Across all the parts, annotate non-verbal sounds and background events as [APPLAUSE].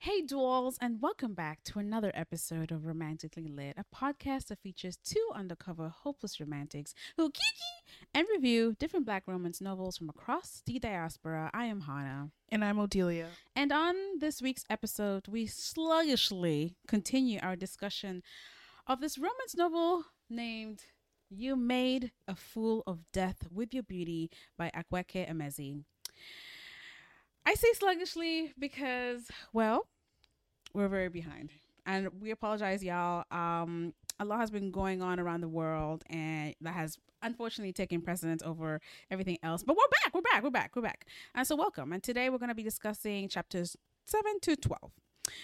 Hey, Dwalls, and welcome back to another episode of Romantically Lit, a podcast that features two undercover hopeless romantics who kiki and review different black romance novels from across the diaspora. I am Hana. And I'm Odelia. And on this week's episode, we sluggishly continue our discussion of this romance novel named You Made a Fool of Death with Your Beauty by Akwaeke Emezi. I say sluggishly because, well, we're very behind. And we apologize, y'all. Um, a lot has been going on around the world, and that has unfortunately taken precedence over everything else. But we're back, we're back, we're back, we're back. And so, welcome. And today we're going to be discussing chapters 7 to 12.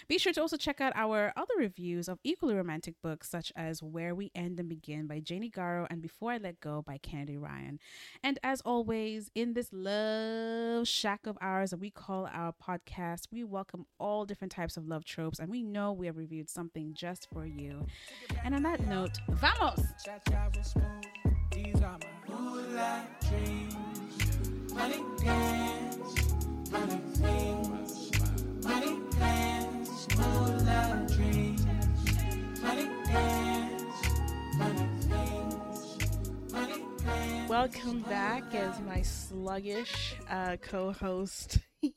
Be sure to also check out our other reviews of equally romantic books, such as Where We End and Begin by Jane Igharo and Before I Let Go by Kennedy Ryan. And as always, in this love shack of ours that we call our podcast, we welcome all different types of love tropes, and we know we have reviewed something just for you. And on that note, vamos! Money dance, money things, Welcome back as my sluggish uh, co host. [LAUGHS]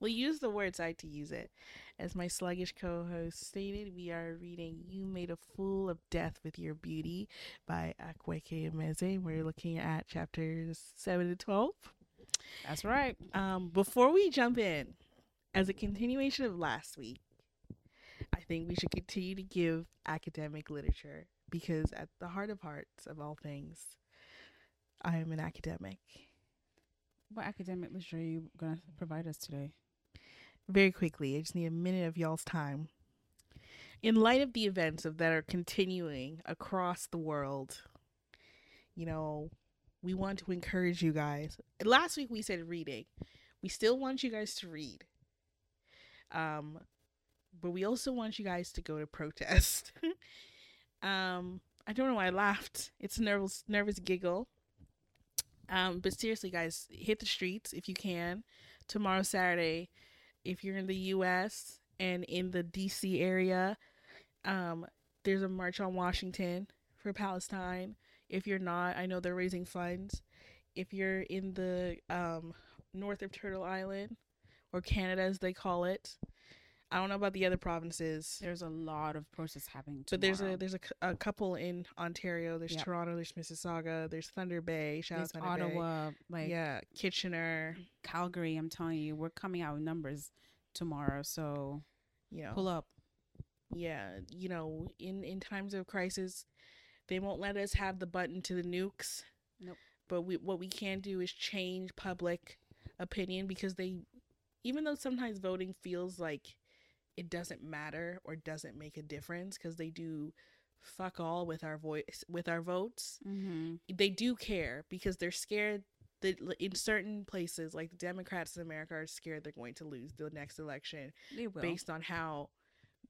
we'll use the words I to use it. As my sluggish co host stated, we are reading You Made a Fool of Death with Your Beauty by Akwaeke Emezi. We're looking at chapters 7 to 12. That's right. Um, before we jump in, as a continuation of last week, I think we should continue to give academic literature because, at the heart of hearts of all things, I am an academic. What academic literature are you going to provide us today? Very quickly, I just need a minute of y'all's time. In light of the events of that are continuing across the world, you know, we want to encourage you guys. Last week we said reading. We still want you guys to read. Um, but we also want you guys to go to protest. [LAUGHS] um, I don't know why I laughed. It's a nervous, nervous giggle. Um, but seriously, guys, hit the streets if you can. Tomorrow, Saturday, if you're in the U.S. and in the D.C. area, um, there's a march on Washington for Palestine. If you're not, I know they're raising funds. If you're in the um, north of Turtle Island, or Canada as they call it. I don't know about the other provinces. There's a lot of protests happening. Tomorrow. But there's a there's a, a couple in Ontario. There's yep. Toronto. There's Mississauga. There's Thunder Bay. Shout there's out Ottawa. Bay. Like yeah, Kitchener, Calgary. I'm telling you, we're coming out with numbers tomorrow. So you know, pull up. Yeah, you know, in in times of crisis, they won't let us have the button to the nukes. Nope. But we what we can do is change public opinion because they even though sometimes voting feels like it doesn't matter or doesn't make a difference because they do fuck all with our voice with our votes mm-hmm. they do care because they're scared that in certain places like the democrats in america are scared they're going to lose the next election based on how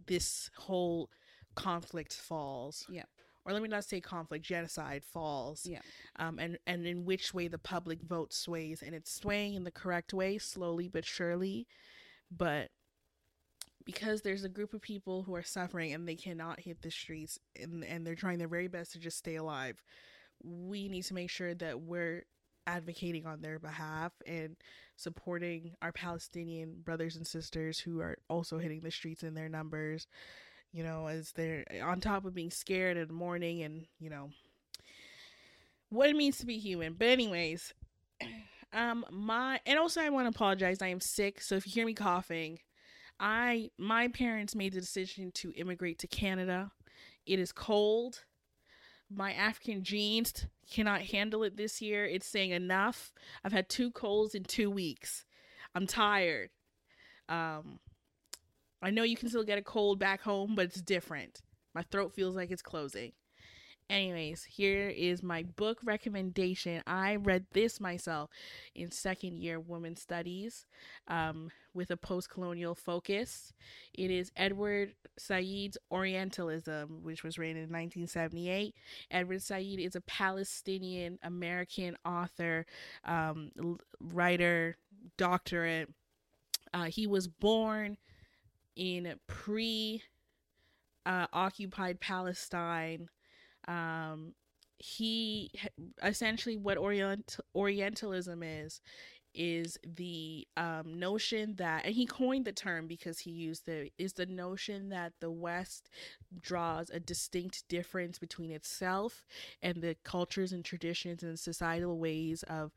this whole conflict falls yeah or let me not say conflict, genocide falls. Yeah. Um, and, and in which way the public vote sways. And it's swaying in the correct way, slowly but surely. But because there's a group of people who are suffering and they cannot hit the streets and, and they're trying their very best to just stay alive, we need to make sure that we're advocating on their behalf and supporting our Palestinian brothers and sisters who are also hitting the streets in their numbers you know, as they're on top of being scared and mourning and, you know, what it means to be human. But anyways, [CLEARS THROAT] um my and also I want to apologize. I am sick, so if you hear me coughing, I my parents made the decision to immigrate to Canada. It is cold. My African genes cannot handle it this year. It's saying enough. I've had two colds in 2 weeks. I'm tired. Um I know you can still get a cold back home, but it's different. My throat feels like it's closing. Anyways, here is my book recommendation. I read this myself in second year women's studies um, with a post colonial focus. It is Edward Said's Orientalism, which was written in 1978. Edward Said is a Palestinian American author, um, writer, doctorate. Uh, he was born in pre uh, occupied Palestine. Um, he essentially what Orient Orientalism is is the um, notion that, and he coined the term because he used it, is the notion that the West draws a distinct difference between itself and the cultures and traditions and societal ways of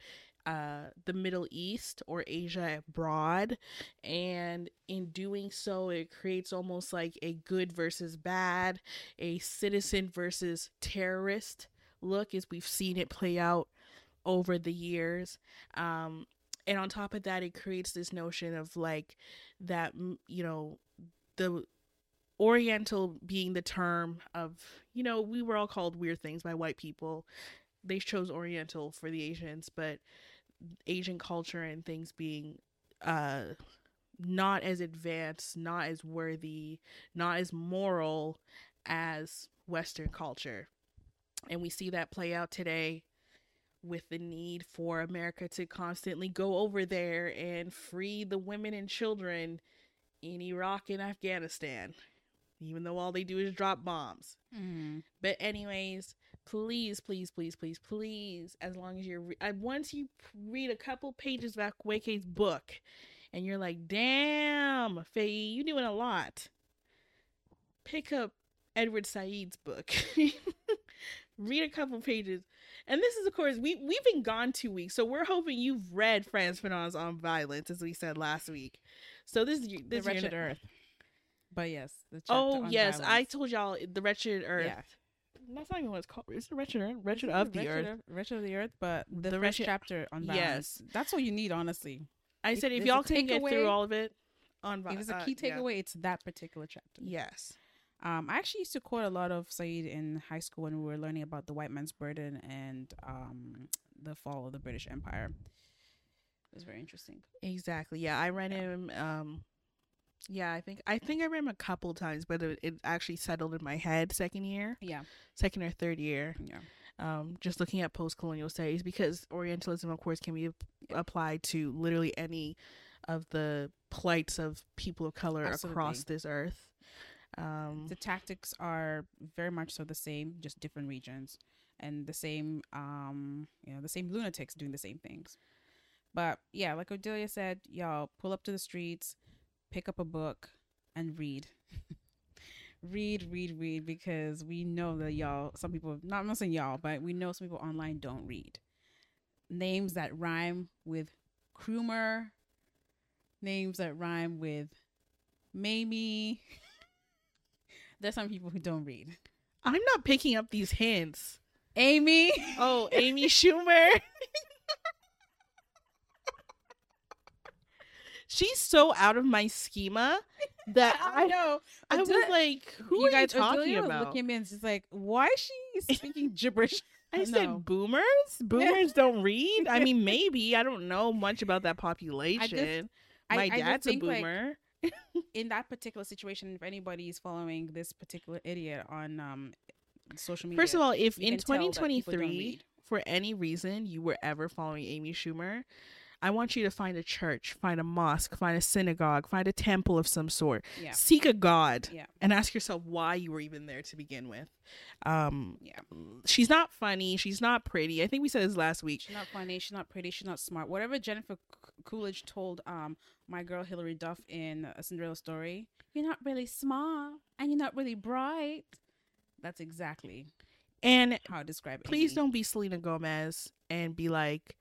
uh, the Middle East or Asia abroad. And in doing so, it creates almost like a good versus bad, a citizen versus terrorist look, as we've seen it play out over the years. Um, and on top of that, it creates this notion of like that, you know, the Oriental being the term of, you know, we were all called weird things by white people. They chose Oriental for the Asians, but Asian culture and things being uh not as advanced, not as worthy, not as moral as Western culture. And we see that play out today with the need for America to constantly go over there and free the women and children in Iraq and Afghanistan, even though all they do is drop bombs. Mm. But, anyways, please, please, please, please, please, as long as you're, re- once you read a couple pages of Akwaeke's book and you're like, damn, Feyi, you doing a lot, pick up Edward Said's book. [LAUGHS] read a couple pages. And this is, of course, we, we've been gone two weeks, so we're hoping you've read Frantz Fanon's On Violence, as we said last week. So this is this the Wretched Earth. But yes, the oh yes, violence. I told y'all the Wretched Earth. Yeah that's not even what it's called. It's the wretched earth, wretched of the wretched earth, wretched of the earth. But the, the first chapter on balance. Yes, that's what you need, honestly. I said if, y'all can get through all of it on, if it's a key uh, takeaway, yeah. it's that particular chapter. Yes. Um, I actually used to quote a lot of Said in high school when we were learning about the white man's burden and um, the fall of the British Empire. It was very interesting. Exactly. Yeah, I read yeah. him. Um, yeah, I think I think I read him a couple times, but it, it actually settled in my head second year. Yeah, second or third year. Yeah. Um, just looking at post-colonial studies because Orientalism, of course, can be applied to literally any of the plights of people of color Absolutely. across this earth. Um, the tactics are very much so the same, just different regions, and the same, um, you know, the same lunatics doing the same things. But yeah, like Odelia said, y'all pull up to the streets, pick up a book, and read. [LAUGHS] read, read, read, because we know that y'all, some people, not I'm saying y'all, but we know some people online don't read. Names that rhyme with Krumer, names that rhyme with Mamie. [LAUGHS] There's some people who don't read. I'm not picking up these hints. Amy. Oh, Amy [LAUGHS] Schumer. She's so out of my schema that [LAUGHS] I, know. I, was like, "Who are you are guys you talking about?" looking at me and she's like, "Why is she [LAUGHS] speaking gibberish?" I, I said, "Boomers. Boomers don't read." I mean, [LAUGHS] maybe I don't know much about that population. Just, my dad's a boomer. Like, in that particular situation, if anybody is following this particular idiot on um, social media, first of all, if in 2023 for any reason you were ever following Amy Schumer, I want you to find a church, find a mosque, find a synagogue, find a temple of some sort. Yeah. Seek a God yeah. and ask yourself why you were even there to begin with. Um, yeah. She's not funny. She's not pretty. I think we said this last week. She's not funny. She's not pretty. She's not smart. Whatever Jennifer Coolidge told um my girl Hilary Duff in A Cinderella Story, you're not really smart and you're not really bright. That's exactly and how I describe it. Please don't be Selena Gomez and be like,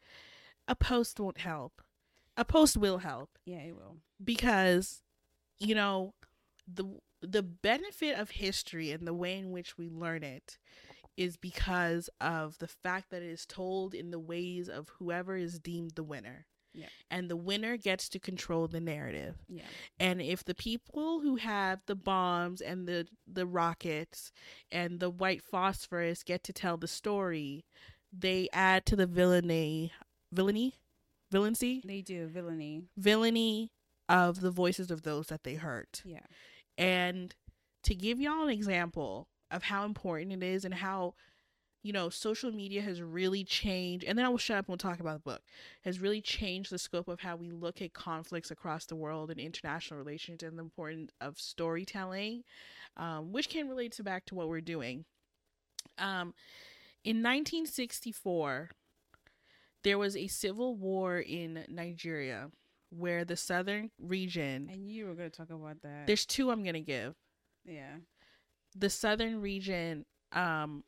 a post won't help. A post will help. Yeah, it will. Because, you know, the the benefit of history and the way in which we learn it is because of the fact that it is told in the ways of whoever is deemed the winner. Yeah. And the winner gets to control the narrative. Yeah. And if the people who have the bombs and the the rockets and the white phosphorus get to tell the story, they add to the villainy villainy, villainy. They do villainy, villainy of the voices of those that they hurt. Yeah, and to give y'all an example of how important it is and how you know, social media has really changed, and then I will shut up and we'll talk about the book, has really changed the scope of how we look at conflicts across the world and international relations and the importance of storytelling, um, which can relate to back to what we're doing. Um, in 1964, there was a civil war in Nigeria where the southern region. And you were going to talk about that. There's two I'm going to give. yeah. The southern region um,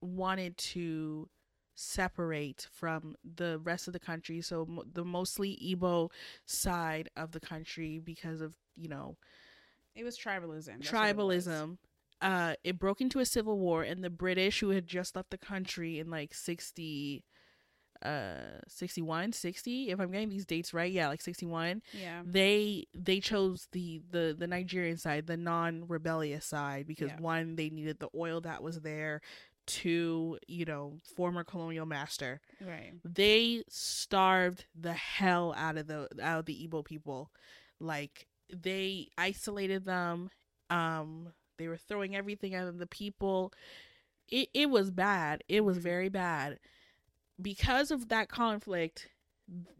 wanted to separate from the rest of the country. So mo- the mostly Igbo side of the country because of, you know, It was tribalism. That's what it was. tribalism. Uh, it broke into a civil war, and the British, who had just left the country in like 60, uh, 61, 60, if I'm getting these dates right, yeah, like 61, Yeah. they they chose the the the Nigerian side, the non-rebellious side, because Yeah. one, they needed the oil that was there. to you know, former colonial master Right. they starved the hell out of the out of the Igbo people. Like they isolated them. Um they were throwing everything at the people. It it was bad. It was Mhm. very bad. Because of that conflict,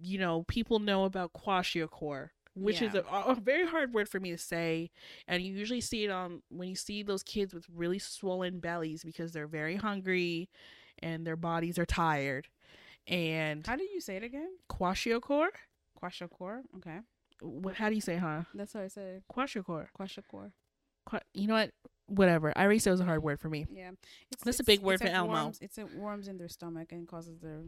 you know, people know about kwashiorkor, which is a, a very hard word for me to say. And you usually see it on when you see those kids with really swollen bellies because they're very hungry and their bodies are tired. And How do you say it again? kwashiorkor? Kwashakor. Okay. What? How do you say, huh? That's how I said Kwashiorkor. Kwashakor. Kwa- you know what? Whatever. I already said it was a hard word for me. Yeah. It's, That's a big word for like Elmo. Worms, it's like worms in their stomach and causes their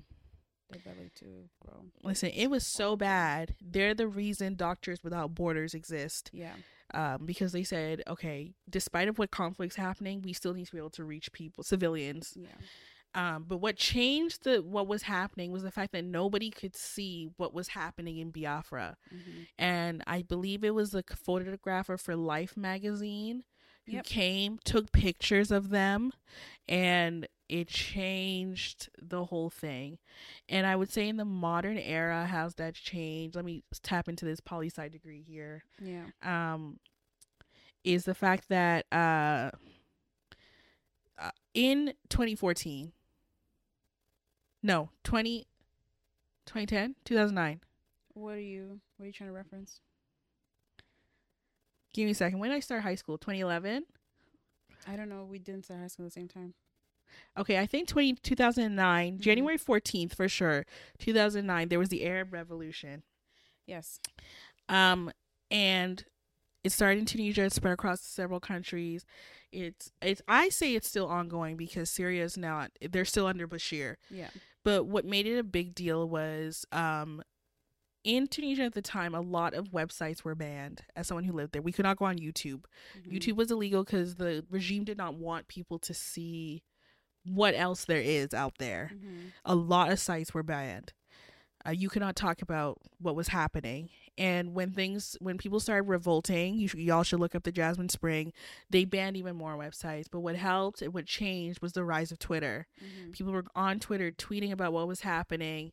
their belly to grow. Listen, it was so bad. They're the reason Doctors Without Borders exist. Yeah. Um, because they said, okay, despite of what conflicts happening, we still need to be able to reach people, civilians. Yeah. Um, but what changed the what was happening was the fact that nobody could see what was happening in Biafra. hmm and I believe it was the photographer for Life magazine who Yep. came, took pictures of them, and it changed the whole thing. And I would say in the modern era, how's that changed? Let me tap into this poli sci degree here. Yeah. Um, is the fact that uh, uh in 2014, no, 20, 2010, 2009. What are you what are you trying to reference? Give me a second. When did I start high school? 2011? I don't know. We didn't start high school at the same time. Okay, I think 20, 2009, Mhm. January 14th for sure. 2009, there was the Arab Revolution. Yes. Um, and it started in Tunisia, it spread across several countries. It's, it's, I say it's still ongoing because Syria is not, they're still under Bashir. Yeah. But what made it a big deal was, um, in Tunisia at the time, a lot of websites were banned. As someone who lived there, we could not go on YouTube. Mhm. YouTube was illegal because the regime did not want people to see what else there is out there. Mhm. A lot of sites were banned. Uh, you could not talk about what was happening. And when things, when people started revolting, you should, y'all should look up the Jasmine Spring. They banned even more websites. But what helped and what changed was the rise of Twitter. Mhm. People were on Twitter tweeting about what was happening,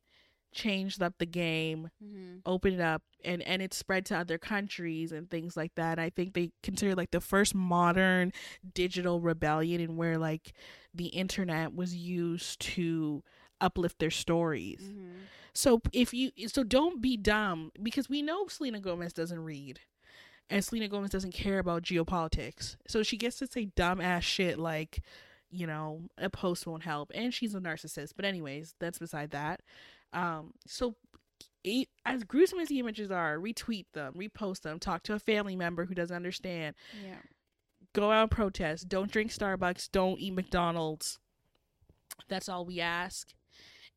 changed up the game, Mhm. open it up and and it spread to other countries and things like that. I think they consider like the first modern digital rebellion and where like the internet was used to uplift their stories. Mhm. so if you so don't be dumb because we know selena gomez doesn't read and selena gomez doesn't care about geopolitics. So she gets to say dumb ass shit like you know a post won't help and she's a narcissist. But anyways that's beside that um so as gruesome as the images are retweet them repost them talk to a family member who doesn't understand. Yeah. go out and protest. Don't drink starbucks. Don't eat mcdonald's. That's all we ask.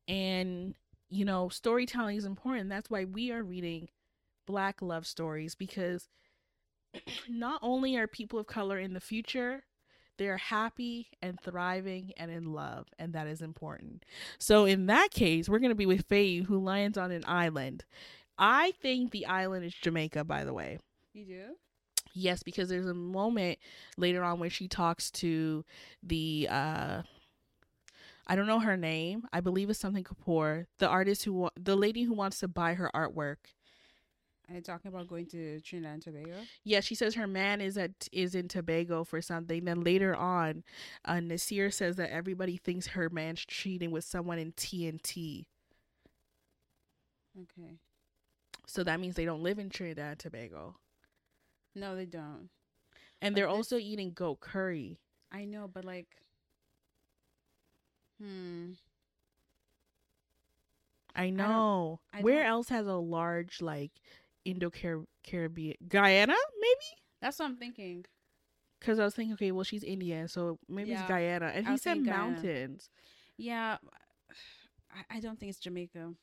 And you know storytelling is important. That's why we are reading black love stories because [CLEARS THROAT] not only are people of color in the future they're happy and thriving and in love and that is important so in that case we're going to be with Feyi who lands on an island i think the island is jamaica by the way You do? Yes, because there's a moment later on where she talks to the uh I don't know her name. I believe it's something Kapoor, the artist who the lady who wants to buy her artwork. Are you talking about going to Trinidad and Tobago? Yeah, she says her man is at is in Tobago for something. Then later on, uh, Nasir says that everybody thinks her man's cheating with someone in TNT. Okay. So that means they don't live in Trinidad and Tobago. No, they don't. And But they're also eating goat curry. I know, but like, hmm. I know. I Where else has a large like Indo Caribbean Guyana? Maybe That's what I'm thinking. because I was thinking, okay, well she's Indian, so maybe Yeah. it's Guyana. And he said Guyana. Uh, mountains. Yeah, I, I don't think it's Jamaica.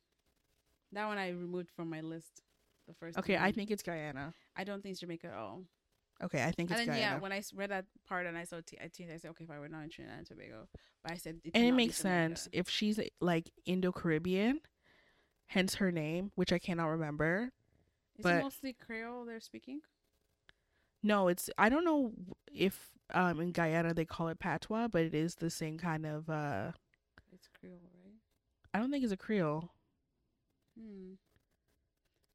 That one I removed from my list. The first. Okay, I think it's Guyana. I don't think it's Jamaica at all. Okay, I think And it's then Guyana. yeah, when I read that part and I saw T, I, T, I said, okay, fine, we're not in Trinidad and Tobago. But I said, and it makes sense if she's like Indo Caribbean, hence her name, which I cannot remember. Is but- it mostly Creole they're speaking? No, it's I don't know if um in Guyana they call it patois, but it is the same kind of uh It's Creole, right? I don't think it's a Creole. Hmm.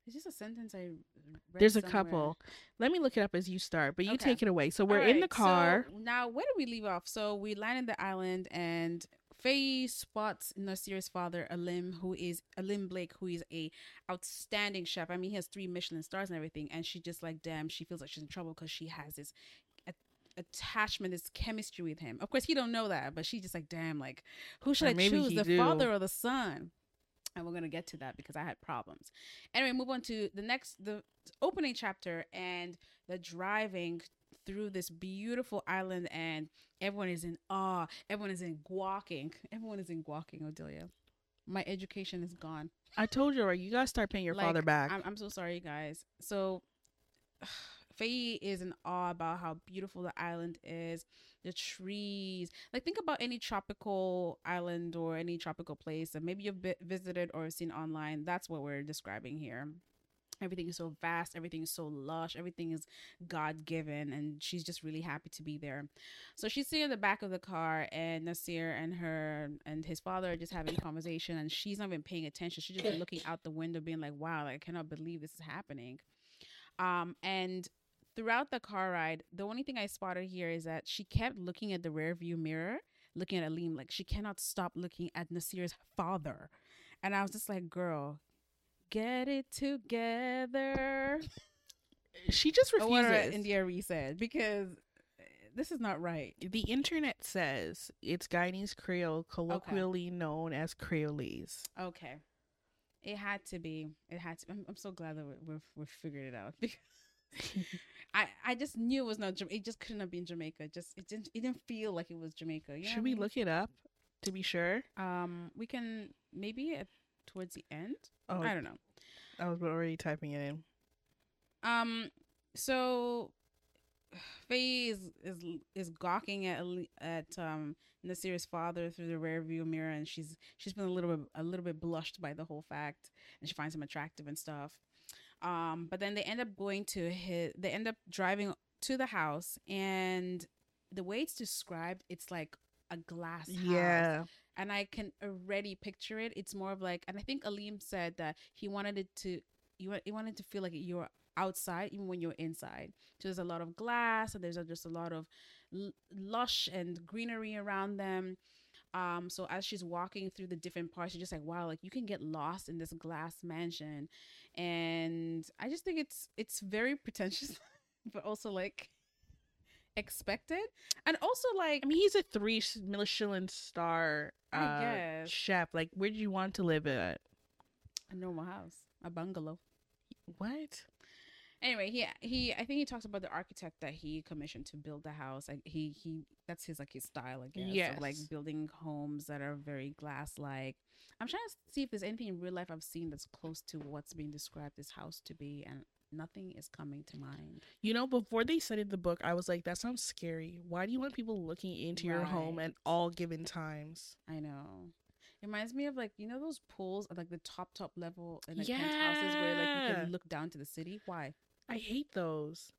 It's just a sentence I read There's a couple. Let me look it up as you start, but you Okay. take it away. So we're All in the car. So now, where did we leave off? So we landed the island, and Feyi spots Nasir's father, Alim, who is Alim Blake, who is a outstanding chef. I mean, he has three Michelin stars and everything, and she just like, damn, she feels like she's in trouble because she has this a- attachment, this chemistry with him. Of course, he don't know that, but she just like, damn, like, who should Or I choose, the do. father or the son? and we're gonna get to that because I had problems. Anyway, move on to the next the opening chapter and the driving through this beautiful island and everyone is in awe. Everyone is in guaking. Everyone is in guaking, Odelia. My education is gone. I told you, right? You gotta start paying your Like, father back. I'm, I'm so sorry, guys. So, [SIGHS] Feyi is in awe about how beautiful the island is, the trees. Like, think about any tropical island or any tropical place that maybe you've visited or seen online. That's what we're describing here. Everything is so vast, everything is so lush, everything is God given, and she's just really happy to be there. So she's sitting in the back of the car, and Nasir and her and his father are just having a conversation, and she's not even paying attention. She's just looking out the window, being like, "Wow, like, I cannot believe this is happening." Um, and throughout the car ride, the only thing I spotted here is that she kept looking at the rear view mirror, looking at Alim, like she cannot stop looking at Nasir's father. And I was just like, girl, get it together. she just refuses. India Ree said, because uh, this is not right. the internet says it's Guyanese Creole, colloquially known as Creolese. Okay. It had to be. It had to. I'm, I'm so glad that we, we've we figured it out [LAUGHS] because I I just knew it was not. It just couldn't have been Jamaica. Just it didn't. It didn't feel like it was Jamaica. You know Should I we mean? look it up to be sure? Um, we can maybe towards the end. Oh, I don't know. I was already typing it in. Um, so Feyi is is is gawking at at um Nasir's father through the rear view mirror, and she's she's been a little bit a little bit blushed by the whole fact, and she finds him attractive and stuff. Um, but then they end up going to his. They end up driving to the house, and the way it's described, it's like a glass house Yeah. And I can already picture it. It's more of like, and I think Alim said that he wanted it to, you he wanted to feel like you're outside even when you're inside. So there's a lot of glass, and there's just a lot of lush and greenery around them. Um, so as she's walking through the different parts, you're just like, wow, like you can get lost in this glass mansion, and I just think it's it's very pretentious, [LAUGHS] but also like expected, and also like I mean, he's a three Michelin star uh, chef. Like, where do you want to live at? a normal house, a bungalow. What? anyway he he i think he talks about the architect that he commissioned to build the house like he he that's his like his style i guess of, like building homes that are very glass like i'm trying to see if there's anything in real life i've seen that's close to what's being described this house to be and nothing is coming to mind. You know, before they in the book, I was like, that sounds scary. Why do you want people looking into your home at all given times? i know. It reminds me of like you know those pools at like the top top level in like penthouses where like you can look down to the city? Why? I hate those.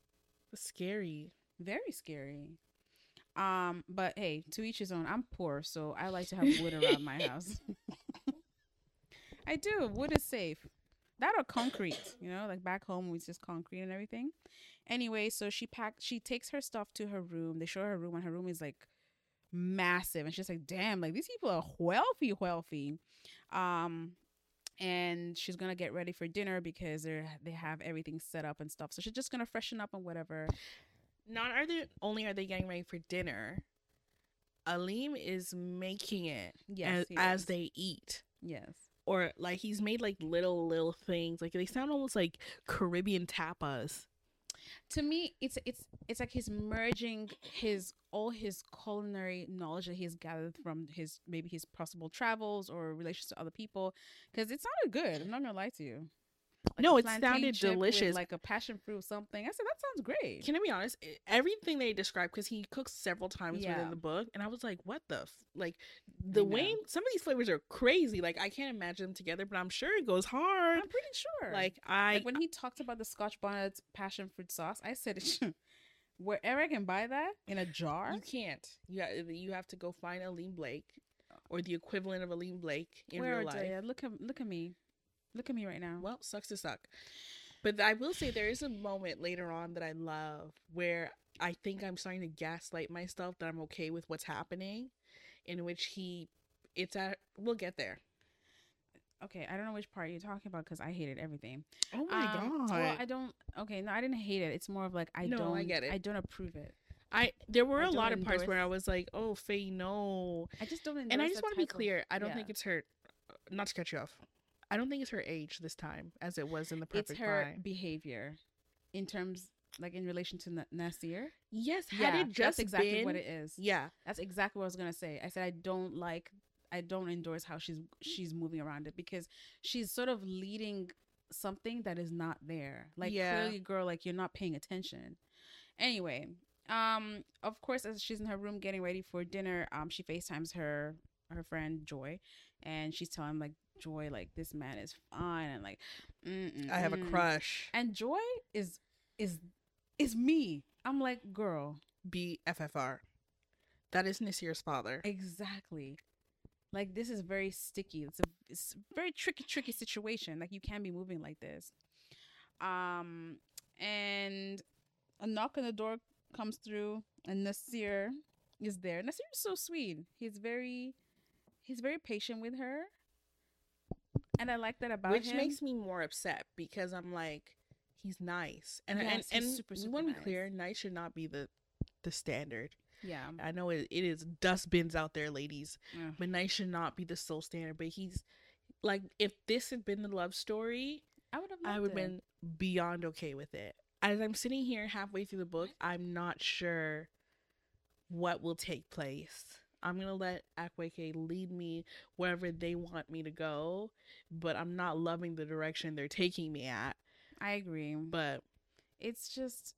It's scary. very scary. Um but hey to each his own. I'm poor so i like to have wood around my [LAUGHS] house. [LAUGHS] I do. Wood is safe that or concrete, you know, like back home it's just concrete and everything. Anyway, so she packed she takes her stuff to her room. They show her room and her room is like massive and she's like, "Damn, like these people are wealthy, wealthy." Um and she's going to get ready for dinner because they are they have everything set up and stuff. So she's just going to freshen up and whatever. Not are they only are they getting ready for dinner. Alim is making it Yes, as, as they eat. Yes. Or like he's made like little little things. Like they sound almost like Caribbean tapas. to me it's it's it's like he's merging his all his culinary knowledge that he's gathered from his maybe his possible travels or relations to other people because it sounded good i'm not gonna lie to you Like No, it sounded delicious. like a passion fruit something i said that sounds great Can I be honest? Everything they described because he cooks several times Yeah. within the book, and I was like, "What the f-? like?" The way some of these flavors are crazy. Like I can't imagine them together, but I'm sure it goes hard. i'm pretty sure Like I, like when he talked about the scotch bonnet passion fruit sauce i said [LAUGHS] wherever i can buy that in a jar you can't. You ha- you have to go find Alim Blake or the equivalent of Alim Blake in where real life. they? look at look at me look at me right now Well, sucks to suck. But I will say there is a moment later on that I love where I think I'm starting to gaslight myself that I'm okay with what's happening, in which he, it's at. We'll get there. okay i don't know which part you're talking about because i hated everything Oh my Um, god! Well, I don't. Okay, no, I didn't hate it. It's more of like I No, don't. I get it. I don't approve it. I there were I a lot of parts where I was like, "Oh, Feyi, no," I just don't. and I just want to be type of- clear. I don't think it's her. Not to cut you off. I don't think it's her age this time, as it was in the perfect It's her behavior, in terms like in relation to Na- Nasir. Yes, had Yeah, it just that's exactly been, what it is. Yeah, That's exactly what I was gonna say. I said I don't like. I don't endorse how she's she's moving around it because she's sort of leading something that is not there. Like Yeah. clearly, girl, like you're not paying attention. Anyway, um, of course, as she's in her room getting ready for dinner, um, she FaceTimes her her friend Joy, and she's telling like Joy like this man is fine and like mm, I have a mm, mm. crush. And Joy is is is me. I'm like, girl, BFFR. That is Nasir's father. Exactly. Like this is very sticky. It's a it's a very tricky, tricky situation. Like you can't be moving like this. Um, and a knock on the door comes through, and Nasir is there. Nasir is so sweet. He's very, he's very patient with her, and I like that about which him. makes me more upset because I'm like, he's nice, and and Yes, he's and super, we super want to be clear, nice should not be the the standard. yeah. I know it, it is dustbins out there, ladies, Yeah. but nice should not be the sole standard. But he's like, if this had been the love story, I would have. I would have been beyond okay with it. As I'm sitting here halfway through the book, I'm not sure what will take place. I'm gonna let Akwaeke lead me wherever they want me to go, but I'm not loving the direction they're taking me at. I agree. But It's just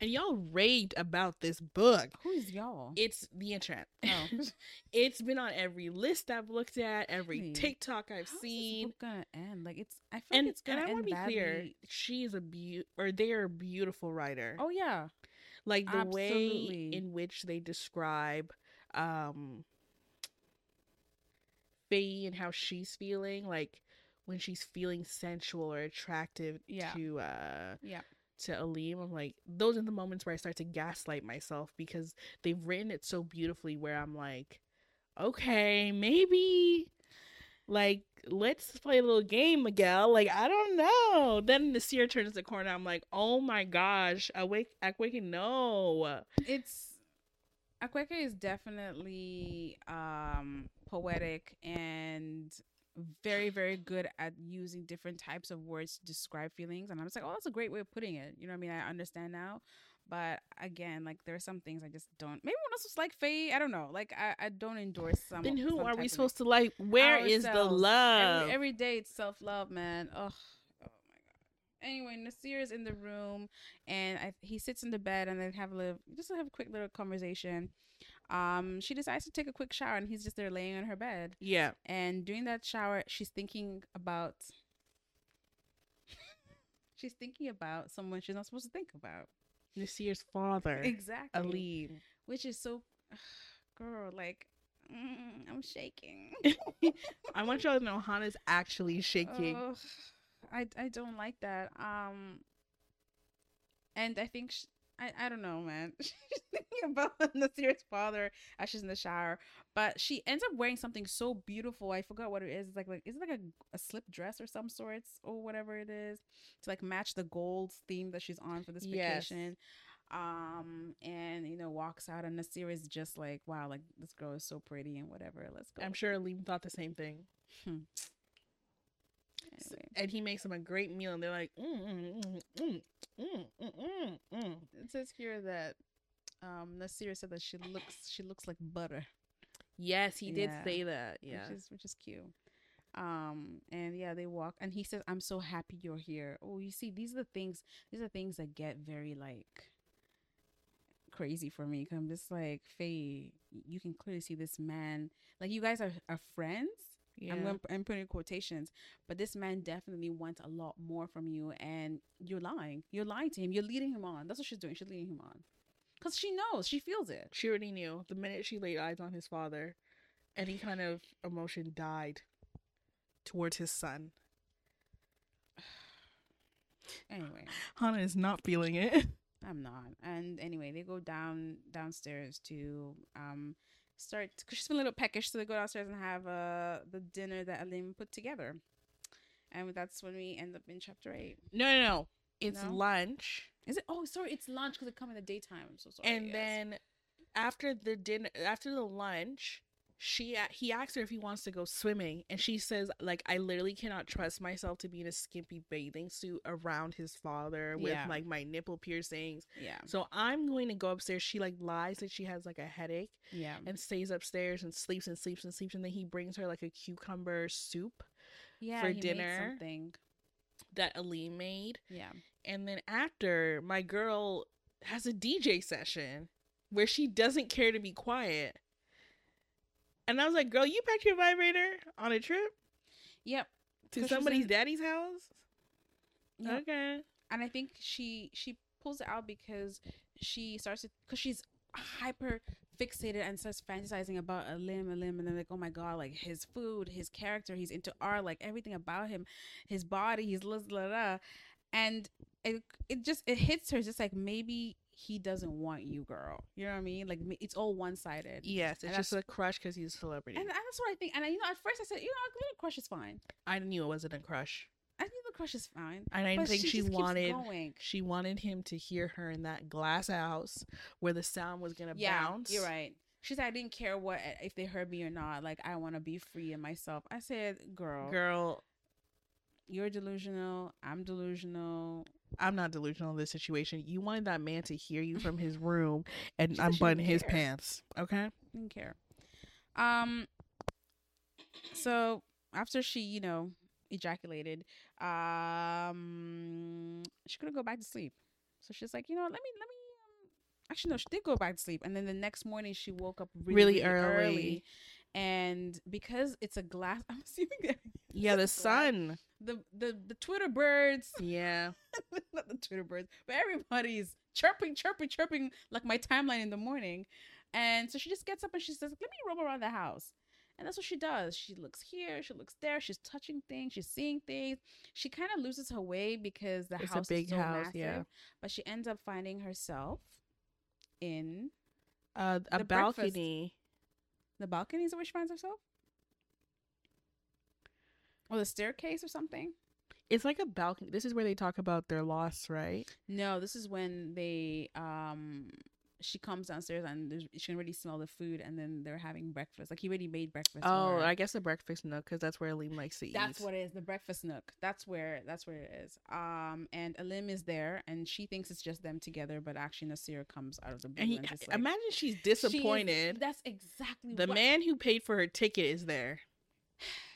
and y'all raved about this book. who's y'all? It's the internet. oh. [LAUGHS] It's been on every list I've looked at, every Really? TikTok I've seen. this book gonna end? Like it's. I feel And, like it's gonna and I end want to be clear, badly. she is a beau or they are a beautiful writer. Oh yeah, like the way in which they describe um Feyi and how she's feeling, like when she's feeling sensual or attractive Yeah. to uh yeah. to Alim, I'm like, those are the moments where I start to gaslight myself because they've written it so beautifully where I'm like, okay, maybe like let's play a little game, Miguel. Like, I don't know. Then the seer turns the corner. I'm like, oh my gosh, awake awake no. It's Akwaeke is definitely um poetic and very very good at using different types of words to describe feelings and I'm just like oh that's a great way of putting it you know what I mean I understand now but again like there are some things I just don't maybe one else was like Feyi I don't know like I, I don't endorse some Then who some are we supposed to like? Where is the love? Every, every day it's self love, man. God. Anyway, Nasir is in the room, and I, he sits in the bed, and they have a little, just have a quick little conversation. Um, she decides to take a quick shower, and he's just there laying on her bed. yeah. And during that shower, she's thinking about. [LAUGHS] she's thinking about someone she's not supposed to think about. Nasir's father, Exactly. Alim. Which is so, [SIGHS] girl, like, mm, I'm shaking. [LAUGHS] I want y'all to know Hannah's actually shaking. Ugh. I I don't like that. Um, and I think sh I I don't know, man. [LAUGHS] She's thinking about [LAUGHS] Nasir's father as she's in the shower, but she ends up wearing something so beautiful. I forgot what it is. It's like like is it like a a slip dress or some sorts or whatever it is to like match the gold theme that she's on for this Yes. vacation. Um, and you know walks out, and Nasir is just like, wow, like this girl is so pretty and whatever. Let's go. I'm sure Liam thought the same thing. Anyway. And he makes them a great meal, and they're like, mm mm, mm, mm, mm, mm, mm, mm, It says here that um, Nasir said that she looks she looks like butter. Yes, he did yeah. say that. Yeah, which is, which is cute. Um, and yeah, they walk, and he says, "I'm so happy you're here." Oh, you see, these are the things. These are things that get very like crazy for me. i I'm just like, Feyi, you can clearly see this man. Like, you guys are, are friends yeah. I'm going I'm putting quotations, but this man definitely wants a lot more from you, and you're lying. You're lying to him. You're leading him on. That's what she's doing. She's leading him on, cause she knows. She feels it. She already knew the minute she laid eyes on his father, any kind of emotion died towards his son. [SIGHS] Anyway, Hannah is not feeling it. I'm not. And anyway, they go down downstairs to um start because she's feeling a little peckish, so they go downstairs and have uh the dinner that Alim put together, and that's when we end up in chapter eight. No, no, no. It's No? lunch. Is it? Oh, sorry, it's lunch because it come in the daytime. I'm so sorry. and yes. then after the dinner after the lunch she he asks her if he wants to go swimming and she says like i literally cannot trust myself to be in a skimpy bathing suit around his father with Yeah. like my nipple piercings yeah, so i'm going to go upstairs she like lies that she has like a headache yeah, and stays upstairs and sleeps and sleeps and sleeps and then he brings her like a cucumber soup yeah. for dinner. something. that Alim made Yeah. And then after, my girl has a DJ session where she doesn't care to be quiet. And I was like, girl, you packed your vibrator on a trip Yep. To somebody's in- daddy's house? Yep. Okay. and I think she she pulls it out because she starts to because she's hyper fixated and starts fantasizing about Alim, a limb, and then like, oh my god, like his food, his character, he's into art, like everything about him, his body, he's la la la, and it it just it hits her just like maybe he doesn't want you, girl. You know what I mean? Like it's all one sided. Yes, it's And just a crush because he's a celebrity. And that's what I think. And I, you know, at first I said, you know, a little crush is fine. I knew it wasn't a crush. I think the crush is fine. And I think she, keeps wanted she wanted him to hear her in that glass house where the sound was gonna yeah, bounce. You're right. She said I didn't care what eh, if they heard me or not. Like I want to be free in myself. I said, girl, Girl, you're delusional. I'm delusional. I'm not delusional in this situation. You wanted that man to hear you from his [LAUGHS] room and She said she unbutton his care. pants. Okay? Didn't care. Um. So after she, you know, ejaculated, um, she couldn't go back to sleep. So she's like, you know, let me, let me. Um, actually, no, she did go back to sleep, and then the next morning she woke up really, Really really early. early. And because it's a glass, [LAUGHS] I'm assuming that Yeah, the sun. the the the Twitter birds, [LAUGHS] Yeah. not the Twitter birds, but everybody's chirping, chirping, chirping like my timeline in the morning. And so she just gets up and she says, "Let me roam around the house." And that's what she does. She looks here, she looks there, she's touching things, she's seeing things. She kind of loses her way because the It's a house big is so house, massive. yeah. But she ends up finding herself in Uh, a The breakfast. balcony. the balcony. Is where she finds herself? Or the staircase or something? It's like a balcony. This is where they talk about their loss, right? No, this is when they um she comes downstairs and she can already smell the food and then they're having breakfast. Like he already made breakfast. Oh. I guess the breakfast nook, because that's where Alim likes to eat. that's what it is. The breakfast nook. That's where that's where it is. Um, and Alim is there and she thinks it's just them together, but actually Nasir comes out of the blue And he, and like, imagine she's she is- disappointed. that's exactly the what- man who paid for her ticket is there.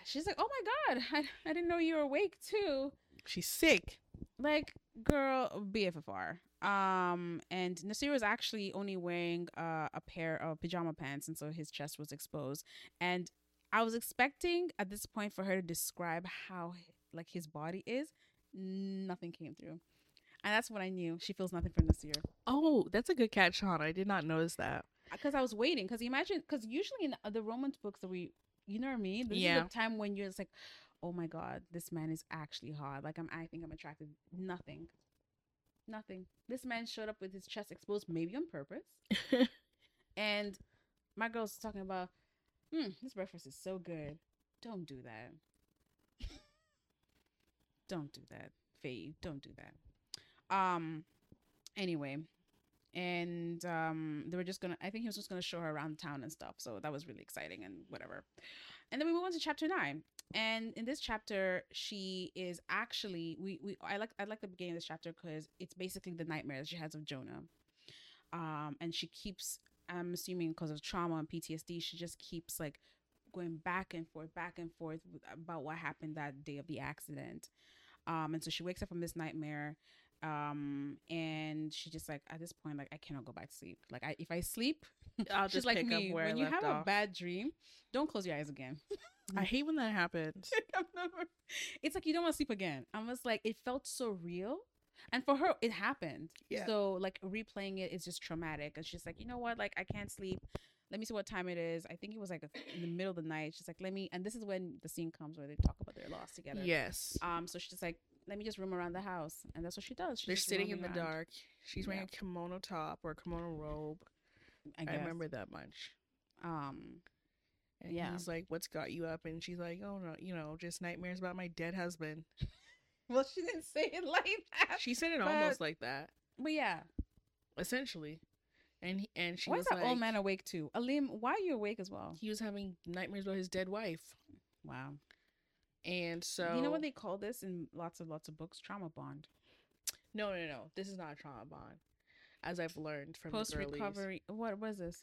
She's like, oh my god, [LAUGHS] I, I didn't know you were awake too. She's sick. like girl BFFR. Um, and Nasir was actually only wearing uh, a pair of pajama pants, and so his chest was exposed. And I was expecting at this point for her to describe how like his body is. Nothing came through, and that's when I knew she feels nothing for Nasir. Oh, that's a good catch, Sean. I did not notice that. Because I was waiting. Because imagine, because usually in the, the romance books that we, you know what I mean. This is the time when you're just like, oh my god, this man is actually hot. Like I'm, I think I'm attracted. Nothing, nothing. This man showed up with his chest exposed, maybe on purpose. [LAUGHS] and my girl's talking about, hmm, this breakfast is so good. Don't do that. [LAUGHS] don't do that, Feyi. Don't do that. Um. Anyway, and um, they were just gonna. I think he was just gonna show her around town and stuff. So that was really exciting and whatever. And then we move on to chapter nine. And in this chapter, she is actually we we I like I like the beginning of this chapter because it's basically the nightmare that she has of Jonah. Um, and she keeps I'm assuming because of trauma and PTSD, she just keeps like going back and forth, back and forth about what happened that day of the accident. Um, and so she wakes up from this nightmare um and she just like at this point like i cannot go back to sleep. Like I, if i sleep [LAUGHS] I'll just like pick me up where when I you have off. a bad dream don't close your eyes again. [LAUGHS] I hate when that happens. [LAUGHS] it's like you don't want to sleep again. I was like it felt so real and for her it happened. Yeah. so like replaying it is just traumatic and she's like you know what? Like i can't sleep. Let me see what time it is. I think it was like in the middle of the night. She's like let me and this is when the scene comes where they talk about their loss together. Yes. um so she's just like let me just roam around the house and that's what she does she's They're sitting in the around. dark. She's wearing Yeah. a kimono top or a kimono robe. I, I, remember that much. um And Yeah. he's like, "What's got you up?" And she's like, "Oh no, you know, just nightmares about my dead husband." [LAUGHS] well she didn't say it like that She said it But- almost like that, but yeah essentially. And he, and she why was is that like, old man awake too alim why are you awake as well he was having nightmares about his dead wife, wow and so you know what they call this in lots of lots of books trauma bond No, no, no. This is not a trauma bond, as I've learned from post the recovery what was this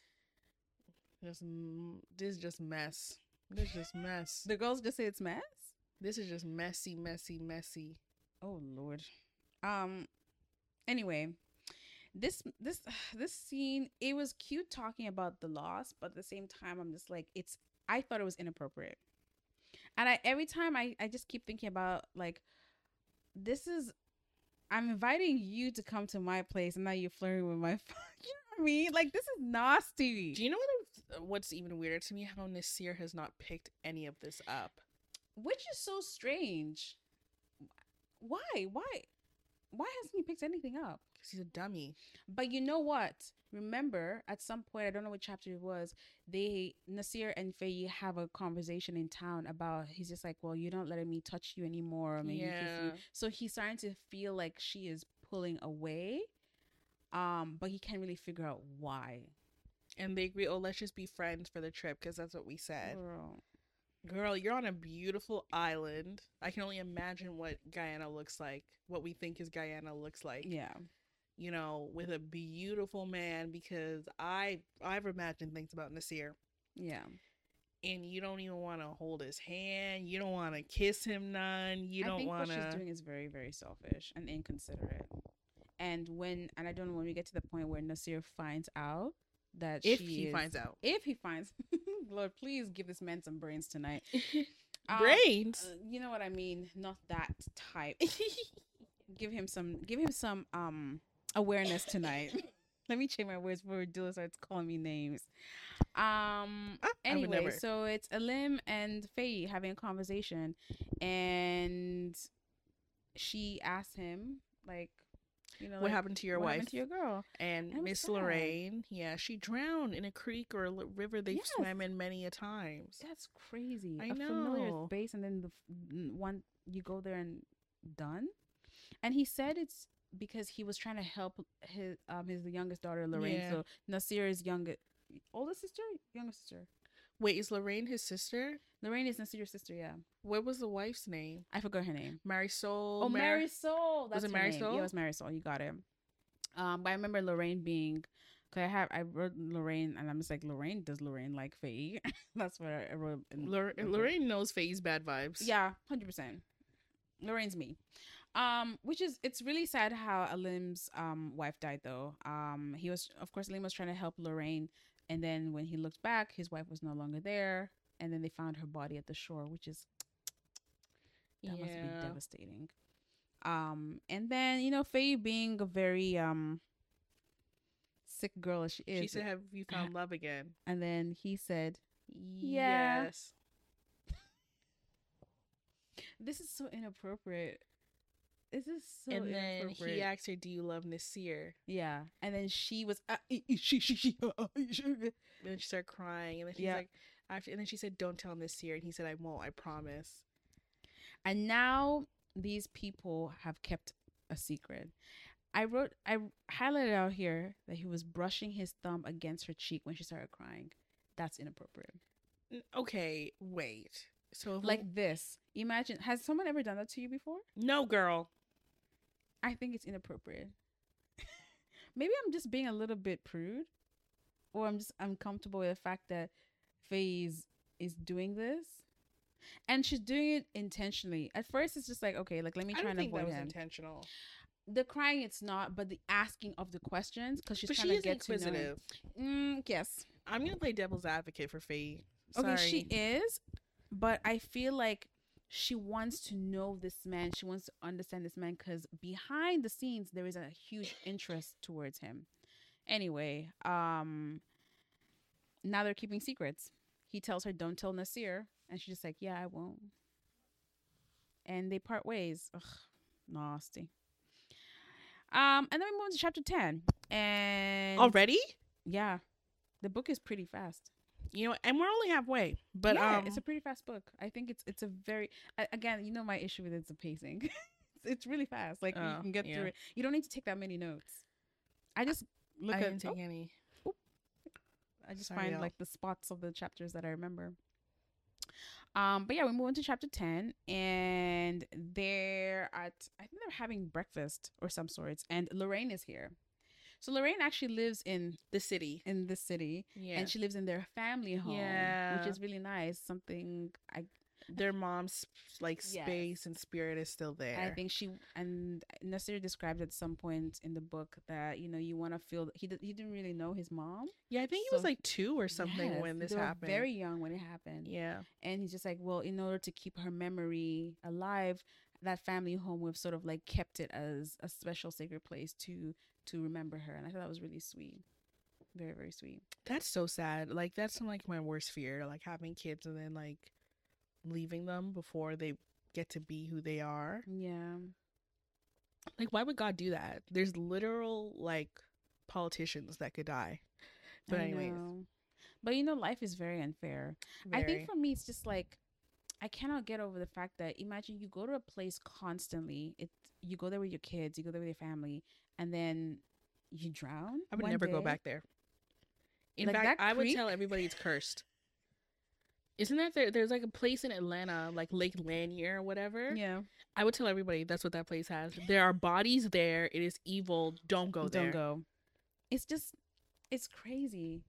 m- this is just mess. This is just mess. [LAUGHS] the girls just say it's mess This is just messy, messy, messy. oh lord um anyway this this [SIGHS] this scene it was cute talking about the loss but at the same time i'm just like it's i thought it was inappropriate and i every time i i just keep thinking about like this is i'm inviting you to come to my place and now you're flirting with my [LAUGHS] you know what i mean like this is nasty Do you know what? What's even weirder to me? How Nasir has not picked any of this up. which is so strange why why why hasn't he picked anything up Because he's a dummy. But you know what? Remember, at some point, I don't know what chapter it was. They Nasir and Feyi have a conversation in town about. He's just like, "Well, you're not letting me touch you anymore." Or maybe kiss you. Yeah. So he's starting to feel like she is pulling away. Um, but he can't really figure out why. And they agree, oh, let's just be friends for the trip because that's what we said. Girl. Girl, you're on a beautiful island. I can only imagine what Guyana looks like, what we think is Guyana looks like. Yeah. You know, with a beautiful man because I I've imagined things about Nasir. Yeah. And you don't even want to hold his hand. You don't want to kiss him none. You I don't want what she's to. doing is very, very selfish and inconsiderate. And when, and I don't know when we get to the point where Nasir finds out that If she he is- finds out. if he finds, [LAUGHS] Lord, please give this man some brains tonight. Um, [LAUGHS] Brains. uh, you know what I mean? Not that type. [LAUGHS] give him some. Give him some um awareness tonight. [LAUGHS] Let me change my words before Dula starts calling me names. Um. Ah, Anyway, so it's Alim and Feyi having a conversation, and she asks him like, you know, what like, happened to your what wife? happened to your girl? and And Miss. Lorraine, yeah, she drowned in a creek or a river they've Yes. swam in many a times. That's crazy. I a familiar know. base, and then the one you go there and done. And he said it's because he was trying to help his um his youngest daughter Lorraine. Yeah. So is youngest, oldest sister, youngest sister. Wait, is Lorraine his sister? Lorraine is Nasir's sister. Yeah, What was the wife's name? I forgot her name. Marisol. Oh, Mar- Marisol. That's it her name. Marisol? Yeah, it was Marisol. You got it. Um, but I remember Lorraine being. Cause I have I wrote Lorraine and I'm just like Lorraine does Lorraine like Feyi? [LAUGHS] That's what I wrote. In, Lor- Lorraine knows Feyi's bad vibes. Yeah, hundred percent. Lorraine's me. Um, which is it's really sad how Alim's um wife died though. Um, he was of course Alim was trying to help Lorraine, and then when he looked back, his wife was no longer there, and then they found her body at the shore, which is [TSK] that must be devastating. Um, and then you know Feyi being a very um sick girl as she is, She said, "Have you [CLEARS THROAT] found love again?" and then he said, Yeah. Yes. [LAUGHS] this is so inappropriate. This is so and then he asked her, "Do you love Nasir?" yeah, and then she was uh, e- e- she she she. uh, uh, she- And then she started crying, and then she's Yeah. like, after, and then she said, "Don't tell Nasir," and he said, "I won't. I promise." And now these people have kept a secret. I wrote, I highlighted out here that he was brushing his thumb against her cheek when she started crying. That's inappropriate. Okay, wait. So Like this. Imagine, has someone ever done that to you before? no, girl. I think it's inappropriate. [LAUGHS] Maybe I'm just being a little bit prude, or I'm just uncomfortable with the fact that Feyi is, is doing this, and she's doing it intentionally. At first, it's just like okay, like let me I try don't and think that avoid was him. intentional. the crying, it's not, but the asking of the questions because she's but trying she to get to know. inquisitive. Mm, yes, I'm gonna play devil's advocate for Feyi. okay, she is, but I feel like she wants to know this man. She wants to understand this man because behind the scenes there is a huge interest towards him. Anyway, um, now they're keeping secrets. He tells her, "Don't tell Nasir," and she's just like, "Yeah, I won't." And they part ways. Ugh, nasty. Um, and then we move on to chapter ten, and already. yeah, the book is pretty fast. You know, and we're only halfway. But yeah, um, it's a pretty fast book. I think it's it's a very again, you know, my issue with it's the pacing. [LAUGHS] it's, it's really fast. Like you Oh, can get yeah. through it. You don't need to take that many notes. I just look I at didn't take oh, any. I just Sorry, find y'all. like the spots of the chapters that I remember. Um, but yeah, we move on to chapter ten, and they're at I think they're having breakfast or some sorts, and Lorraine is here. So Lorraine actually lives in The city. in the city, Yeah. and she lives in their family home, Yeah. which is really nice. Something I Their mom's like Yes. space and spirit is still there. I think she and Nasir described at some point in the book that you know you want to feel he he didn't really know his mom yeah, I think he was like two or something Yes, when this happened. very young when it happened yeah. and he's just like well in order to keep her memory alive that family home we've sort of like kept it as a special sacred place to to remember her and I thought that was really sweet very very sweet That's so sad. Like that's like my worst fear, like having kids and then like leaving them before they get to be who they are. yeah Like why would God do that? There's literal like politicians that could die. But I anyways, know. but you know life is very unfair I think for me, it's just like I cannot get over the fact that imagine you go to a place constantly. It you go there with your kids, you go there with your family, and then you drown. I would one never go back there. In Like fact, I would tell everybody it's cursed. Isn't that there? There's like a place in Atlanta, like Lake Lanier or whatever. Yeah, I would tell everybody that's what that place has. There are bodies there. It is evil. Don't go there. don't go. It's just, it's crazy.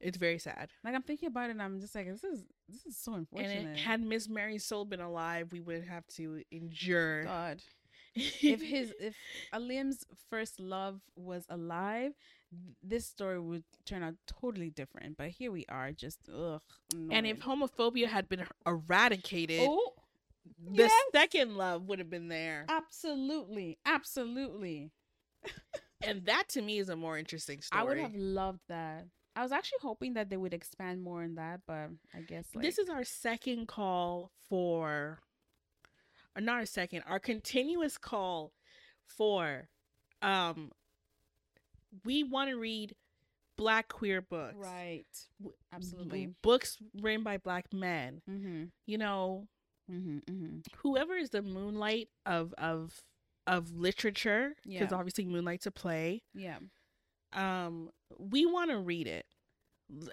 It's very sad. Like I'm thinking about it, and I'm just like, this is this is so unfortunate. And it, had Miss Marisol been alive, we would have to endure. God, if [LAUGHS] his if Alim's first love was alive, this story would turn out totally different. But here we are, just ugh. and if homophobia had been eradicated, oh, the yes. second love would have been there. Absolutely, absolutely. [LAUGHS] and that to me is a more interesting story. I would have loved that. I was actually hoping that they would expand more on that, but I guess like this is our second call for or not our second our continuous call for um we want to read black queer books right. Absolutely. books written by black men Mm-hmm. you know Mm-hmm. Mm-hmm. whoever is the moonlight of of of literature because Yeah. obviously moonlight's a play Yeah. um we want to read it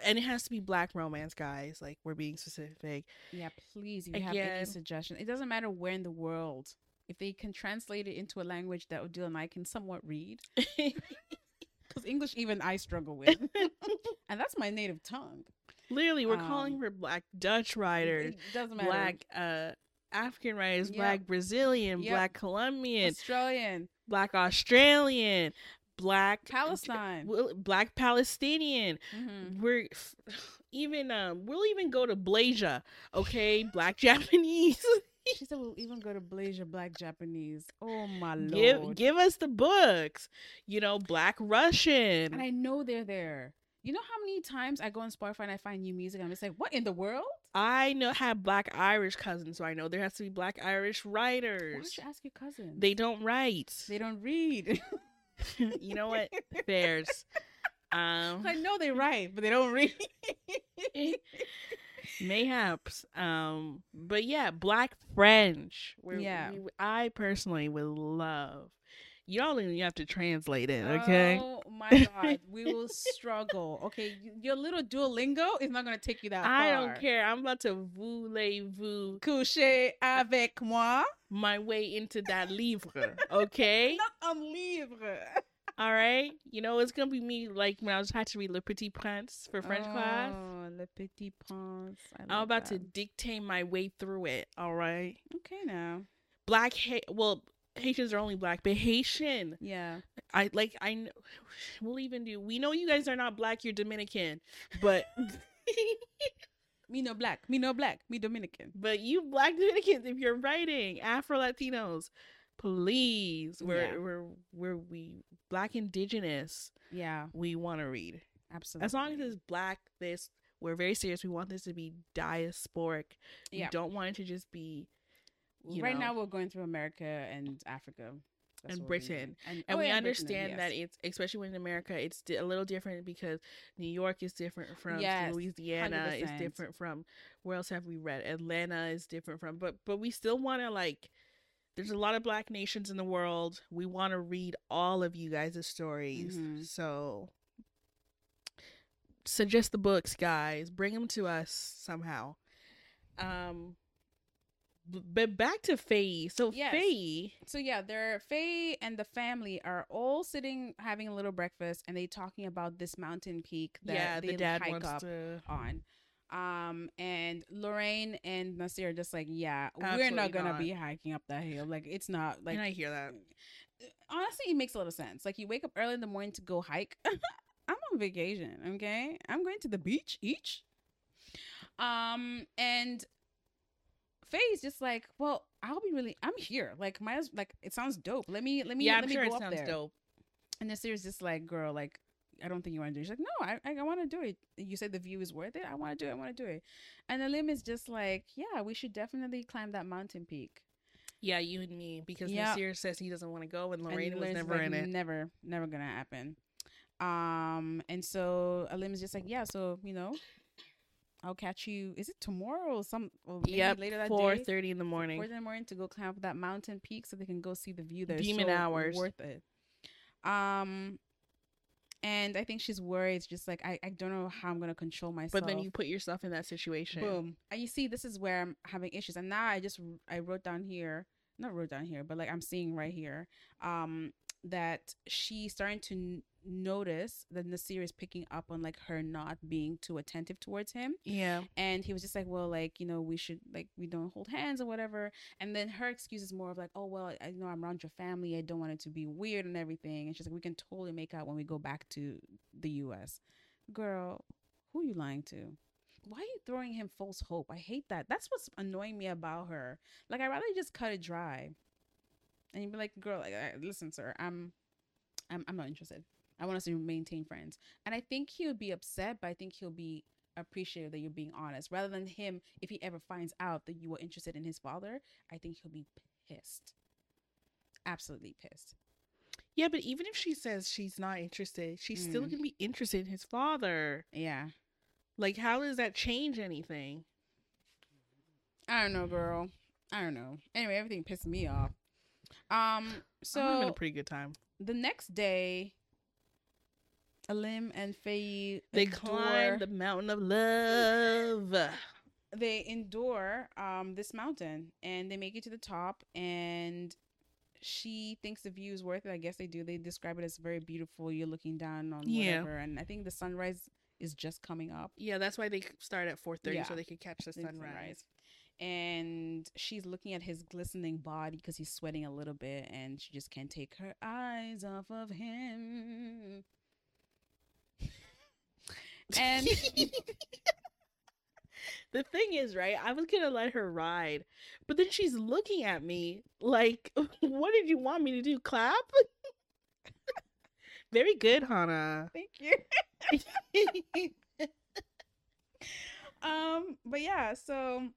and it has to be black romance guys like we're being specific Yeah. Please, if you have any Again- suggestion, it doesn't matter where in the world. If they can translate it into a language that Odile and I can somewhat read, [LAUGHS] because English even I struggle with, [LAUGHS] and that's my native tongue. Literally, we're calling Um, for black Dutch writers, It doesn't matter. black uh African writers, Yep. black Brazilian, Yep. black Colombian, Australian, black Australian, black Palestine. Black Palestinian. Mm-hmm. We're [SIGHS] even um we'll even go to Blasia, okay? Black [LAUGHS] Japanese. She said we'll even go to Blazer Black Japanese. Oh my lord. give give us the books. You know, black Russian. and I know they're there. You know how many times I go on Spotify and I find new music and I'm just like, what in the world? I know have black Irish cousins, so I know there has to be black Irish Why writers. don't you ask your cousin? They don't write. they don't read. [LAUGHS] [LAUGHS] you know what? Bears. Um, I know they write, but they don't read. mayhaps. Um, but yeah, black French. Where Yeah. we- I personally would love. You don't even have to translate it, okay? Oh my god, we will struggle. Okay, your little Duolingo is not gonna take you that I far. I don't care. I'm about to voulez-vous Coucher avec moi. my way into that livre, okay? [LAUGHS] Not un livre. All right. You know, it's gonna be me like when I was had to read Le Petit Prince for French oh, class. Oh, Le Petit Prince. I I'm love about to dictate my way through it. All right. Okay, now. Black, ha- well, Haitians are only black, but Haitian, Yeah. I like. I. We'll even do. We know you guys are not black. You're Dominican, but [LAUGHS] Me no black. Me no black. Me Dominican. but you black Dominicans, if you're writing Afro Latinos, please, we're Yeah. we're we're we black indigenous. Yeah, We want to read. absolutely. As long as it's black, this we're very serious. We want this to be diasporic. Yeah. We don't want it to just be right know. now we're going through America and Africa That's And what we're doing. Britain. and, and oh, we Britain, understand that yes. it's especially when in America it's di- a little different because New York is different from Yes, Louisiana is 100%. different from where else have we read Atlanta is different from but but we still want to like there's a lot of black nations in the world we want to read all of you guys' stories Mhm. so suggest the books guys bring them to us somehow um but back to Feyi. So Yes. Feyi, So yeah, they're Feyi and the family are all sitting having a little breakfast, and they talking about this mountain peak that yeah, they the dad hike wants up to. on. Um, and Lorraine and Nasir are just like, yeah, we're not gonna not. be hiking up that hill. Like, it's not like. and I hear that. honestly, it makes a lot of sense. Like, you wake up early in the morning to go hike. [LAUGHS] I'm on vacation. Okay, I'm going to the beach each. Um, and Feyi's just like, well, I'll be really. I'm here. Like, my like, it sounds dope. Let me, let me, yeah, let I'm me sure go it up sounds there. dope. And Nasir's just like, girl, like, I don't think you want to do it. She's like, no, I, I, I want to do it. You said the view is worth it. I want to do it. I want to do it. And Alim is just like, yeah, we should definitely climb that mountain peak. Yeah, you and me because Yeah. Nasir says he doesn't want to go, and And Lorraine was Lorraine's never like, in it. Never, never gonna happen. Um, and so Alim is just like, yeah, so you know, I'll catch you. Is it tomorrow or some? Or maybe Yep, later that four day. thirty in the morning. Four in the morning to go climb up that mountain peak so they can go see the view. There, Demon so hours. worth it. Um, and I think she's worried. It's just like I, I don't know how I'm gonna control myself. But then you put yourself in that situation. Boom. And you see, this is where I'm having issues. And now I just I wrote down here, not wrote down here, but like I'm seeing right here, um, that she's starting to notice that Nasir is picking up on like her not being too attentive towards him. Yeah, And he was just like, well, like you know, we should like we don't hold hands or whatever. And then her excuse is more of like, oh well, I know I'm around your family. I don't want it to be weird and everything. And she's like, we can totally make out when we go back to the U.S. Girl, who are you lying to? Why are you throwing him false hope? I hate that. That's what's annoying me about her. Like I'd rather just cut it dry. And you'd be like, girl, like, listen, sir, I'm, I'm, I'm not interested. I want us to maintain friends. And I think he would be upset, but I think he'll be appreciative that you're being honest rather than him if he ever finds out that you were interested in his father i think he'll be pissed absolutely pissed yeah. But even if she says she's not interested, she's still Mm. gonna be interested in his father. yeah Like, how does that change anything? i don't know girl i don't know anyway everything pissed me off um so I'm having a pretty good time. the next day alim and feyi They climbed the mountain of love. [SIGHS] they endure um this mountain and they make it to the top and she thinks the view is worth it. I guess they do. They describe it as very beautiful. You're looking down on Yeah. whatever, and I think the sunrise is just coming up. Yeah, that's why they start at four thirty Yeah. so they could catch the the sunrise. And she's looking at his glistening body because he's sweating a little bit, and she just can't take her eyes off of him. And [LAUGHS] the thing is, right? I was gonna let her ride, but then she's looking at me like, [LAUGHS] "What did you want me to do? Clap?" Very good, Hannah. thank you. [LAUGHS] um, but yeah, so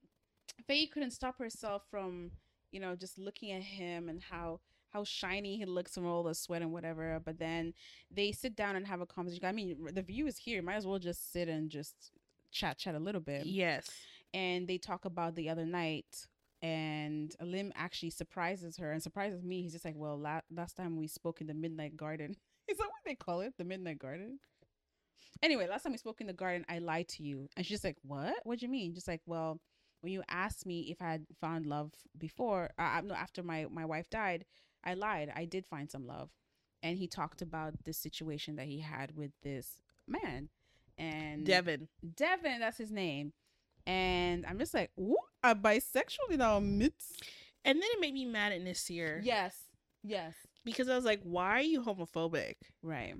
Feyi couldn't stop herself from, you know, just looking at him and how how shiny he looks from all the sweat and whatever. But then they sit down and have a conversation. I mean, the view is here. Might as well just sit and just chat, chat a little bit. yes. And they talk about the other night. And Alim actually surprises her and surprises me. He's just like, "Well, la- last time we spoke in the Midnight Garden, [LAUGHS] is that what they call it? The Midnight Garden?" Anyway, last time we spoke in the garden, I lied to you. And she's like, What? What do you mean? Just like, Well, when you asked me if I had found love before, uh, no, after my, my wife died, I lied. I did find some love. And he talked about this situation that he had with this man. And Devin. Devin, that's his name. And I'm just like, Ooh, a bisexual in our midst. And then it made me mad at Nasir. Yes. Yes. Because I was like, why are you homophobic? Right.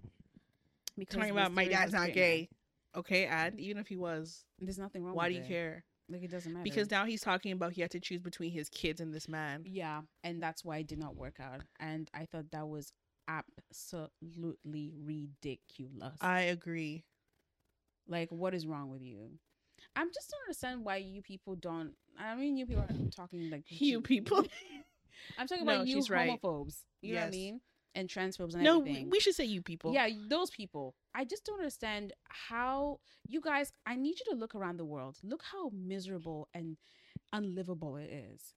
Because Talking about my dad's not gay. Okay, and even if he was, There's nothing wrong why do you it. care? Like it doesn't matter. Because now he's talking about he had to choose between his kids and this man. Yeah, and that's why it did not work out. And I thought that was absolutely ridiculous. I agree. like, what is wrong with you? I'm just don't understand why you people don't. I mean, you people are talking like You people. [LAUGHS] I'm talking No, about you she's right. homophobes. You know what I mean? And transphobes and no, everything. we should say you people. Yeah, those people. I just don't understand how you guys. I need you to look around the world. Look how miserable and unlivable it is.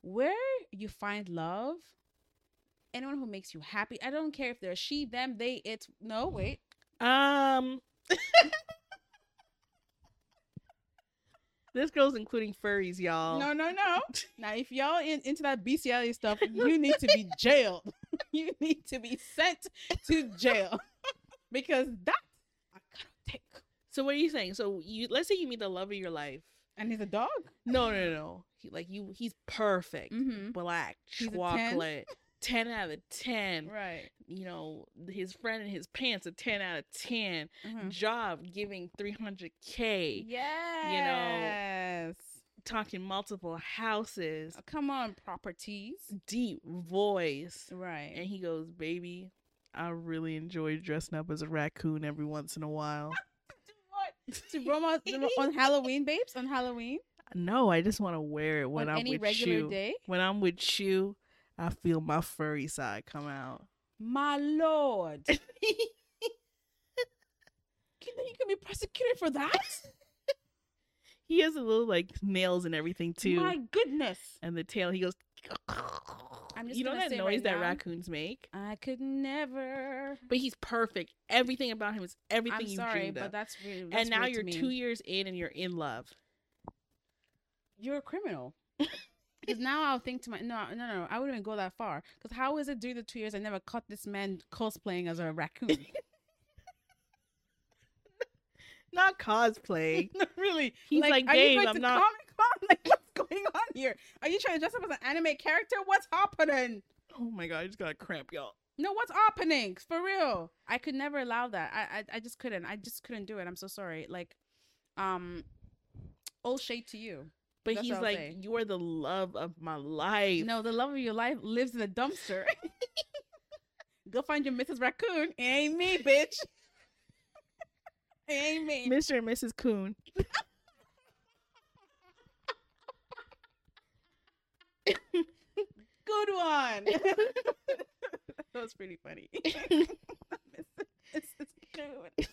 Where you find love, anyone who makes you happy. I don't care if they're she, them, they, it. No, wait. Um. [LAUGHS] this girl's including furries, y'all. No, no, no. [LAUGHS] now, if y'all in, into that bestiality stuff, [LAUGHS] you need to be jailed. [LAUGHS] you need to be sent to jail [LAUGHS] because that I gotta take. So what are you saying? So you let's say you meet the love of your life. And he's a dog. No, no, no, no. He, like you, he's perfect. Mm-hmm. Black, He's chocolate, [LAUGHS] ten out of ten. Right. You know, his friend in his pants a ten out of 10 Mhm. Job giving three hundred k. Yeah. You know. Yes. Talking multiple houses, Oh, come on, properties. deep voice, Right. and he goes, "Baby, I really enjoy dressing up as a raccoon every once in a while." [LAUGHS] To what? To Roma on [LAUGHS] Halloween, babes? On Halloween? no, I just want to wear it when on I'm any with regular you. day? When I'm with you, I feel my furry side come out. My lord. [LAUGHS] Can you can be prosecuted for that? He has a little like nails and everything too, Oh My goodness. and the tail. He goes. I'm just you know that noise right that now- raccoons make? I could never. But he's perfect. Everything about him is everything I'm you sorry, dreamed but that's really. That's And now you're two years in, and you're in love. You're a criminal. [LAUGHS] Because now I'll think to my no no no I wouldn't even go that far. Because how is it during the two years I never caught this man cosplaying as a raccoon? [LAUGHS] Not cosplay. [LAUGHS] no, really. He's like, are you "Babe, going I'm to not- Comic Con? [LAUGHS] Like, what's going on here? Are you trying to dress up as an anime character? What's happening? oh my god, I just got a cramp, y'all. No, what's happening? For real. I could never allow that. I, I I just couldn't. I just couldn't do it. I'm so sorry. Like, um, all shade to you. But That's he's like, say. you are the love of my life. No, the love of your life lives in a dumpster. [LAUGHS] Go find your Mrs. Raccoon. It ain't me, bitch. Me. Mr. and Mrs. Coon. [LAUGHS] Good one. [LAUGHS] that was pretty funny. [LAUGHS] Mrs. Coon.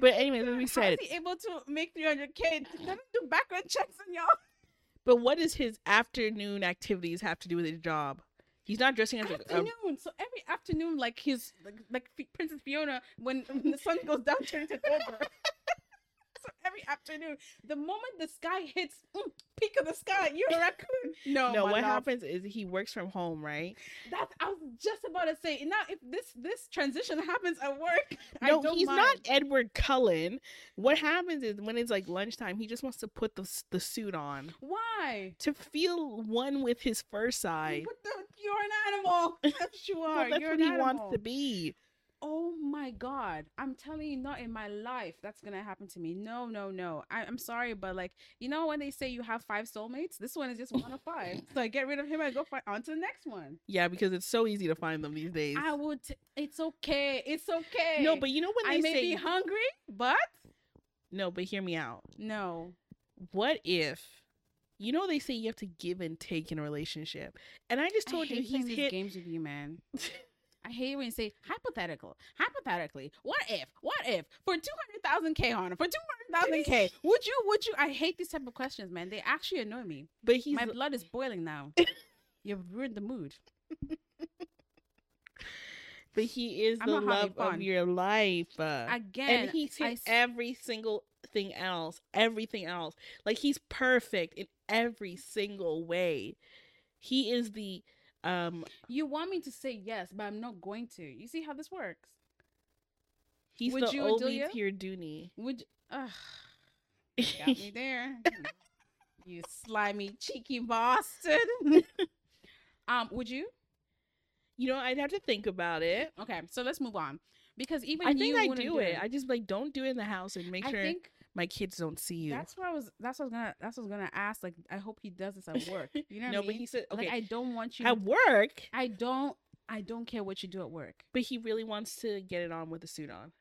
But anyways, as we How is said, he able to make 300k? Doesn't do background checks on y'all. but what does his afternoon activities have to do with his job? He's not dressing as a, a Afternoon. So every afternoon, like his like, like Princess Fiona, when, when the sun goes down, turns it over. [LAUGHS] every afternoon, the moment the sky hits mm, peak of the sky, you're a raccoon. No, no. What love. happens is he works from home, right? That I was just about to say. Now, if this this transition happens at work, I No, he's mind. not Edward Cullen. What happens is when it's like lunchtime, he just wants to put the the suit on Why? to feel one with his fur side. The, you're an animal. That's what you [LAUGHS] Well, are. that's you're what he animal. wants to be. Oh my God. I'm telling you, not in my life that's to happen to me. No, no, no. I, I'm sorry, but like, you know, when they say you have five soulmates, this one is just one of five. [LAUGHS] So I get rid of him and go find, on to the next one. Yeah, because it's so easy to find them these days. I would, t- it's okay. It's okay. no, but you know when they I may say be hungry, but no, but hear me out. no. What if you know they say you have to give and take in a relationship, and I just I told you hate playing he's hit. games with you, man. [LAUGHS] I hate when you say hypothetical. Hypothetically, what if? What if for two hundred thousand k on for two hundred thousand k? Would you? Would you? I hate these type of questions, man. They actually annoy me. But he's My blood is boiling now. [LAUGHS] You've ruined the mood. [LAUGHS] but he is I'm the love of your life. uh, Again, and he's I every single thing else, everything else. Like he's perfect in every single way. He is the um. you want me to say yes, but I'm not going to. You see how this works? He's Would the you, only Dooney. Would ugh, got me [LAUGHS] there? you slimy, cheeky bastard. [LAUGHS] um, would you? you know, I'd have to think about it. Okay, so let's move on because even I think you I do it. I just like don't do it in the house and make I sure think my kids don't see you. that's what I was. That's what I was gonna. That's what I was gonna ask. Like, I hope he does this at work. [LAUGHS] You know what no, I mean? but he said okay Like, I don't want you. at work, I don't. I don't care what you do at work. but he really wants to get it on with a suit on.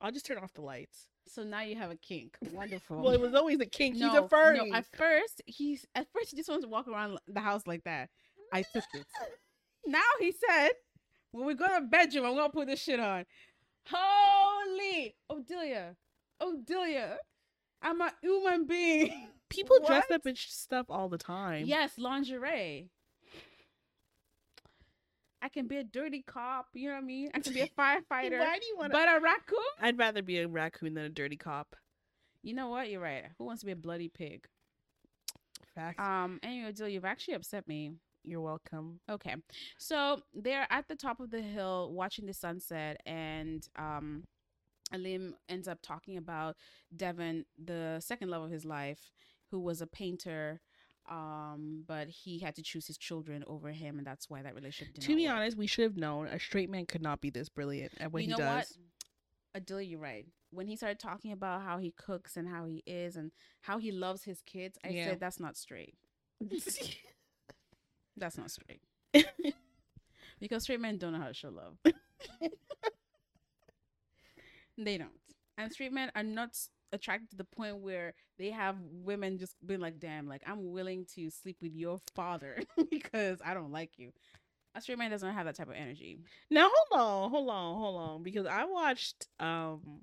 I'll just turn off the lights. So now you have a kink. Wonderful. Well, it was always a kink. no, He's a furry. No, at first he's at first he just wants to walk around the house like that. I took it. [LAUGHS] Now he said, when we go to the bedroom, I'm gonna put this shit on. Holy Odilia. Delia, I'm a human being. [LAUGHS] People dress up in stuff all the time. yes, lingerie. I can be a dirty cop, you know what I mean? I can be a [LAUGHS] firefighter. Why do you want but a raccoon? I'd rather be a raccoon than a dirty cop. You know what? You're right. Who wants to be a bloody pig? Facts. Um, anyway, Odilia, you've actually upset me. You're welcome. Okay. So they're at the top of the hill watching the sunset and um Alim ends up talking about Devin, the second love of his life, who was a painter. Um, but he had to choose his children over him, and that's why that relationship did To be work. honest, we should have known a straight man could not be this brilliant at what you he know does. what? Adilia, you're right. When he started talking about how he cooks and how he is and how he loves his kids, I Yeah. said that's not straight. [LAUGHS] That's not straight. [LAUGHS] because straight men don't know how to show love. [LAUGHS] they don't. And straight men are not attracted to the point where they have women just being like, damn, like I'm willing to sleep with your father [LAUGHS] because I don't like you. A straight man doesn't have that type of energy. Now hold on, hold on, hold on, because I watched. um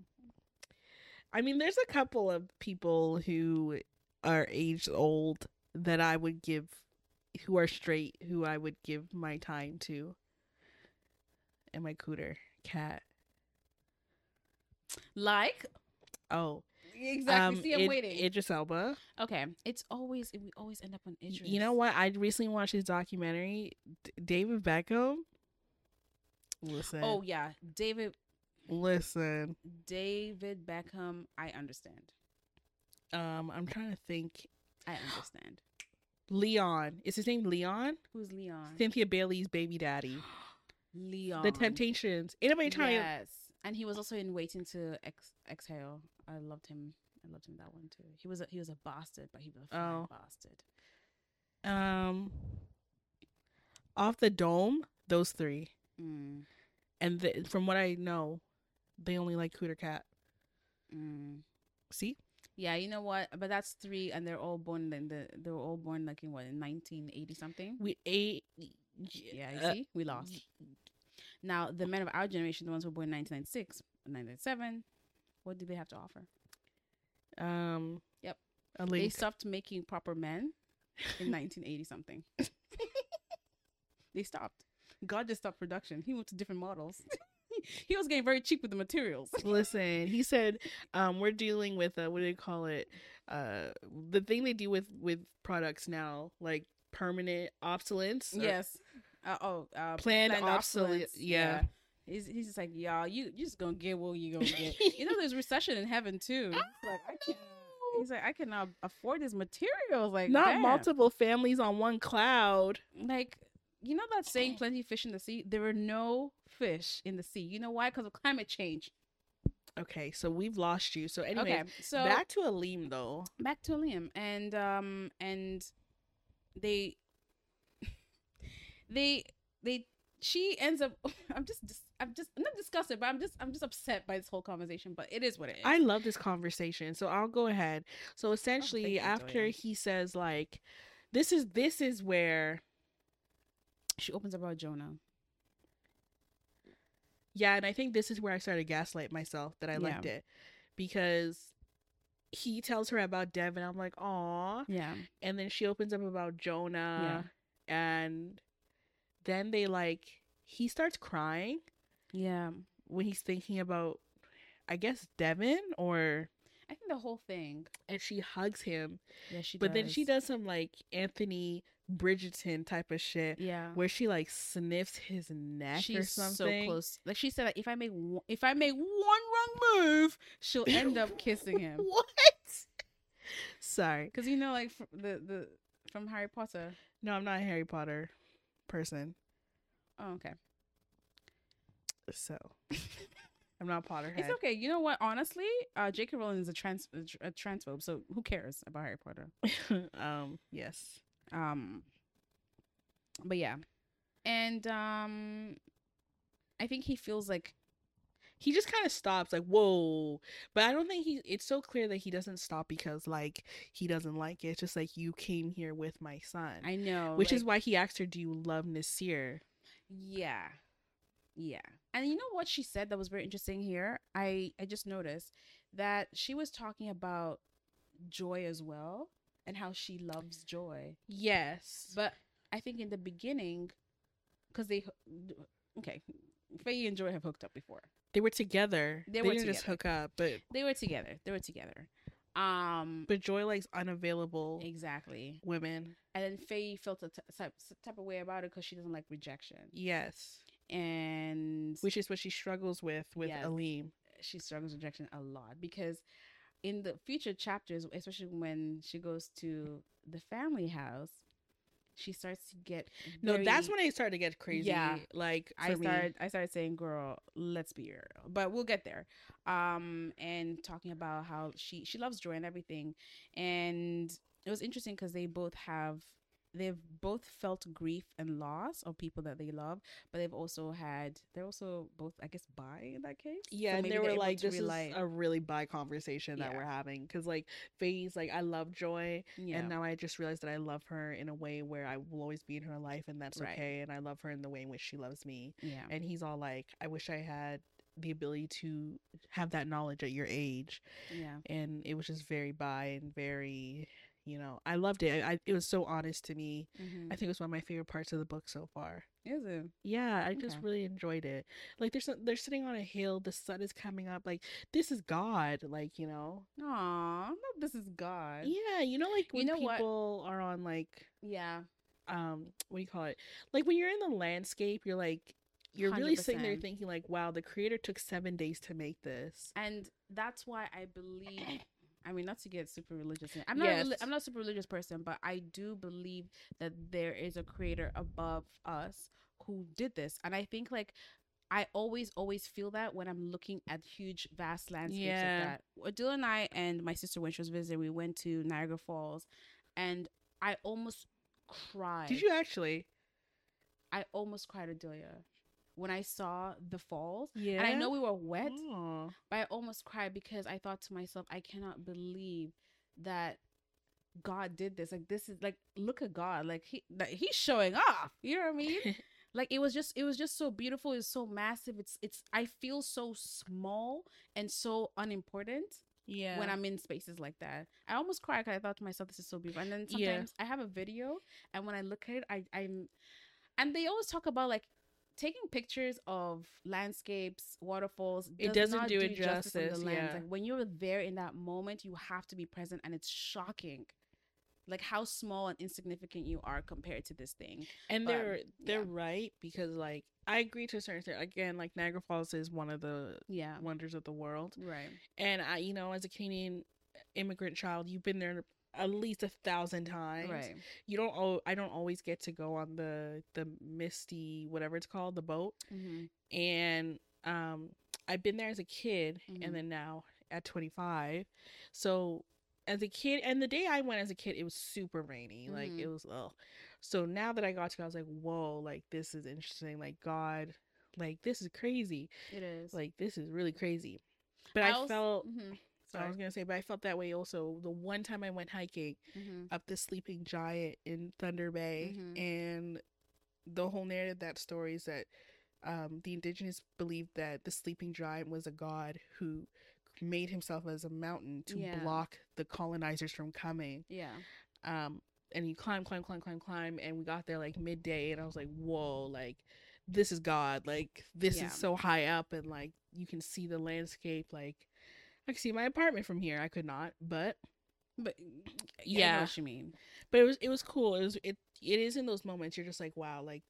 I mean, there's a couple of people who are aged old that I would give, who are straight, who I would give my time to. And my cooter cat. Like Oh, exactly. um, See, I'm Id- waiting. Idris Elba. okay, it's always we always end up on Idris. You know what? I recently watched his documentary, D- David Beckham. Listen, Oh yeah, David listen. David Beckham. I understand. Um, I'm trying to think. I understand. [GASPS] Leon is his name. Leon. Who's Leon? Cynthia Bailey's baby daddy. [GASPS] Leon. The Temptations. Anybody trying Yes, and he was also in Waiting to Ex- Exhale. I loved him. I loved him that one too. He was a, he was a bastard, but he was a Oh. bastard. um off the dome? Those three. Mm, And the, from what I know, they only like Cooter Cat. mm. See? Yeah, you know what? But that's three, and they're all born in the they were all born like in what in nineteen eighty something. We ate. Yeah, you uh, see, we lost. Now the men of our generation, the ones who were born in 1996, 1997, what do they have to offer? Um. Yep. A They stopped making proper men in 1980 something. they stopped. God just stopped production. He went to different models. [LAUGHS] he was getting very cheap with the materials. [LAUGHS] Listen, he said, um, we're dealing with uh, what do they call it? Uh, the thing they do with with products now, like permanent obsolescence. Yes. Uh, oh, uh, Planned obsolete- obsolescence. yeah. He's, he's just like, y'all, you you just gonna get what you gonna get. you know, there's recession in heaven too. [LAUGHS] It's like I can't. He's like, I cannot afford these materials. Like, Not damn. multiple families on one cloud. Like, you know that saying, "Plenty of fish in the sea." There are no fish in the sea. You know why? Because of climate change. Okay, so we've lost you. So anyway, okay, so back to Alim though. back to Alim and um and they they they she ends up [LAUGHS] I'm just I'm just I'm not disgusted but I'm just I'm just upset by this whole conversation but it is what it is. I love this conversation. So I'll go ahead. So oh, essentially you, after he says like this is this is where she opens up about Jonah. yeah, and I think this is where I started gaslight myself that I liked it. Because he tells her about Devin. I'm like, oh Yeah. And then she opens up about Jonah and then they like he starts crying Yeah. when he's thinking about I guess Devin or I think the whole thing. and she hugs him. Yeah, she but then she does some like Anthony Bridgerton type of shit Yeah. where she like sniffs his neck or She's something. so close. Like she said, like, if I make one, if I make one wrong move, she'll [LAUGHS] end up kissing him. what? [LAUGHS] Sorry. Because you know, like the the from Harry Potter. No, I'm not Harry Potter person. Oh, okay. So [LAUGHS] I'm not Potterhead. It's okay. You know what? Honestly, uh, J.K. Rowling is a trans a, a transphobe, so who cares about Harry Potter? [LAUGHS] um, yes. Um, but yeah, and um, I think he feels like He just kind of stops, like, whoa. But I don't think he, it's so clear that he doesn't stop because, like, he doesn't like it. It's just like, you came here with my son. I know, Which is why he asked her, do you love Nasir? yeah, yeah. And you know what she said that was very interesting here? I I just noticed that she was talking about joy as well and how she loves joy. Yes. But I think in the beginning, because they, okay, Feyi and Joy have hooked up before. They were together. They They, were didn't just hook up, but They were together. They were together. Um, but Joy likes unavailable exactly. women. And then Feyi felt a t- type type of way about it because she doesn't like rejection, Yes. and Which is what she struggles with with Yes. Alim. she struggles with rejection a lot because in the future chapters, especially when she goes to the family house, she starts to get No, that's when i started to get crazy. Yeah. Like I me. started I started saying, "Girl, let's be real," but we'll get there. Um, and talking about how she she loves joy and everything, and it was interesting because they both have they've both felt grief and loss of people that they love, but they've also had they're also both I guess bi in that case. So Yeah, and they were like, "This relate. is a really bi conversation that Yeah. we're having." Because like Feyi's like, "I love Joy," yeah, and now I just realized that I love her in a way where I will always be in her life, and that's Right. okay. And I love her in the way in which she loves me. yeah, And he's all like, "I wish I had the ability to have that knowledge at your age." yeah, And it was just very bi and very, you know, I loved it. I, it was so honest to me. mm-hmm. I think it was one of my favorite parts of the book so far. is it? Yeah, I just really enjoyed it. Like they're they're sitting on a hill, the sun is coming up. Like this is God. Like you know. Aw, no, this is God. Yeah, you know, like You when know what? people are on like Yeah, um, what do you call it? Like when you're in the landscape, you're like you're really sitting there thinking like, wow, the creator took seven days to make this. and that's why I believe. I mean, not to get super religious. I'm not. Yes. I'm not a super religious person, but I do believe that there is a creator above us who did this, and I think like. I always, always feel that when I'm looking at huge, vast landscapes Yeah. like that. Adele and I and my sister, when she was visiting, we went to Niagara Falls, and I almost cried. Did you actually? I almost cried, Adelia, when I saw the falls. Yeah. And I know we were wet, but I almost cried because I thought to myself, I cannot believe that God did this. Like this is like look at God. Like he like, he's showing off. You know what I mean? [LAUGHS] like it was just it was just so beautiful. It's so massive. It's it's I feel so small and so unimportant Yeah. when I'm in spaces like that. I almost cried because I thought to myself, this is so beautiful. And then Yeah. sometimes I have a video, and when I look at it, I, I'm, and they always talk about like taking pictures of landscapes, waterfalls. It does doesn't not do it on justice, yeah. Like when you're there in that moment, you have to be present, and it's shocking. Like how small and insignificant you are compared to this thing. and but, they're they're yeah. right because like I agree to a certain extent. Again, like Niagara Falls is one of the Yeah. wonders of the world. Right. And I, you know, as a Canadian immigrant child, you've been there at least a thousand times. Right. You don't. Oh, I don't always get to go on the the misty whatever it's called the boat, Mm-hmm. and um, I've been there as a kid, Mhm. and then now at 25. So as a kid, and the day I went as a kid, it was super rainy. Like Mhm. it was. Oh, so now that I got to, go, I was like, whoa, like this is interesting. Like God, like this is crazy. It is. Like this is really crazy. But I, als- felt. I was gonna say, but I felt that way also. The one time I went hiking Mhm. up the Sleeping Giant in Thunder Bay, Mhm. and the whole narrative of that story is that um, the indigenous believed that the Sleeping Giant was a god who made himself as a mountain to Yeah. block the colonizers from coming. Yeah. Um, and you climb, climb, climb, climb, climb, and we got there like midday, and I was like, whoa, like this is God, like this Yeah. is so high up, and like you can see the landscape, like. I can see my apartment from here. I could not, but But yeah, I know what you mean. but it was it was cool. It was it it is in those moments you're just like wow like,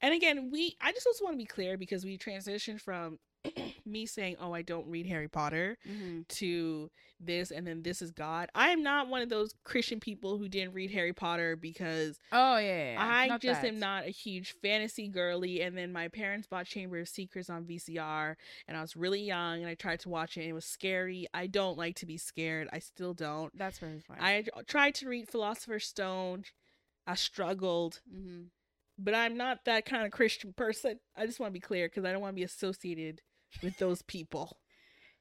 and again we I just also want to be clear because we transitioned from [CLEARS THROAT] me saying oh I don't read Harry Potter Mm-hmm. to this and then this is God. I am not one of those Christian people who didn't read Harry Potter because Oh yeah. yeah. I Not just that. am not a huge fantasy girly. And then my parents bought Chamber of Secrets on VCR, and I was really young, and I tried to watch it. and It was scary. I don't like to be scared. I still don't. That's very fine. I tried to read Philosopher's Stone. I struggled, mm-hmm. but I'm not that kind of Christian person. I just want to be clear because I don't want to be associated with those people.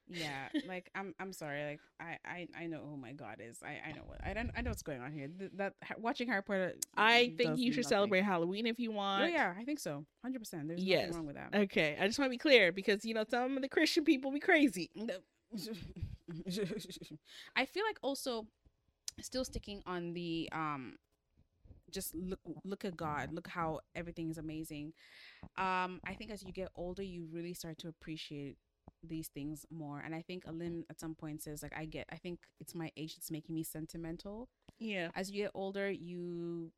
Yeah, like I'm I'm sorry, like I I, I know who my God is. I I know what I don't I know what's going on here. Th- that ha- watching Harry Potter. I think you should nothing. celebrate Halloween if you want. Oh yeah, I think so. Hundred percent. There's Yes. nothing wrong with that. Okay, I just want to be clear because you know some of the Christian people be crazy. I feel like also still sticking on the um just look look at God, look how everything is amazing. Um I think as you get older you really start to appreciate these things more and I think Alim at some point says like I get I think it's my age that's making me sentimental. Yeah. As you get older you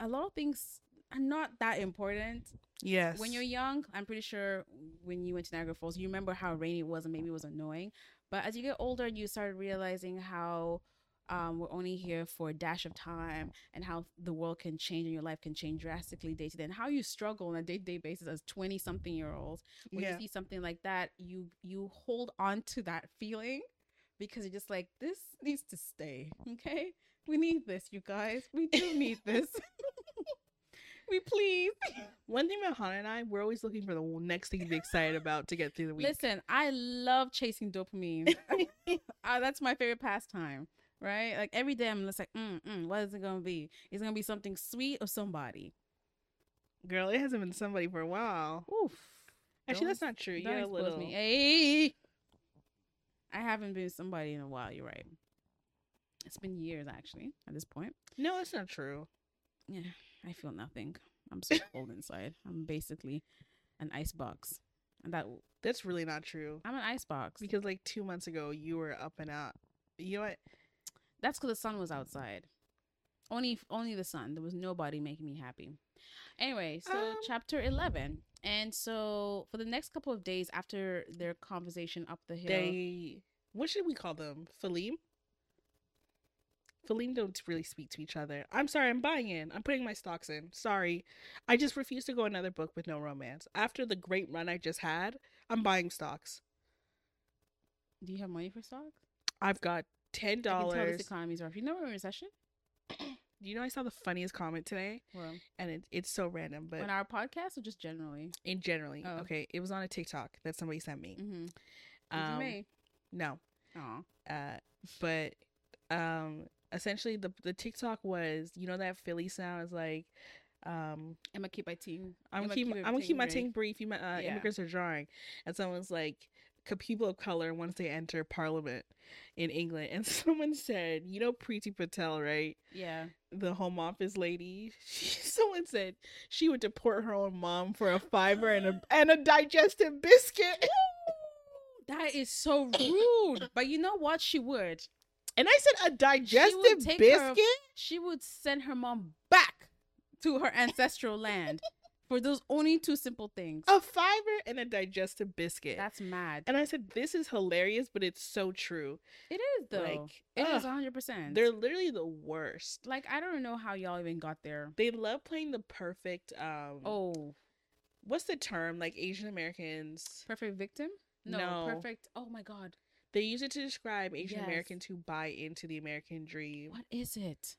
a lot of things are not that important Yes. when you're young, I'm pretty sure when you went to Niagara Falls, you remember how rainy it was and maybe it was annoying. But as you get older, you start realizing how um, we're only here for a dash of time and how the world can change and your life can change drastically day to day and how you struggle on a day to day basis as 20 something year olds. When yeah. you see something like that, you you hold on to that feeling because you're just like, this needs to stay. Okay. We need this, you guys. We do need [LAUGHS] this. [LAUGHS] we please. One thing about Hannah and I, we're always looking for the next thing to be excited about to get through the week. Listen, I love chasing dopamine. [LAUGHS] uh, that's my favorite pastime, right? Like every day I'm just like, mm, mm, what is it gonna be? Is it gonna be something sweet or somebody? Girl, it hasn't been somebody for a while. Oof. Actually, Don't- that's not true. You're a little. me. Hey, I haven't been somebody in a while. You're right. It's been years actually at this point. No, it's not true. Yeah, I feel nothing. I'm so [LAUGHS] cold inside. I'm basically an ice box, and that That's really not true. I'm an ice box. Because like two months ago, you were up and out. You know what? That's because the sun was outside. Only, only the sun. There was nobody making me happy. Anyway, so Um, chapter eleven, and so for the next couple of days after their conversation up the hill, They. What should we call them? Falim? Falim don't really speak to each other. I'm sorry, I'm buying in. I'm putting my stocks in. Sorry. I just refuse to go another book with no romance. After the great run I just had, I'm buying stocks. do you have money for stocks? I've got ten I can tell dollars. this economy's rough. You know we're in recession. [CLEARS THROAT] Do you know, I saw the funniest comment today, Well, and it, it's so random, but on our podcast or just generally. in generally, Oh. okay, it was on a TikTok that somebody sent me. Mm-hmm. Um, me. no, Aw. uh, but um, essentially the the TikTok was, you know, that Philly sound is like, um, I'm gonna keep my team. I'm I'ma keep, keep I'm gonna keep my team brief. You, uh, Yeah. immigrants are drawing, and someone's like, "Co- people of color once they enter Parliament in England, and [LAUGHS] someone said, you know, Priti Patel, right? Yeah. the home office lady. [LAUGHS] She, someone said she would deport her own mom for a fiver and a [GASPS] and a digestive biscuit. [LAUGHS] That is so rude. but you know what? She would. And I said a digestive take biscuit. her- She would send her mom back to her ancestral land for those only two simple things. A fiver and a digestive biscuit. That's mad. and I said, this is hilarious, but it's so true. It is though. Like, it is ugh, hundred percent. They're literally the worst. like I don't know how y'all even got there. They love playing the perfect um Oh, what's the term? Like Asian Americans. perfect victim. No, No. perfect. Oh my god, They use it to describe Asian Yes. Americans who buy into the American dream. what is it?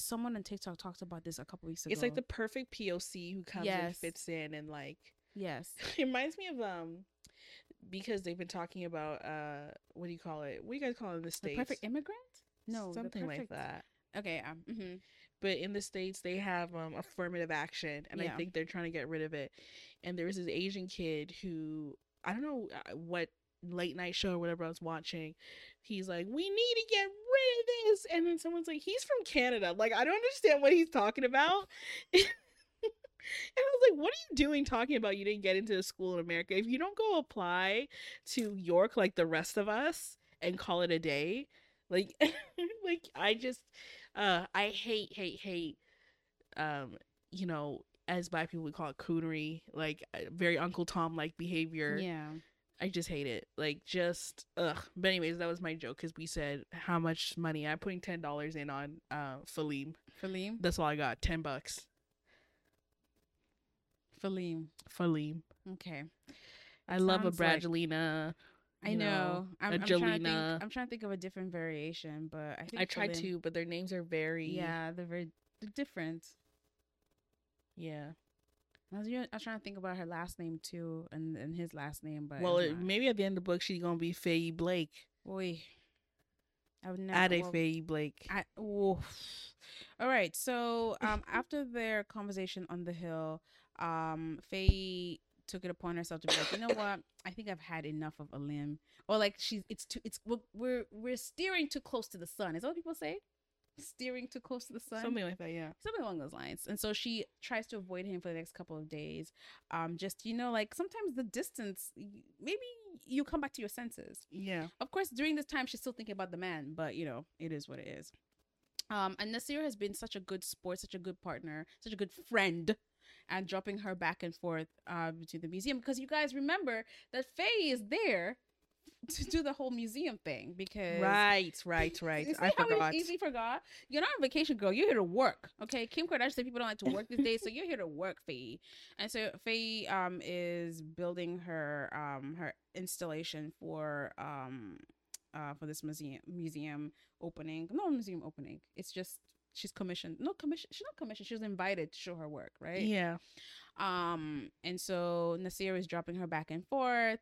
Someone on TikTok talked about this a couple weeks ago. It's like the perfect POC who comes and fits in and like yes. [LAUGHS] it reminds me of um because they've been talking about uh what do you call it? What do you guys call it in the The states? perfect immigrant? No, the something like that. Okay. Um. mhm. But in the states, they have um, affirmative action, and I think they're trying to get rid of it. And there was this Asian kid who I don't know uh, what late night show or whatever I was watching. He's like, "We need to get rid of this," and then someone's like, "He's from Canada." Like, I don't understand what he's talking about. [LAUGHS] And I was like, what are you doing talking about you didn't get into a school in America? If you don't go apply to York like the rest of us and call it a day, like [LAUGHS] like I just uh I hate, hate, hate um, you know, as black people we call it coonery, like uh, very Uncle Tom like behavior. Yeah. I just hate it. Like just ugh. But anyways, that was my joke because we said how much money I'm putting ten dollars in on uh Falim. Falim. That's all I got. Ten bucks. Falim. Falim. Okay. I love a sounds like- I you know. I'm, I'm trying to think. I'm trying to think of a different variation, but I think I tried Falim- to, but their names are very Yeah, they're very they're different. yeah. I was, I was trying to think about her last name too, and, and his last name, but well, it, maybe at the end of the book she's gonna be Feyi Blake. Oy. I would never. Ade well, Feyi Blake. I, oof. All right. So um, [LAUGHS] after their conversation on the hill, um, Feyi took it upon herself to be like, you know what? I think I've had enough of Alim, or like she's it's too it's we're we're, we're steering too close to the sun. Is that what people say? Steering too close to the sun. Something like that, yeah. something along those lines. And so she tries to avoid him for the next couple of days. Um, just you know, like sometimes the distance, maybe you come back to your senses. Yeah. Of course, during this time, she's still thinking about the man, but you know, it is what it is. Um, and Nasir has been such a good sport, such a good partner, such a good friend, and dropping her back and forth uh, to the museum because you guys remember that Feyi is there to do the whole museum thing because Right, right, right. [LAUGHS] I forgot. easily forgot. You're not on vacation, girl. You're here to work. Okay. Kim Kardashian said people don't like to work these days, so you're here to work, Feyi. And so Feyi um is building her um her installation for um uh for this museum museum opening. No museum opening. It's just she's commissioned. No commission. She's not commissioned. She was invited to show her work, right? Yeah. Um, and so Nasir is dropping her back and forth,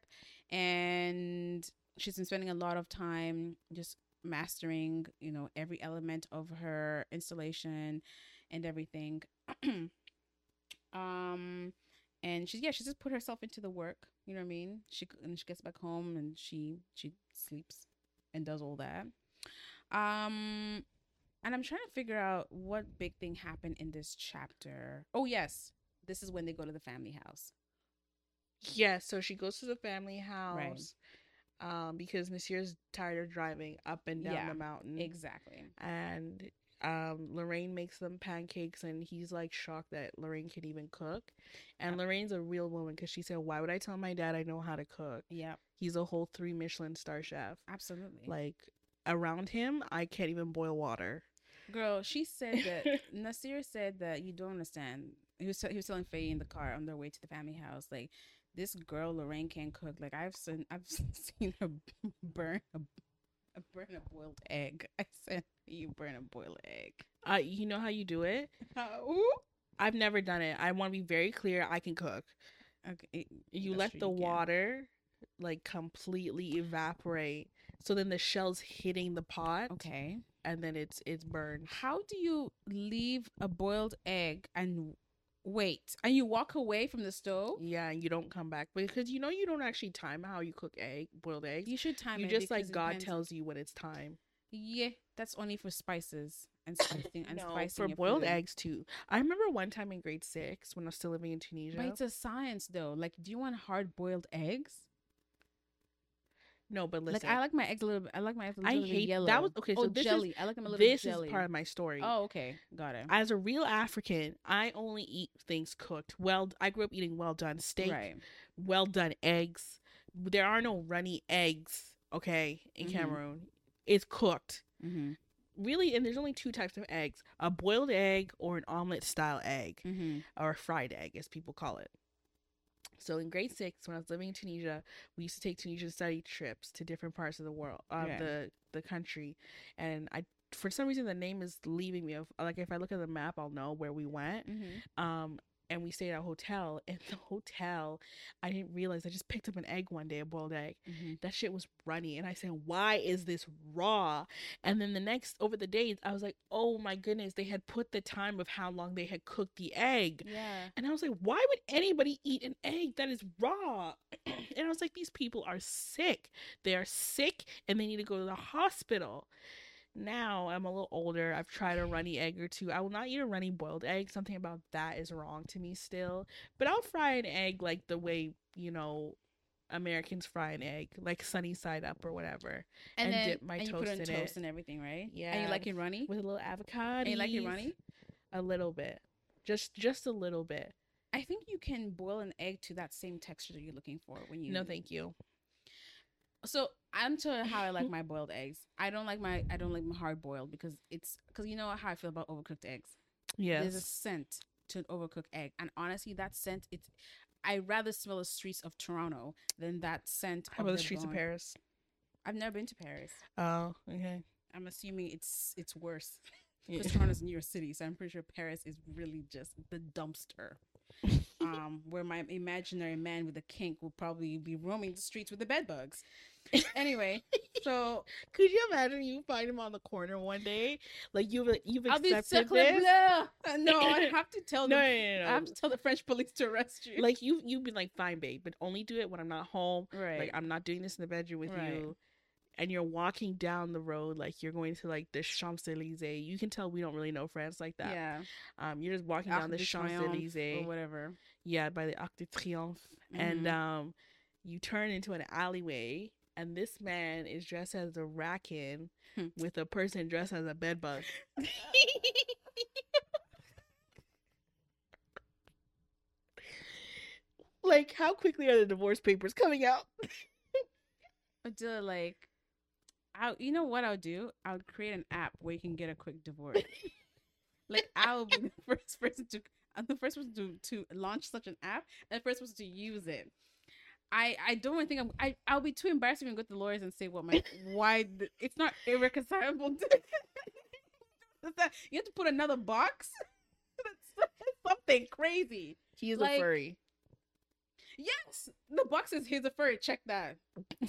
and she's been spending a lot of time just mastering, you know, every element of her installation and everything. [CLEARS THROAT] um, and she's yeah, she's just put herself into the work. You know what I mean? She and she gets back home and she she sleeps and does all that. Um, and I'm trying to figure out what big thing happened in this chapter. Oh yes, this is when they go to the family house. Yeah, so she goes to the family house um because Nasir's tired of driving up and down Yeah, the mountain. Exactly. and um Lorraine makes them pancakes and he's like shocked that Lorraine can even cook. And Yep. Lorraine's a real woman cuz she said, "Why would I tell my dad I know how to cook? Yeah, He's a whole 3 Michelin star chef. absolutely. Like around him, I can't even boil water." Girl, she said that [LAUGHS] Nasir said that you don't understand. He was he was telling Feyi in the car on their way to the family house, like this girl Lorraine can cook. Like I've seen I've [LAUGHS] seen her [LAUGHS] burn a, a burn a boiled egg. [LAUGHS] I said you burn a boiled egg. Uh you know how you do it? How? I've never done it. I want to be very clear, I can cook. Okay, You let the you water like completely evaporate. So then the shell's hitting the pot Okay. and then it's it's burned. How do you leave a boiled egg and wait and you walk away from the stove? Yeah, and you don't come back because you know you don't actually time how you cook egg, boiled eggs. You should time it. You just like God tells you when it's time. Yeah, that's only for spices and spicing and no, spicing for boiled food. eggs too. I remember one time in grade six when I was still living in Tunisia. But it's a science though. Like, do you want hard boiled eggs? No, but listen. Like I like my eggs a little bit. I like my eggs a I little bit I hate- yellow. that was- okay, so oh, this is- I like them a little this jelly. is part of my story. Oh, okay, got it. As a real African, I only eat things cooked. Well, I grew up eating well done steak, Right. well done eggs. There are no runny eggs, okay, in Mhm. Cameroon. It's cooked. Mm-hmm. Really, and there's only two types of eggs a boiled egg or an omelet style egg, Mm-hmm. or a fried egg, as people call it. So in grade six, when I was living in Tunisia, we used to take Tunisian study trips to different parts of the world, of Yeah. the the country, and I. For some reason, the name is leaving me. Of like, if I look at the map, I'll know where we went. Mm-hmm. Um, and we stayed at a hotel. And the hotel, I didn't realize I just picked up an egg one day, a boiled egg. Mm-hmm. That shit was runny, and I said, "Why is this raw?" And then the next over the days, I was like, "Oh my goodness!" They had put the time of how long they had cooked the egg, Yeah. and I was like, "Why would anybody eat an egg that is raw?" [CLEARS THROAT] and I was like, "These people are sick. They are sick, and they need to go to the hospital." Now I'm a little older. I've tried a runny egg or two. I will not eat a runny boiled egg. Something about that is wrong to me still. But I'll fry an egg like the way, you know, Americans fry an egg, like sunny side up or whatever, And, dip my toast in it. And then dip my and you put toast on in toast it. and everything, right? Yeah. And you like it runny? with a little avocado. And you like it runny? A little bit. Just just a little bit. I think you can boil an egg to that same texture that you're looking for when you. No, thank you. So I'm to how I like [LAUGHS] my boiled eggs. I don't like my I don't like my hard boiled because it's because you know how I feel about overcooked eggs. Yeah, there's a scent to an overcooked egg, and honestly, that scent it's. I rather smell the streets of Toronto than that scent. How about the streets of. Paris? I've never been to Paris. Oh, okay. I'm assuming it's it's worse [LAUGHS] because Yeah. Toronto's New York City, so I'm pretty sure Paris is really just the dumpster. [LAUGHS] um, where my imaginary man with a kink will probably be roaming the streets with the bed bugs. Anyway, so [LAUGHS] Could you imagine you find him on the corner one day? Like you've you've I'll accepted this. blah. Uh, [LAUGHS] No, I [LAUGHS] have to tell No, them. no, no, no. I have to tell the French police to arrest you. like you you've been like fine babe but only do it when i'm not home right. like i'm not doing this in the bedroom with Right. you and you're walking down the road like you're going to like the champs-elysees you can tell we don't really know france like that yeah. um you're just walking Arc down the champs-elysees or whatever. yeah by the arc de triomphe and Mhm. um you turn into an alleyway and this man is dressed as a raccoon Hmm. with a person dressed as a bedbug like how quickly are the divorce papers coming out do like, I you know what I'll do? I'll create an app where you can get a quick divorce. like I'll be the [LAUGHS] first person to I'm the first person to to launch such an app and the first person to use it. I I don't even think I'm I I'll be too embarrassed to even go to the lawyers and say what my why th- it's not irreconcilable. [LAUGHS] To, That's you have to put another box. [LAUGHS] That's something crazy. He's Like- a furry. Yes, the box is here's a furry. Check that.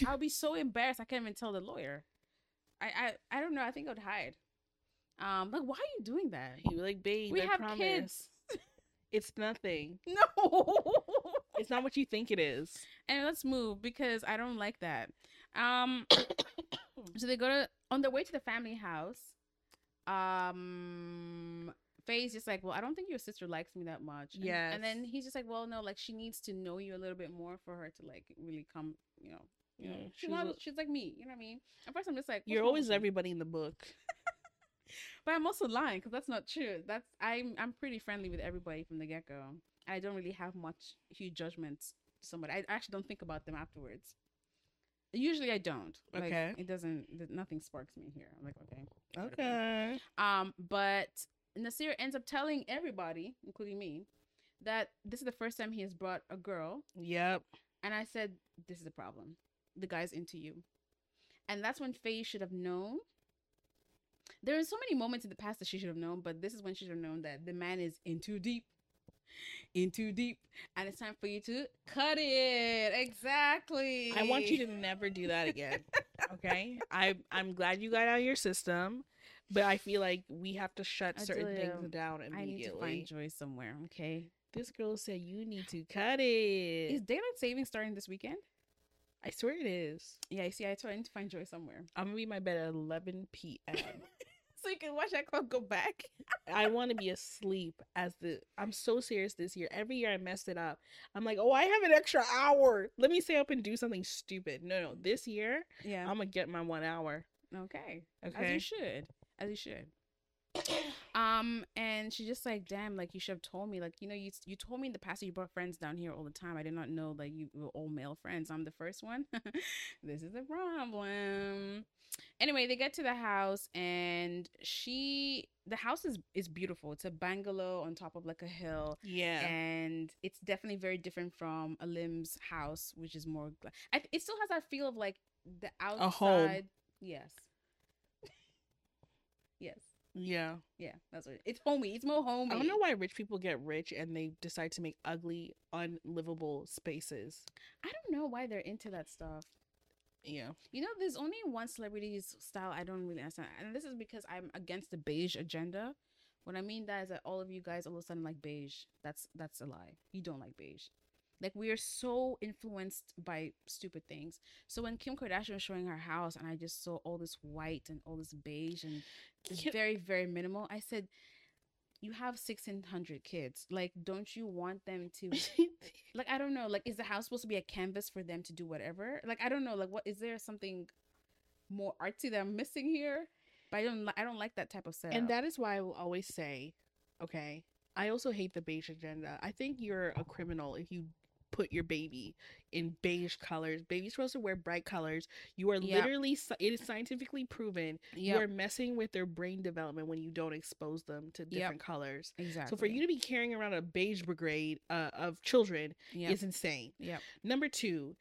I'll be so embarrassed. I can't even tell the lawyer. I I I don't know. I think I would hide. Um, like why are you doing that? Was like, babe, We I have promise. kids. [LAUGHS] It's nothing. No. It's not what you think it is. and let's move because I don't like that. Um, [COUGHS] so they go to on their way to the family house. Um, Feyi's just like, well, I don't think your sister likes me that much. And- Yes. and then he's just like, well, no, like she needs to know you a little bit more for her to like really come, you know. You know, she's she's not, she's like me, you know what I mean? At first, I'm just like, You're always everybody in the book. [LAUGHS] But I'm also lying because that's not true. That's I'm I'm pretty friendly with everybody from the get go. I don't really have much huge judgments to somebody. I actually don't think about them afterwards. Usually I don't. Like, Okay. It doesn't. Nothing sparks me here. I'm like okay. Okay. Um, but Nasir ends up telling everybody, including me, that this is the first time he has brought a girl Yep. and I said, This is a problem. The guy's into you. And that's when Feyi should have known. There are so many moments in the past that she should have known, but this is when she should have known that the man is in too deep. In too deep. And it's time for you to cut it. Exactly. I want you to never do that again. [LAUGHS] Okay. I I'm glad you got out of your system, but I feel like we have to shut I certain do. things down I need to find joy somewhere, okay? This girl said you need to cut it. Is daylight saving starting this weekend? I swear it is. Yeah, you see, I told I need to find joy somewhere. I'm gonna be in my bed at 11 p.m. [LAUGHS] so you can watch that clock go back. I want to be asleep as the. I'm so serious this year. Every year I messed it up. I'm like, oh, I have an extra hour. Let me stay up and do something stupid. No, no. This year Yeah. I'm gonna get my one hour. okay. Okay. As you should. As you should. Um, and she just like, damn, like you should have told me, like you know, you you told me in the past that you brought friends down here all the time. I did not know like you were all male friends. I'm the first one. [LAUGHS] this is a problem. Anyway, they get to the house and she, the house is is beautiful. It's a bungalow on top of like a hill. Yeah. and it's definitely very different from Alim's house, which is more. Gla- I, it still has that feel of like the outside. Yes. Yeah. Yeah. That's what it's homey. It's more homey. I don't know why rich people get rich and they decide to make ugly, unlivable spaces. I don't know why they're into that stuff. Yeah. You know, there's only one celebrity's style I don't really understand, and this is because I'm against the beige agenda. What I mean that is that all of you guys all of a sudden like beige. That's that's a lie. You don't like beige. Like we are so influenced by stupid things. So when Kim Kardashian was showing her house, and I just saw all this white and all this beige and it's very very minimal, I said, "You have sixteen hundred kids. Like, don't you want them [LAUGHS] to like I don't know. Like, is the house supposed to be a canvas for them to do whatever? Like, I don't know. Like, what is there something more artsy that I'm missing here? But I don't. Li- I don't like that type of setup. and that is why I will always say, okay, I also hate the beige agenda. I think you're a criminal if you put your baby in beige colors. Baby's supposed to wear bright colors. You are Yep. literally, it is scientifically proven, you are messing with their brain development when you don't expose them to different colors. exactly. So for you to be carrying around a beige brigade uh, of children is insane. yeah, Number two,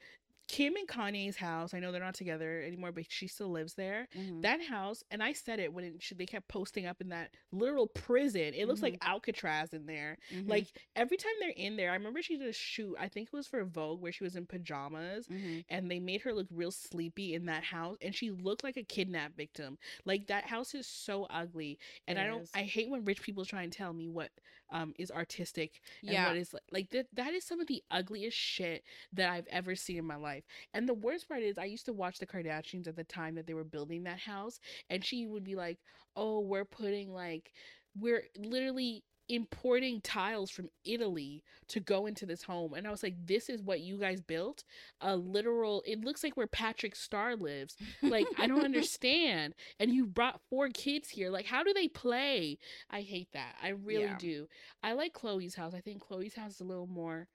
Kim and Kanye's house. I know they're not together anymore, but she still lives there. mhm. That house, and I said it when it, she, they kept posting up in that literal prison. It looks like Alcatraz in there. Mhm. Like every time they're in there, I remember she did a shoot. I think it was for Vogue where she was in pajamas. Mhm. And they made her look real sleepy in that house, and she looked like a kidnap victim. Like that house is so ugly, and It I don't. is. I hate when rich people try and tell me what um is artistic and yeah, what is like, like that that is some of the ugliest shit that I've ever seen in my life. And the worst part is I used to watch the Kardashians at the time that they were building that house and she would be like, "Oh, we're putting like we're literally importing tiles from Italy to go into this home." And I was like, "This is what you guys built? A literal it looks like where Patrick Star lives. Like, I don't [LAUGHS] understand. And you brought four kids here. Like, how do they play? I hate that. I really Yeah. do. I like Khloé's house. I think Khloé's house is a little more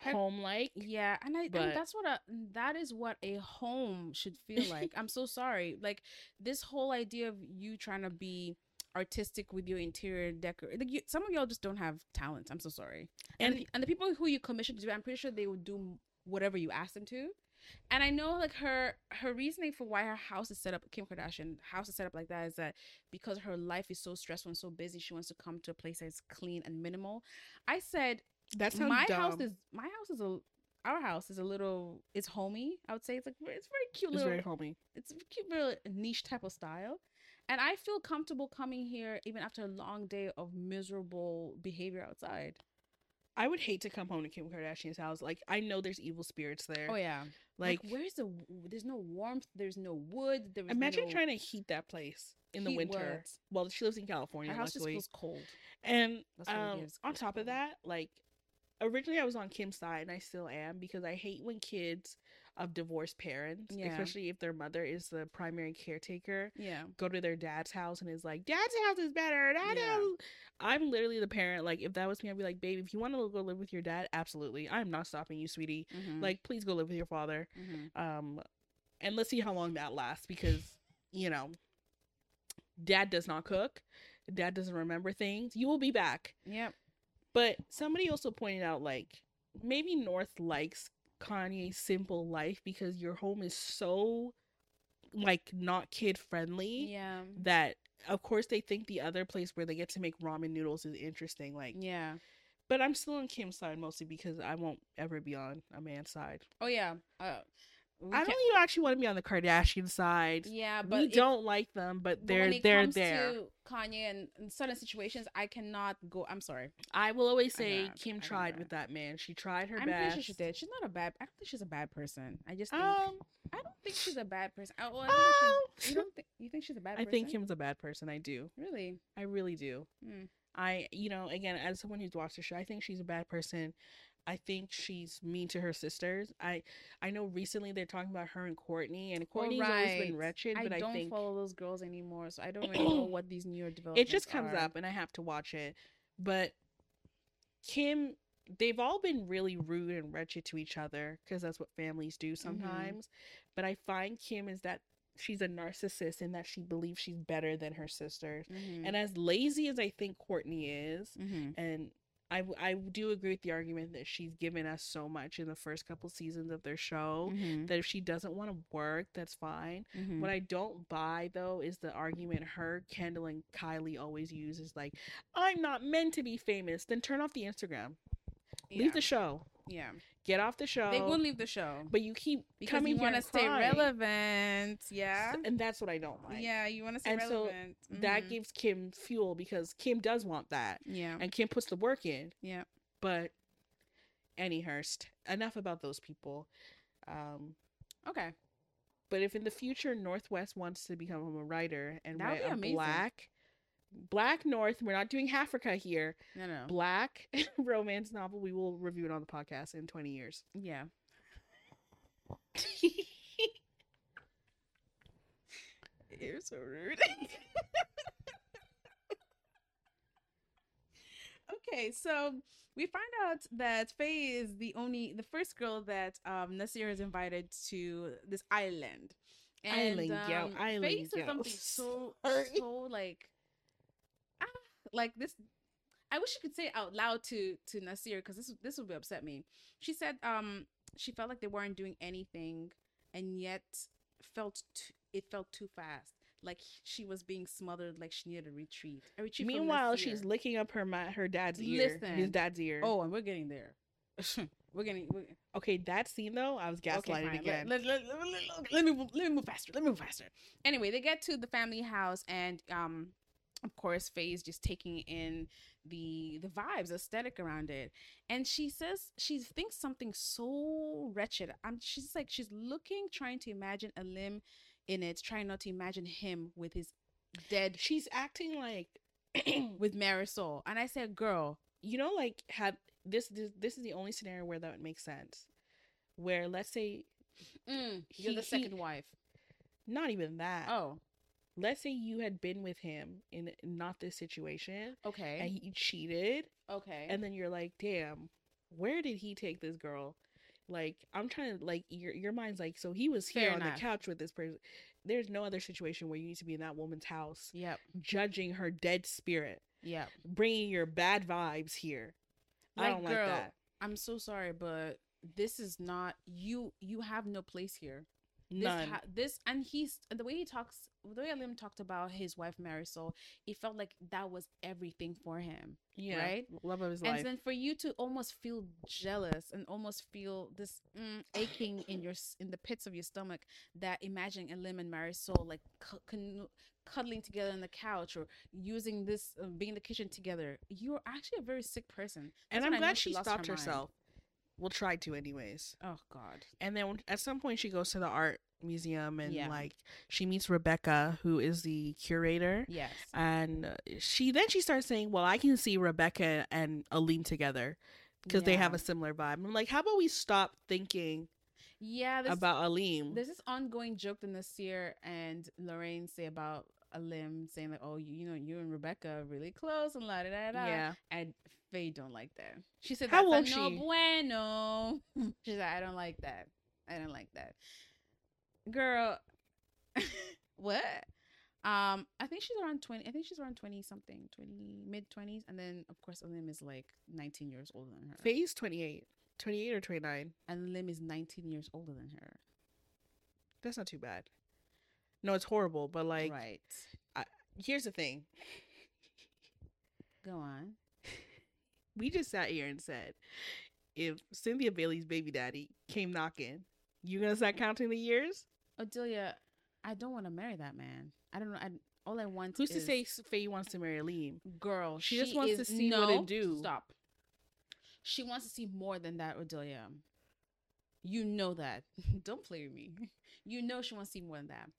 home like. Yeah, and I But- and that's what a that is what a home should feel like. I'm so sorry. Like this whole idea of you trying to be artistic with your interior decor. Like you, some of y'all just don't have talent. I'm so sorry. And And the, and the people who you commissioned to do, I'm pretty sure they would do whatever you ask them to. And I know like her her reasoning for why her house is set up, Kim Kardashian house is set up like that is that because her life is so stressful and so busy, she wants to come to a place that's clean and minimal. I said that sounds my dumb. house is my house is a our house is a little it's homey. I would say it's like it's very cute it's little very homey. it's a cute little niche type of style. And I feel comfortable coming here even after a long day of miserable behavior outside. I would hate to come home to Kim Kardashian's house. Like I know there's evil spirits there. Oh yeah. Like, Like, where's the there's no warmth, there's no wood, there imagine no, trying to heat that place in the winter. what? Well, she lives in California, Her house just feels cold. And That's what um, is, on top of that, like originally I was on Kim's side and I still am because I hate when kids of divorced parents, Yeah. especially if their mother is the primary caretaker, Yeah. go to their dad's house and is like, Dad's house is better. Dad Yeah. house. I'm literally the parent. Like, if that was me, I'd be like, Babe, if you want to go live with your dad, absolutely. I'm not stopping you, sweetie. Mhm. Like, please go live with your father. Mhm. Um, and let's see how long that lasts because, you know, dad does not cook, dad doesn't remember things. You will be back. Yep. But somebody also pointed out, like, maybe North likes Kanye's simple life because your home is so, like, not kid friendly Yeah. that, of course, they think the other place where they get to make ramen noodles is interesting. Like, Yeah. but I'm still on Kim's side mostly because I won't ever be on a man's side. Oh yeah. Uh, I don't even actually want to be on the Kardashian side. Yeah, but we don't like them, but but they're it they're there. Kanye and in certain situations, I cannot go. I'm sorry. I will always say Kim tried with that man. She tried her I'm best. pretty sure she did. She's not a bad. I don't think she's a bad person. I just think Um, I don't think she's a bad person. I, well, I um, you don't think you think she's a bad [LAUGHS] I think Kim's a bad person. I do. really. I really do. Hmm. I, you know, again, as someone who's watched the show, I think she's a bad person. I think she's mean to her sisters. I, I know recently they're talking about her and Kourtney, and Kourtney's always been wretched, I but I, don't think follow those girls anymore, so I don't really know [CLEARS THROAT] what these newer developments. it just comes are. up, and I have to watch it. But Kim, they've all been really rude and wretched to each other because that's what families do sometimes. But I find Kim is that she's a narcissist in that she believes she's better than her sisters. Mhm. And as lazy as I think Kourtney is, Mhm. and I, I do agree with the argument that she's given us so much in the first couple seasons of their show Mhm. that if she doesn't want to work, that's fine. Mhm. What I don't buy though is the argument her, Kendall, and Kylie always use is like, I'm not meant to be famous. Then turn off the Instagram. yeah. Leave the show. Yeah. Get off the show. They will leave the show but you keep because coming you want to stay crying. relevant. Yeah. and that's what I don't like. yeah, you want to stay And so relevant. That gives Kim fuel because Kim does want that, yeah. and Kim puts the work in. Yeah. But Annie Hurst, enough about those people. Um, Okay. but if in the future North West wants to become a writer and That would write a amazing. black, black North, we're not doing Africa here. No, no. Black [LAUGHS] romance novel, we will review it on the podcast in twenty years. Yeah. [LAUGHS] You're so rude. [LAUGHS] okay, so we find out that Feyi is the only, the first girl that um, Nasir has invited to this island. Island girl, um, island Feyi said girl. something so, so like, like this. I wish you could say it out loud to to Nasir because this this would be upset me. She said um she felt like they weren't doing anything and yet felt t- it felt too fast like she was being smothered like she needed a retreat a retreat Meanwhile, she's licking up her ma- her dad's ear, his dad's ear. oh and we're getting there [LAUGHS] we're getting we're, okay, that scene though, I was gaslighting okay, again. Let, let, let- let me let me move faster let me move faster anyway they get to the family house and um of course Feyi's just taking in the the vibes aesthetic around it. And she says she thinks something so wretched. I'm she's like she's looking trying to imagine Alim in it trying not to imagine him with his dead She's acting like [CLEARS THROAT] with marisol. And i said girl you know, like had this, this this is the only scenario where that would make sense. Where let's say mm, you're He- the he- second wife. Not even that. oh Let's say you had been with him in not this situation Okay. and he cheated okay and then you're like, "Damn, where did he take this girl?" Like, I'm trying to like your your mind's like, so he was here Fair on enough. the couch with this person. There's no other situation where you need to be in that woman's house yep judging her dead spirit, yep bringing your bad vibes here. I don't girl, like that. i'm so sorry but this is not you you have no place here this, None. ha- this and he's the way he talks the way Alim talked about his wife Marisol it felt like that was everything for him yeah, right? Love of his and life. then for you to almost feel jealous and almost feel this mm, aching in your in the pits of your stomach that imagining Alim and Marisol like cu- con- cuddling together on the couch or using this uh, being in the kitchen together you're actually a very sick person and I'm when I know glad she her stopped herself. Well, try to anyways. oh god And then at some point she goes to the art museum and Yeah. like she meets Rebecca, who is the curator. yes And uh, she then she starts saying, "Well, I can see Rebecca and Alim together because they have a similar vibe." I'm like, "How about we stop thinking yeah this, about Alim?" There's this ongoing joke that Nasir and Lorraine say about Alim saying like, "Oh, you, you know, you and Rebecca are really close and la da da da." Yeah. And Feyi don't like that. She said, How "That's will a no [LAUGHS] she? bueno." She's like, "I don't like that. I don't like that." Girl, [LAUGHS] what? Um, I think she's around twenty. I think she's around twenty something, twenty mid twenties, and then of course Alim is like nineteen years older than her. Feyi's 28. 28 or 29. and Lim is nineteen years older than her. That's not too bad. No, it's horrible, but like right. here's the thing. Go on. We just sat here and said if Cynthia Bailey's baby daddy came knocking, You gonna start counting the years? Odelia, I don't want to marry that man. I don't know. I, all I want Who's to say Feyi wants to marry Liam? girl. She just wants to is- see what it do. Stop. She wants to see more than that, Odelia. You know that. [LAUGHS] Don't play with me. [LAUGHS] You know she wants to see more than that.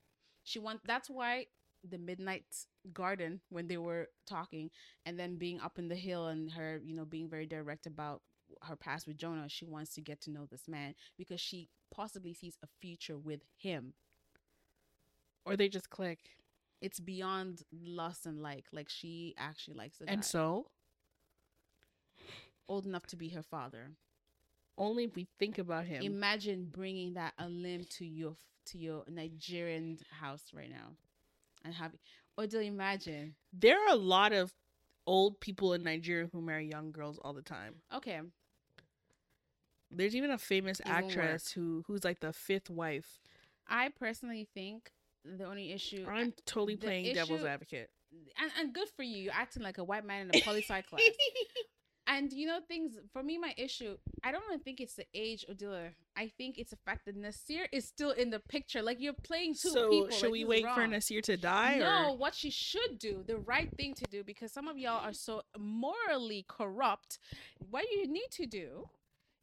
She want. That's why the Midnight Garden when they were talking, and then being up in the hill and her, you know, being very direct about her past with Jonah. She wants to get to know this man because she possibly sees a future with him. Or they just click. It's beyond lust and like. Like she actually likes the guy. And so, old enough to be her father. Only if we think about him. Imagine bringing that Alim to your to your Nigerian house right now, and have or do you imagine? there are a lot of old people in Nigeria who marry young girls all the time. Okay, There's even a famous won't actress who who's like the fifth wife. I personally think the only issue uh, I'm totally playing devil's advocate. and, and good for you, you're acting like a white man in a class. [LAUGHS] And you know things for me, my issue. I don't even think it's the age, Odelia. I think it's the fact that Nasir is still in the picture. Like you're playing two so people. should like, we wait for. Nasir to die? No, Or? what she should do, the right thing to do, because some of y'all are so morally corrupt. What you need to do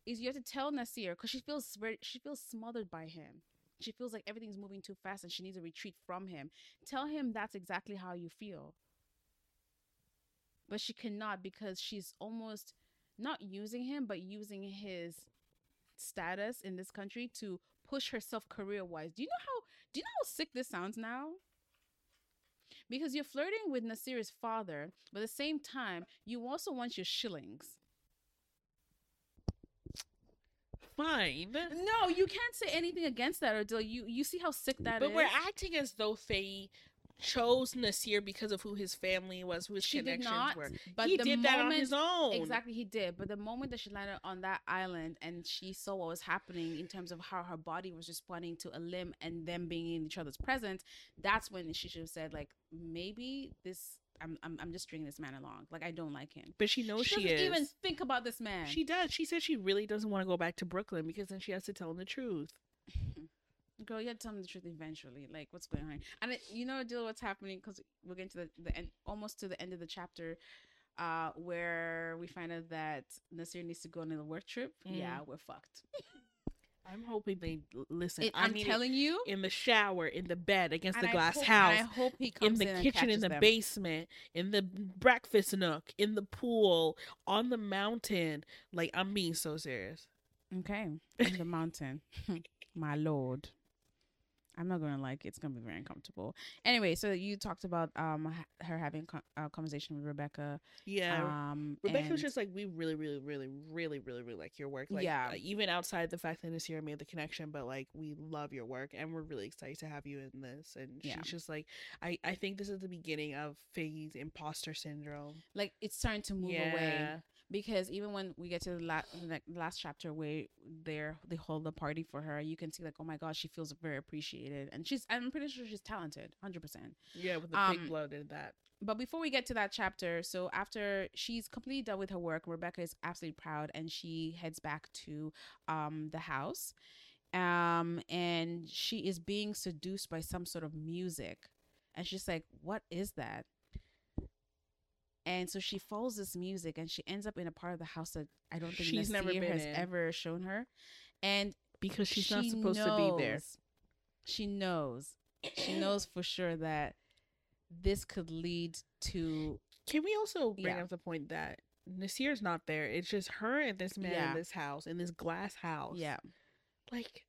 is you have to tell Nasir because she feels very, she feels smothered by him. She feels like everything's moving too fast and she needs a retreat from him. Tell him that's exactly how you feel. But she cannot because she's almost not using him, but using his status in this country to push herself career wise. Do you know how do you know how sick this sounds now? Because you're flirting with Nasir's father, but at the same time, you also want your shillings. Fine. No, you can't say anything against that, or do you you see how sick that is. but we're acting as though Feyi chose Nasir because of who his family was, who his she connections not. were. But he the did moment, that on his own. Exactly, he did. But the moment that she landed on that island and she saw what was happening in terms of how her body was responding to Alim and them being in each other's presence, that's when she should have said, like, maybe this. I'm, I'm, I'm just stringing this man along. Like I don't like him. But she knows she she, doesn't is. even think about this man. She does. She said she really doesn't want to go back to Brooklyn because then she has to tell him the truth. Girl, you had to tell me the truth eventually. Like, what's going on? And it, you know, deal what's happening because we're getting to the, the end, almost to the end of the chapter, uh, where we find out that Nasir needs to go on a work trip. Mm. Yeah, we're fucked. [LAUGHS] I'm hoping they listen. It, I I'm need it telling you, in the shower, in the bed, against the I glass hope- house, I hope he comes in the and kitchen, in the them. basement, in the breakfast nook, in the pool, on the mountain. Like I'm being so serious. Okay, in the mountain, [LAUGHS] my lord. I'm not gonna like it. It's gonna be very uncomfortable. Anyway, so you talked about um her having a conversation with Rebecca. Yeah. Um, Rebecca was just like, we really, really, really, really, really, really like your work. Like, Yeah. uh, even outside the fact that Nasir made the connection, but like, we love your work and we're really excited to have you in this. And Yeah. she's just like, I, I think this is the beginning of Feyi's imposter syndrome. like it's starting to move away. Because even when we get to the last the last chapter where they're they hold the party for her you can see like oh my god she feels very appreciated. And she's i'm pretty sure she's talented 100% Yeah, with the Um, pig blood and that. but before we get to that chapter so after she's completely done with her work rebecca is absolutely proud and she heads back to um the house. Um and she is being seduced by some sort of music. And she's like what is that and so she follows this music and she ends up in a part of the house that I don't think She's never Nasir been has in. ever shown her. And Because she's not she supposed to be there. She knows. She knows for sure that this could lead to Can we also bring Yeah. up the point that Nasir's not there? It's just her and this man Yeah. in this house, in this glass house. yeah. Like,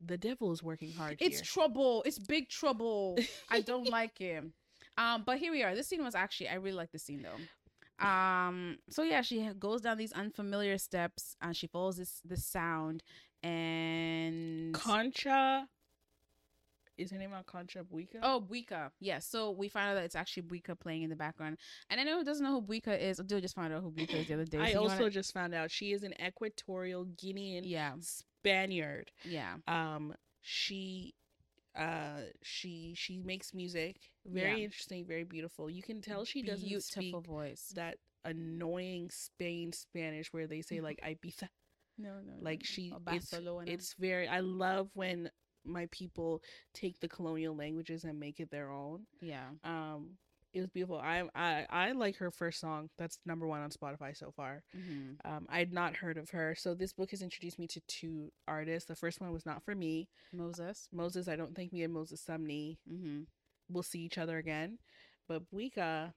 the devil is working hard It's here. trouble. It's big trouble. I don't [LAUGHS] like him. Um, but here we are. This scene was actually I really like this scene though. Um, so yeah, she goes down these unfamiliar steps and she follows this this sound and Concha. Is her name out Concha Buika? Oh, Buika. Yeah. So we find out that it's actually Buika playing in the background. And I know who doesn't know who Buika is. Dill just found out who Buika is the other day. I So also wanna- just found out she is an Equatorial Guinean Yeah. Spaniard. Yeah. Um, she, uh, she she makes music. Very Yeah. interesting, very beautiful. You can tell she doesn't Beautiful speak voice. that annoying Spain Spanish where they say like [LAUGHS] Ibiza. No, no. Like she, it's it's very. I love when my people take the colonial languages and make it their own. yeah. Um, it was beautiful. I I I like her first song. That's number one on Spotify so far. Mm-hmm. Um, I had not heard of her, so this book has introduced me to two artists. The first one was not for me. Moses. Moses, I don't think me and Moses Sumney Mm-hmm. will see each other again. But Buika,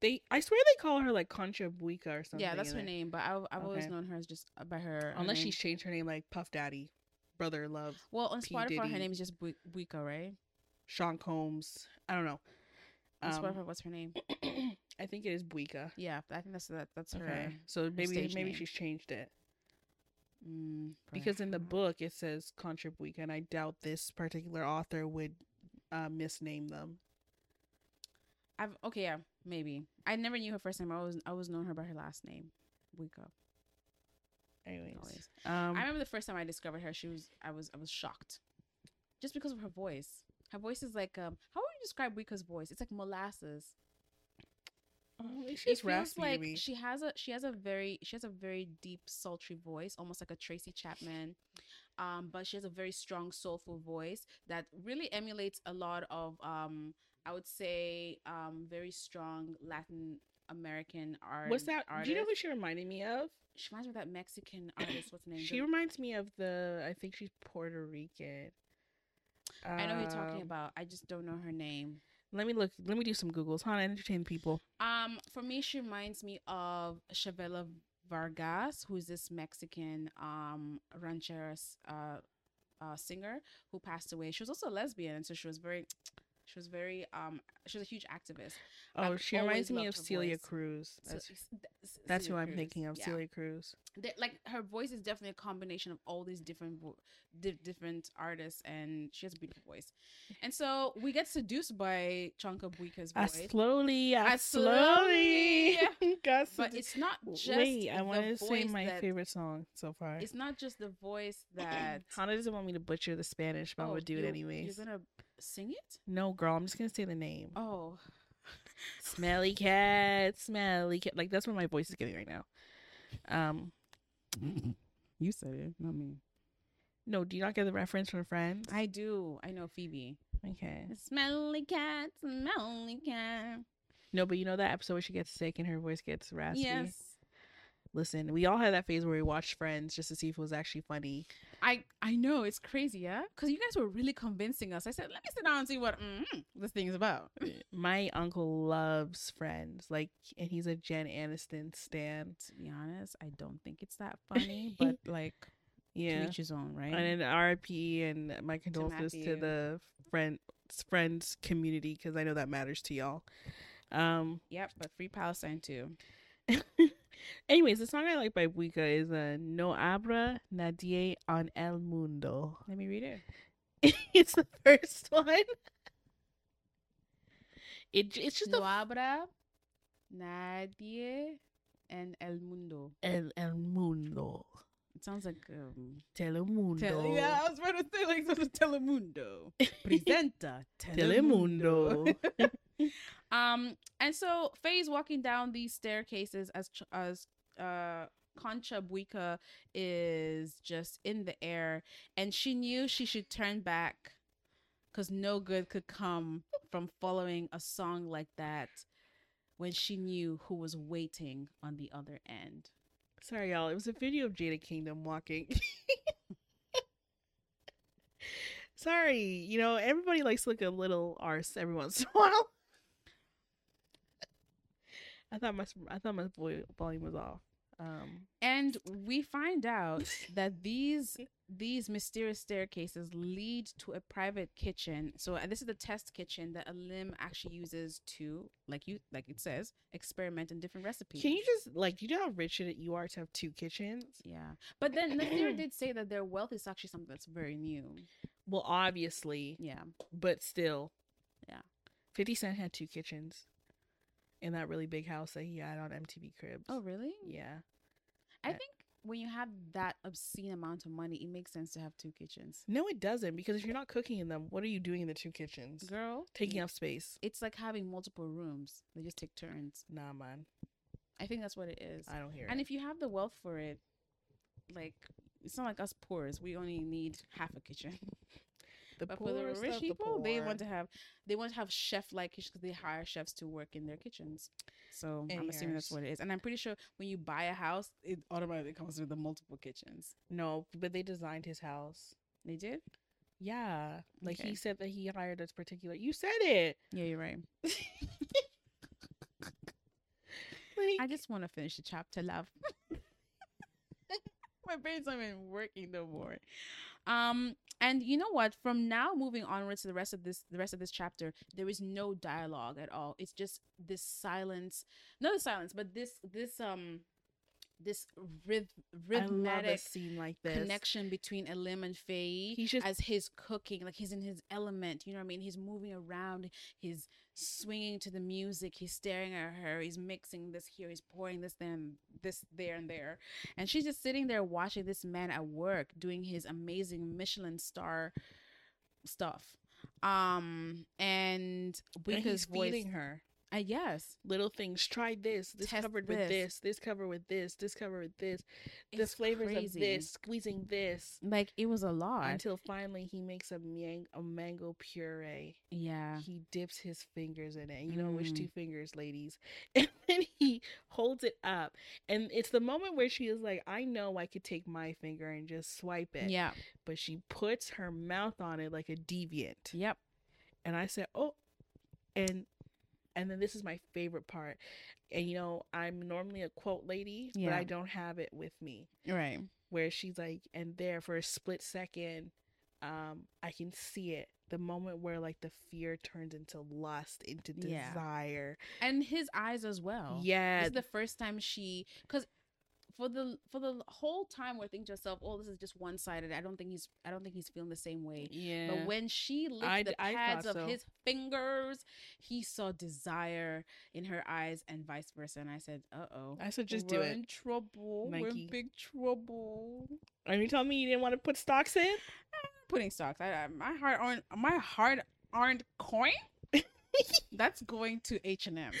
they I swear they call her like Concha Buika or something. Yeah, that's her it. name, but I've, I've always known her as just uh, by her. her Unless name. she's changed her name like Puff Daddy, Brother Love, well on P. Spotify, Diddy. her name is just Bu- Buika, right? Sean Combs. I don't know. Um, Spotify, what's her name? [CLEARS THROAT] I think it is Buika. Yeah, I think that's that. That's her. Okay, so maybe maybe name. she's changed it Mm, because in the book it says Concha Buika, and I doubt this particular author would uh, misname them. I've okay, yeah, maybe. I never knew her first name. I always I always known her by her last name, Buika. Anyways, Always. um, I remember the first time I discovered her. She was I was I was shocked, just because of her voice. Her voice is like um. How you describe Buika's voice? It's like molasses. oh, it's It feels raspy like she has a she has a very she has a very deep sultry voice, almost like a Tracy Chapman. Um, but she has a very strong soulful voice that really emulates a lot of um I would say um very strong Latin American art. What's that? Do you know who she reminded me of? She reminds me of that Mexican [COUGHS] artist. What's her name? She reminds me of the. I think she's Puerto Rican. I know who you're talking Um, about. I just don't know her name. Let me look. Let me do some googles. Huh? Entertain people. Um, for me, she reminds me of Chavela Vargas, who's this Mexican um ranchera s- uh, uh singer who passed away. She was also a lesbian, and so she was very, she was very um, she was a huge activist. Oh, I've she reminds me of Celia voice. Cruz. So- That's, s- who Celia I'm thinking of. yeah. Celia Cruz. Like her voice is definitely a combination of all these different di- different artists, and she has a beautiful voice. And so we get seduced by Concha Buika's I voice. slowly, I I slowly [LAUGHS] got but it's not just Wait, I want to say my that- favorite song so far. It's not just the voice [CLEARS THROAT] that Hannah doesn't want me to butcher the Spanish, but I'm Oh, gonna do it anyways. You're gonna sing it? No, girl, I'm just gonna say the name. Oh, Smelly cat, smelly cat. Like that's what my voice is getting right now. Um, you said it, not me. no, do you not get the reference from Friends? I do. I know Phoebe. okay. Smelly cat, smelly cat. No, but you know that episode where she gets sick and her voice gets raspy. Yes, Listen, we all had that phase where we watched Friends just to see if it was actually funny. I I know it's crazy, yeah. Because you guys were really convincing us. I said, let me sit down and see what mm, this thing is about. My uncle loves Friends, like, and he's a Jen Aniston stan. to be honest, I don't think it's that funny, but [LAUGHS] like, to Yeah, each his own, right? and an RP and my condolences to, Matthew. the friend Friends community because I know that matters to y'all. Um. yep, but free Palestine too. [LAUGHS] Anyways, the song I like by Buika is uh, No Abra Nadie on El Mundo. Let me read it. [LAUGHS] it's the first one. It it's just No a abra nadie en el mundo. El El Mundo. It sounds like um. Telemundo. Tele- yeah, I was about to say like [LAUGHS] Telemundo. [LAUGHS] Presenta Telemundo. [LAUGHS] um, and so Feyi's walking down these staircases as as uh Concha Buika is just in the air, and she knew she should turn back because no good could come from following a song like that when she knew who was waiting on the other end. Sorry, y'all. It was a video of Jada Kingdom walking. [LAUGHS] Sorry, you know everybody likes to look a little arse every once in a [LAUGHS] while. I thought my I thought my volume was off. Um, And we find out [LAUGHS] that these these mysterious staircases lead to a private kitchen. So uh, this is the test kitchen that Alim actually uses to, like you like it says, experiment in different recipes. can you just like you know how rich it you are to have two kitchens? Yeah, but then Nasir did say that their wealth is actually something that's very new. Well, obviously, Yeah, but still, Yeah. Fifty Cent had two kitchens in that really big house that he had on MTV Cribs. Oh, really? yeah. I think when you have that obscene amount of money, it makes sense to have two kitchens. No, it doesn't because if you're not cooking in them, what are you doing in the two kitchens? Girl, Taking up space. It's like having multiple rooms. They just take turns. Nah, man. I think that's what it is. I don't hear And it. if you have the wealth for it, like it's not like us poors. We only need half a kitchen. [LAUGHS] The But for the rich the people, they want to have they want to have chef like kitchens because they hire chefs to work in their kitchens. So I'm assuming that's what it is. And I'm pretty sure when you buy a house, it automatically comes with the multiple kitchens. No, but they designed his house. They did? Yeah, like Okay. he said that he hired this particular. You said it. Yeah, you're right. [LAUGHS] Like, I just want to finish the chapter, love. [LAUGHS] My brain's not even working no more. Um, and you know what? From now moving onwards to the rest of this, the rest of this chapter, there is no dialogue at all. It's just this silence, not the silence, but this, this, um, this ryth- I love a rhythmic scene like this. connection between Alim and Feyi He's just as his cooking, like he's in his element. You know what I mean? He's moving around. He's swinging to the music. He's staring at her. He's mixing this here. He's pouring this then this there and there, and she's just sitting there watching this man at work doing his amazing Michelin star stuff. Um, and and Buika's he's voice. feeding her Uh, yes, little things. Try this. This Test covered this. with this. This covered with this. This covered with this. the it's flavors of this. Squeezing this. Like it was a lot. Until finally he makes a, mang- a mango puree. yeah. He dips his fingers in it. You know which Mm. two fingers, ladies. [LAUGHS] And then he holds it up. And it's the moment where she is like, I know I could take my finger and just swipe it. Yeah. But she puts her mouth on it like a deviant. Yep. And I said, Oh and and then this is my favorite part. And you know, I'm normally a quote lady, but I don't have it with me. Right. Where she's like, and there for a split second, um, I can see it. The moment where like the fear turns into lust, into Yeah. desire. And his eyes as well. Yeah. This is the first time she, because for the for the whole time we're thinking to ourselves, oh, this is just one sided. I don't think he's I don't think he's feeling the same way. yeah. But when she licked I the pads of so. his fingers, he saw desire in her eyes and vice versa. And I said, uh oh. I said just do We're it. in trouble. We're in big trouble. Are you telling me you didn't want to put stocks in? I'm Putting stocks. I, I, my heart aren't my heart aren't coin. [LAUGHS] That's going to H and M.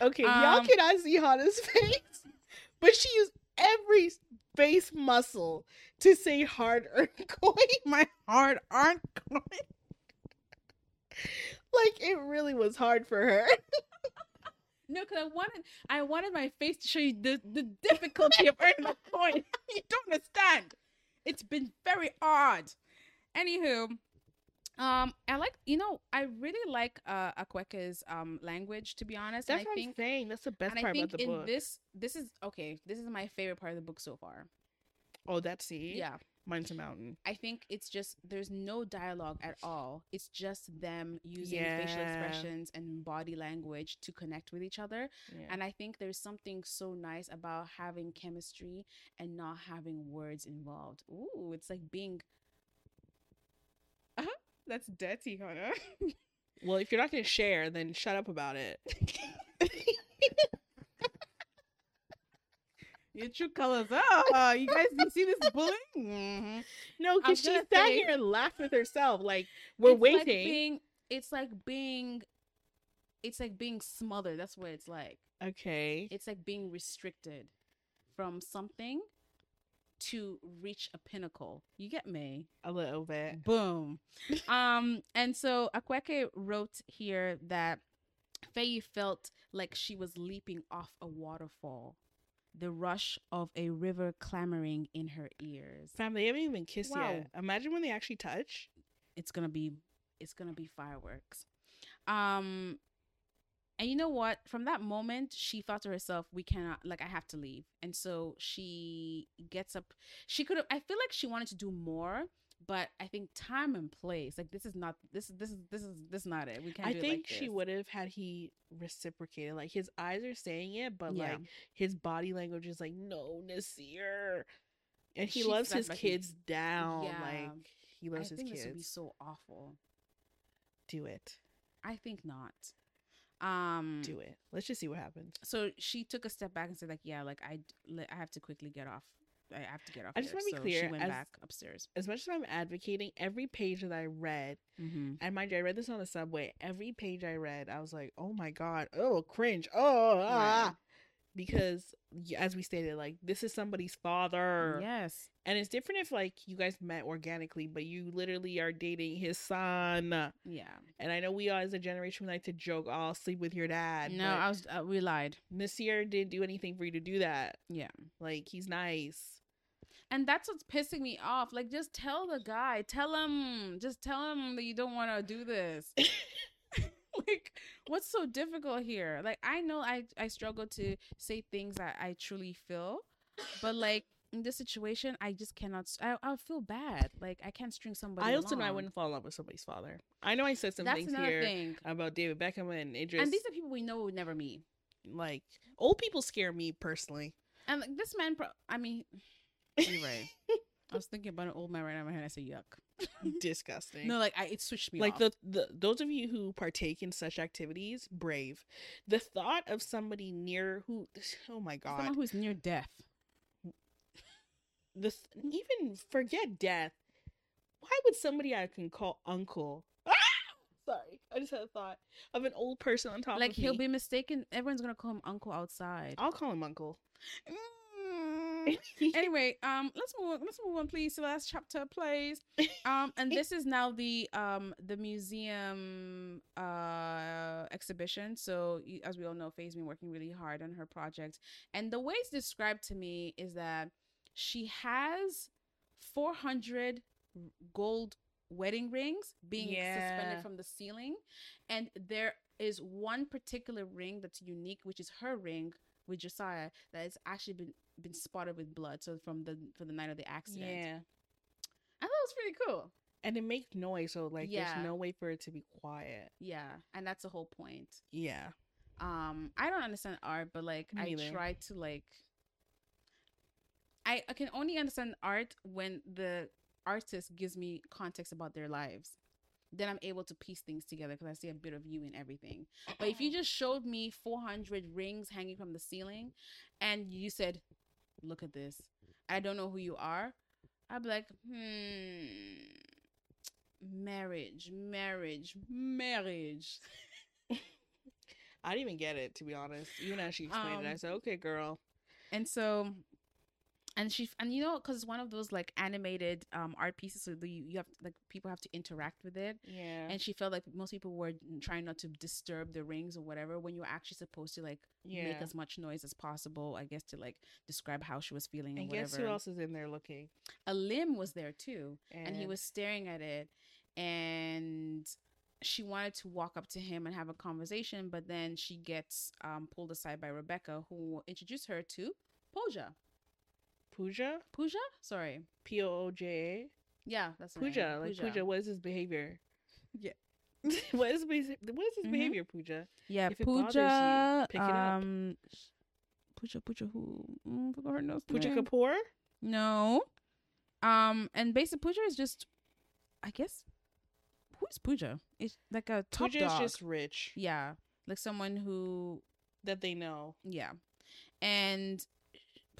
Okay, y'all Um, cannot see Hannah's [LAUGHS] face, but she used every face muscle to say hard earned [LAUGHS] coin. My heart aren't coin. [LAUGHS] Like it really was hard for her. [LAUGHS] No, because I wanted I wanted my face to show you the, the difficulty of earning a coin. you don't understand. It's been very odd. Anywho, um, I like you know I really like uh Akwaeke's um language to be honest. That's and I what think I'm saying. That's the best and I part think about the in book. this this is okay. This is my favorite part of the book so far. oh, that's see. Yeah, Mine's a mountain. I think it's just there's no dialogue at all. It's just them using facial expressions and body language to connect with each other. Yeah. And I think there's something so nice about having chemistry and not having words involved. Ooh, it's like being. Huh. That's dirty, Hannah. well, if you're not gonna share, then shut up about it. Your true colors. Oh, you guys, you see this bullying? Mm-hmm. no, because she gonna sat say- here and laughed with herself. Like we're It's like waiting. being, it's like being. It's like being smothered. That's what it's like. okay. It's like being restricted from something to reach a pinnacle. You get me? A little bit. Boom. [LAUGHS] um, and so Akwaeke wrote here that Feyi felt like she was leaping off a waterfall, the rush of a river clamoring in her ears. Fam, they haven't even kissed Wow. yet. Imagine when they actually touch. It's gonna be, it's gonna be fireworks. Um, and you know what? From that moment, she thought to herself, "We cannot. Like, I have to leave." And so she gets up. She could have. I feel like she wanted to do more, but I think time and place. Like, this is not. This is. This is. This is. This is not it. We can't. I do it think like she would have had he reciprocated. Like his eyes are saying it, but Yeah. like his body language is like, no, Nasir. And he She loves his kids down. Yeah. Like he I loves his think this would be so awful. Do it. I think not. Um. Do it. Let's just see what happens. So she took a step back and said, like, yeah, like I, I have to quickly get off. I have to get off. I just here." wanna be So clear, She went as- back upstairs. As much as I'm advocating, every page that I read, Mm-hmm. and mind you, I read this on the subway. Every page I read, I was like, oh my god, oh cringe, oh ah. Because as we stated like this is somebody's father Yes. and it's different if like you guys met organically but you literally are dating his son Yeah. and i know we all as a generation we like to joke oh, i'll sleep with your dad No, I was uh, we lied. nasir didn't do anything for you to do that Yeah. like he's nice And that's what's pissing me off. Like, just tell the guy, tell him, just tell him that you don't want to do this. [LAUGHS] [LAUGHS] like, what's so difficult here? Like, I know I I struggle to say things that I truly feel, but like in this situation, I just cannot. I I feel bad. Like, I can't string somebody. i also know i wouldn't fall in love with somebody's father i know i said some That's things here thing. about david beckham and just And these are people we know we would never meet. like old people scare me personally And like, this man, pro- I mean, [LAUGHS] you're right. I was thinking about an old man right now in my head. I say yuck. [LAUGHS] disgusting No, like I, it switched me like off. the, the those of you who partake in such activities brave the thought of somebody near who [SIGHS] oh my god someone who's near death. the th- even forget death why would somebody i can call uncle Ah! [LAUGHS] sorry i just had a thought of an old person on top Like he'll me. be mistaken. Everyone's gonna call him uncle outside. i'll call him uncle Mm. [LAUGHS] [LAUGHS] anyway, um, let's move. On, let's move on, please, to the last chapter, please. Um, and [LAUGHS] this is now the um the museum uh exhibition. So as we all know, Feyi's been working really hard on her project, and the way it's described to me is that she has four hundred gold wedding rings being Yeah. suspended from the ceiling, and there is one particular ring that's unique, which is her ring with Josiah that it's actually been been spotted with blood. So from the from the night of the accident. yeah I thought it was pretty cool. and it makes noise so like Yeah. there's no way for it to be quiet Yeah, and that's the whole point. yeah Um, I don't understand art, but like Me I neither. try to like. I, I can only understand art when the artist gives me context about their lives. Then I'm able to piece things together because I see a bit of you in everything. But if you just showed me 400 rings hanging from the ceiling and you said, look at this, I don't know who you are, I'd be like, hmm, marriage, marriage, marriage. [LAUGHS] i didn't even get it to be honest. Even as she explained it. I Um, said okay girl. And so, and she, and you know, because it's one of those like animated um art pieces, so the, you have like people have to interact with it. yeah And she felt like most people were trying not to disturb the rings or whatever when you're actually supposed to like yeah make as much noise as possible, I guess, to like describe how she was feeling and whatever. guess who else is in there looking Alim was there too, and he was staring at it, and she wanted to walk up to him and have a conversation, but then she gets um, pulled aside by Rebecca, who introduced her to Pooja. Pooja, Pooja? Sorry. P O O J A. Yeah, that's. Pooja, like Pooja. What is his behavior? Yeah. [LAUGHS] what is his, what is his Mhm. behavior, Pooja? Yeah, If it you, pick it up. um, Pooja, Pooja, who? Mm, forgot her nose Pooja name. Kapoor. No. Um, and basically, Pooja is just, I guess, who's Pooja? It's like a top Pooja is dog. just rich yeah, like someone who, that they know. yeah, and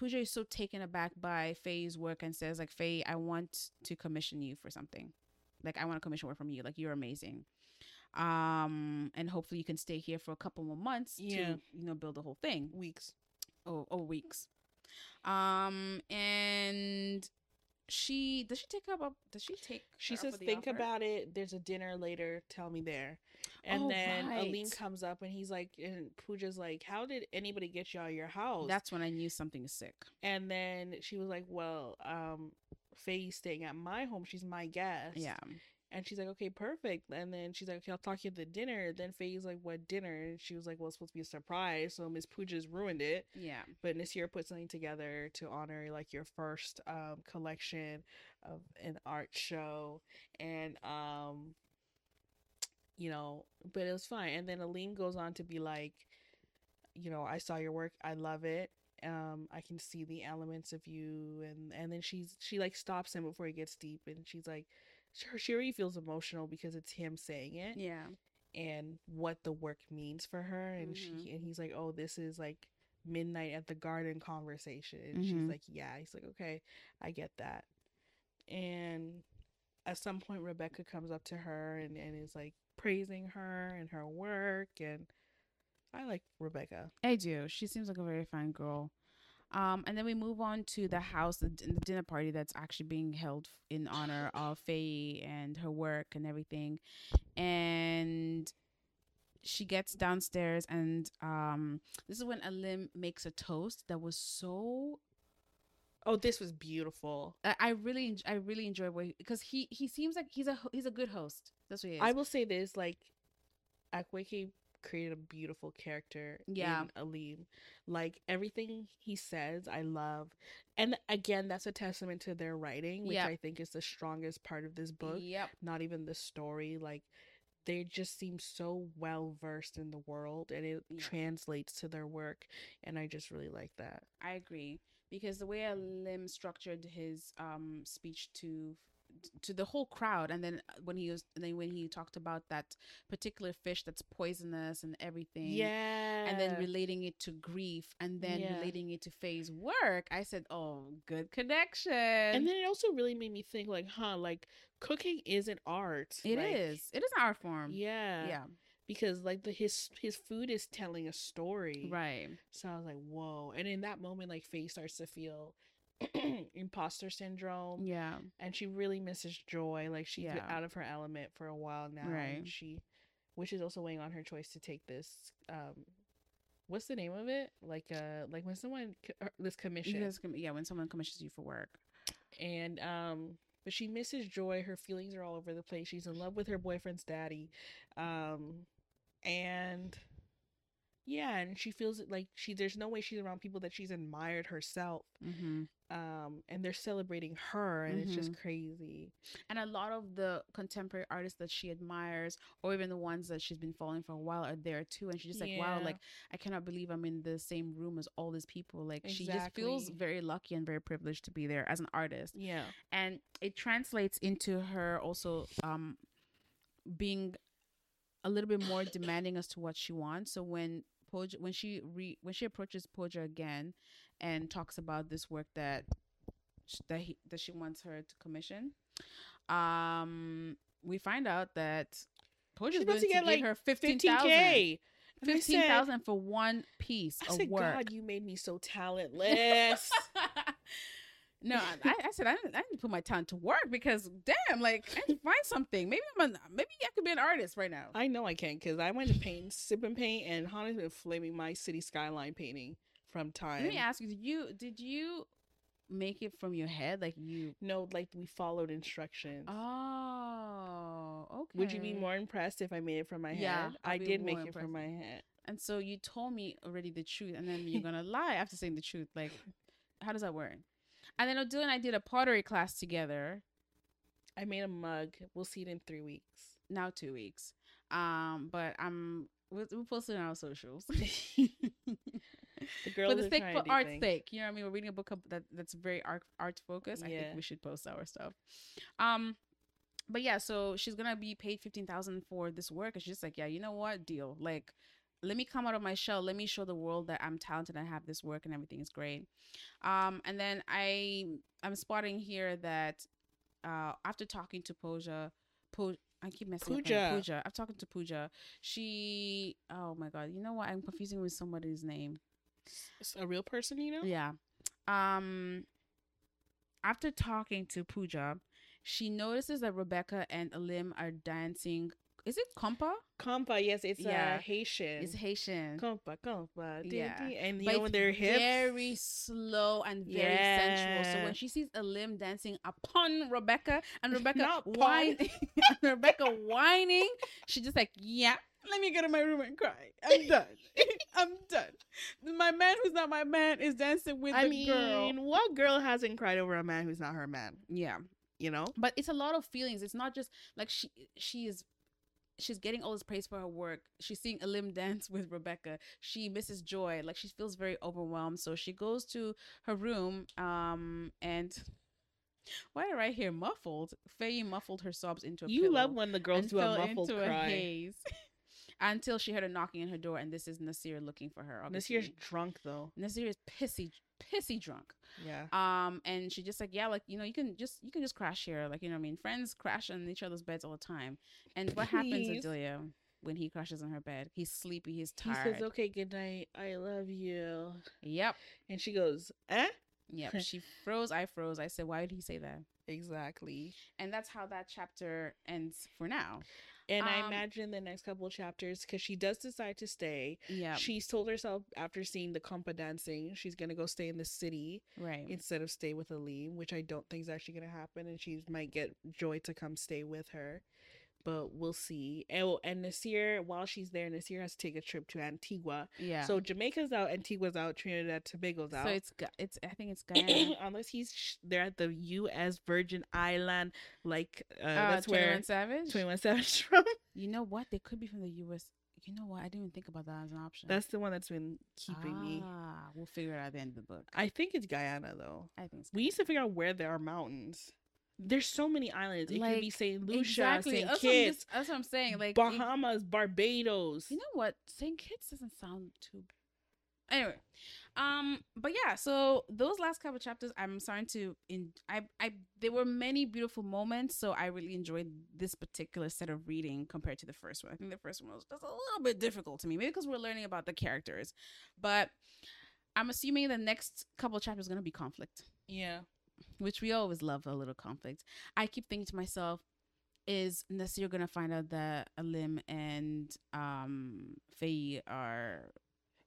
Pooja is so taken aback by Feyi's work and says, like, Feyi, I want to commission you for something. Like, I want to commission work from you. Like, you're amazing. Um, and hopefully you can stay here for a couple more months Yeah. to, you know, build the whole thing. Weeks. Oh, or weeks. Um, and she does she take up? does she take? She says, "Think offer?" about it. There's a dinner later. Tell me there." And Oh, then Alim comes up and he's like, and Pooja's like, "How did anybody get you out of your house?" That's when I knew something is sick. and then she was like, "Well, um, Feyi's staying at my home. She's my guest." Yeah, And she's like, okay, perfect. And then she's like, okay, I'll talk to you at the dinner. Then Feyi's like, what dinner? And she was like, well, it's supposed to be a surprise. So Miss Pooja's ruined it. yeah, But Nasir put something together to honor like your first um, collection of an art show. And, um, you know, but it was fine. And then Alim goes on to be like, you know, I saw your work. I love it. Um, I can see the elements of you. And, and then she's, she like stops him before he gets deep. And she's like, sure, she already feels emotional because it's him saying it yeah, and what the work means for her and Mhm. she and he's like oh this is like midnight at the garden conversation and she's Mhm. like yeah he's like okay i get that and at some point rebecca comes up to her and, and is like praising her and her work and I like Rebecca. I do. She seems like a very fine girl. Um, and then we move on to the house, the, the dinner party that's actually being held in honor of Feyi and her work and everything. And she gets downstairs, and um, this is when Alim makes a toast that was so. Oh, this was beautiful. I, I really, I really enjoy what because he he seems like he's a he's a good host. That's what he is. I will say this: like, Akwaeke created a beautiful character. Yeah. in Alim, like everything he says, I love. And again, that's a testament to their writing, which Yeah. I think is the strongest part of this book. Yep. Not even the story, like. They just seem so well versed in the world and it Yeah. translates to their work. And I just really like that. I agree because the way Lim structured his um speech to to the whole crowd, and then when he was, and then when he talked about that particular fish that's poisonous and everything, Yeah. and then relating it to grief, and then Yeah. relating it to Feyi's work, I said, "Oh, good connection." and then it also really made me think like, huh, like cooking is an art. it like, is, it is an art form. Yeah. yeah, because like the his his food is telling a story. Right. so i was like whoa. And in that moment like faye starts to feel [CLEARS THROAT] imposter syndrome Yeah, and she really misses joy. Like she's been Yeah. out of her element for a while now Right. and she which is also weighing on her choice to take this um what's the name of it? Like uh like when someone c- uh, this commission. Because, yeah, when someone commissions you for work, and um but she misses joy. Her feelings are all over the place. She's in love with her boyfriend's daddy. Um and yeah and she feels like she there's no way she's around people that she's admired herself mm-hmm. um and they're celebrating her and it's just crazy And a lot of the contemporary artists that she admires, or even the ones that she's been following for a while, are there too. And she's just like, wow, like I cannot believe I'm in the same room as all these people. Like she just feels very lucky and very privileged to be there as an artist. yeah And it translates into her also um being a little bit more demanding as to what she wants. So when Poja, when she re, when she approaches Poja again and talks about this work that that he, that she wants her to commission, um, we find out that Poja's going to get, like, her fifteen thousand. 15k And Fifteen said- for one piece I of said, work. God, you made me so talentless. [LAUGHS] [LAUGHS] no, I, I said I didn't, I didn't put my time to work because damn, like I need to find something. Maybe I'm a, maybe I could be an artist right now. I know I can because I went to paint, sipping paint, and Hannah's been flaming my city skyline painting from time. Let me ask you: Did you did you make it from your head? Like you? No, like we followed instructions. Oh, okay. Would you be more impressed if I made it from my head? Yeah, I'd I did make more it from my head. And so you told me already the truth, and then you're [LAUGHS] gonna lie after saying the truth. Like, how does that work? And then Odile and I did a pottery class together. I made a mug. We'll see it in three weeks. Now two weeks. Um, but I'm we'll, we'll post it on our socials. [LAUGHS] [LAUGHS] The girls for the sake for art's sake you know what i mean we're reading a book that that's very art art focused i think we should post our stuff um but yeah so she's gonna be paid 15000 for this work and she's just like yeah you know what deal like let me come out of my shell let me show the world that i'm talented and have this work and everything is great um and then i i'm spotting here that uh after talking to poja po I keep messing up. Pooja. Pooja. I'm talking to Pooja. She. Oh my god. You know what? I'm confusing with somebody's name. It's a real person, you know? Yeah. Um after talking to Pooja, she notices that Rebecca and Alim are dancing. Is it compa? Compa, yes, it's Yeah. uh, Haitian. It's Haitian. compa, compa. Yeah. And you But know when their hips. very slow and very sensual. So when she sees Alim dancing upon Rebecca and Rebecca whining, [LAUGHS] [LAUGHS] Rebecca whining, she just like, yeah, let me go to my room and cry. I'm done. [LAUGHS] I'm done. My man who's not my man is dancing with I the mean, girl. what girl hasn't cried over a man who's not her man? Yeah. You know? but it's a lot of feelings it's not just like she she is she's getting all this praise for her work she's seeing a Alim [LAUGHS] dance with rebecca she misses joy like she feels very overwhelmed so she goes to her room um and [LAUGHS] why did I hear muffled? Feyi muffled her sobs into a You love when the girls do a muffled into cry. a haze [LAUGHS] until she heard a knocking on her door, and this is Nasir looking for her. Obviously. Nasir's drunk though. Nasir is pissy, pissy drunk. Yeah. Um, and she just like, yeah, like you know, you can just you can just crash here, like you know, what I mean, friends crash on each other's beds all the time. And what happens, Please. Odelia? when he crashes on her bed. He's sleepy. He's tired. He says, "Okay, good night. I love you." Yep. And she goes, "Eh?" Yep. [LAUGHS] she froze. I froze. I said, "Why did he say that?" Exactly. And that's how that chapter ends for now. And I Um, imagine the next couple of chapters, because she does decide to stay. Yeah. She's told herself after seeing the compa dancing, she's gonna go stay in the city right. instead of stay with Alim, which I don't think is actually gonna happen. And she might get Joy to come stay with her, but we'll see. And, oh, and Nasir, while she's there, Nasir has to take a trip to Antigua. yeah. So Jamaica's out, Antigua's out, Trinidad Tobago's out. So it's it's I think it's [CLEARS THROAT] Guyana. Unless he's sh- they're at the U.S. Virgin Island, like uh, uh, that's where 21 Savage. Twenty One Savage from. [LAUGHS] You know what? They could be from the U.S. You know what? I didn't even think about that as an option. That's the one that's been keeping me. Ah, we'll figure it out at the end of the book. I think it's Guyana though. I think so. We used to figure out where there are mountains. There's so many islands. It could be Like, Saint Lucia, exactly. Saint That's what, I'm Kitts, just- that's what I'm saying. Like, it- Bahamas, Barbados. you know what? Saint Kitts doesn't sound too. Anyway, um, but yeah. So those last couple chapters, I'm starting to. In I, I, there were many beautiful moments. So I really enjoyed this particular set of reading compared to the first one. I think the first one was just a little bit difficult to me, maybe because we're learning about the characters. But I'm assuming the next couple chapters is gonna be conflict. yeah. Which we always love a little conflict. I keep thinking to myself, is Nasir gonna find out that Alim and um Feyi are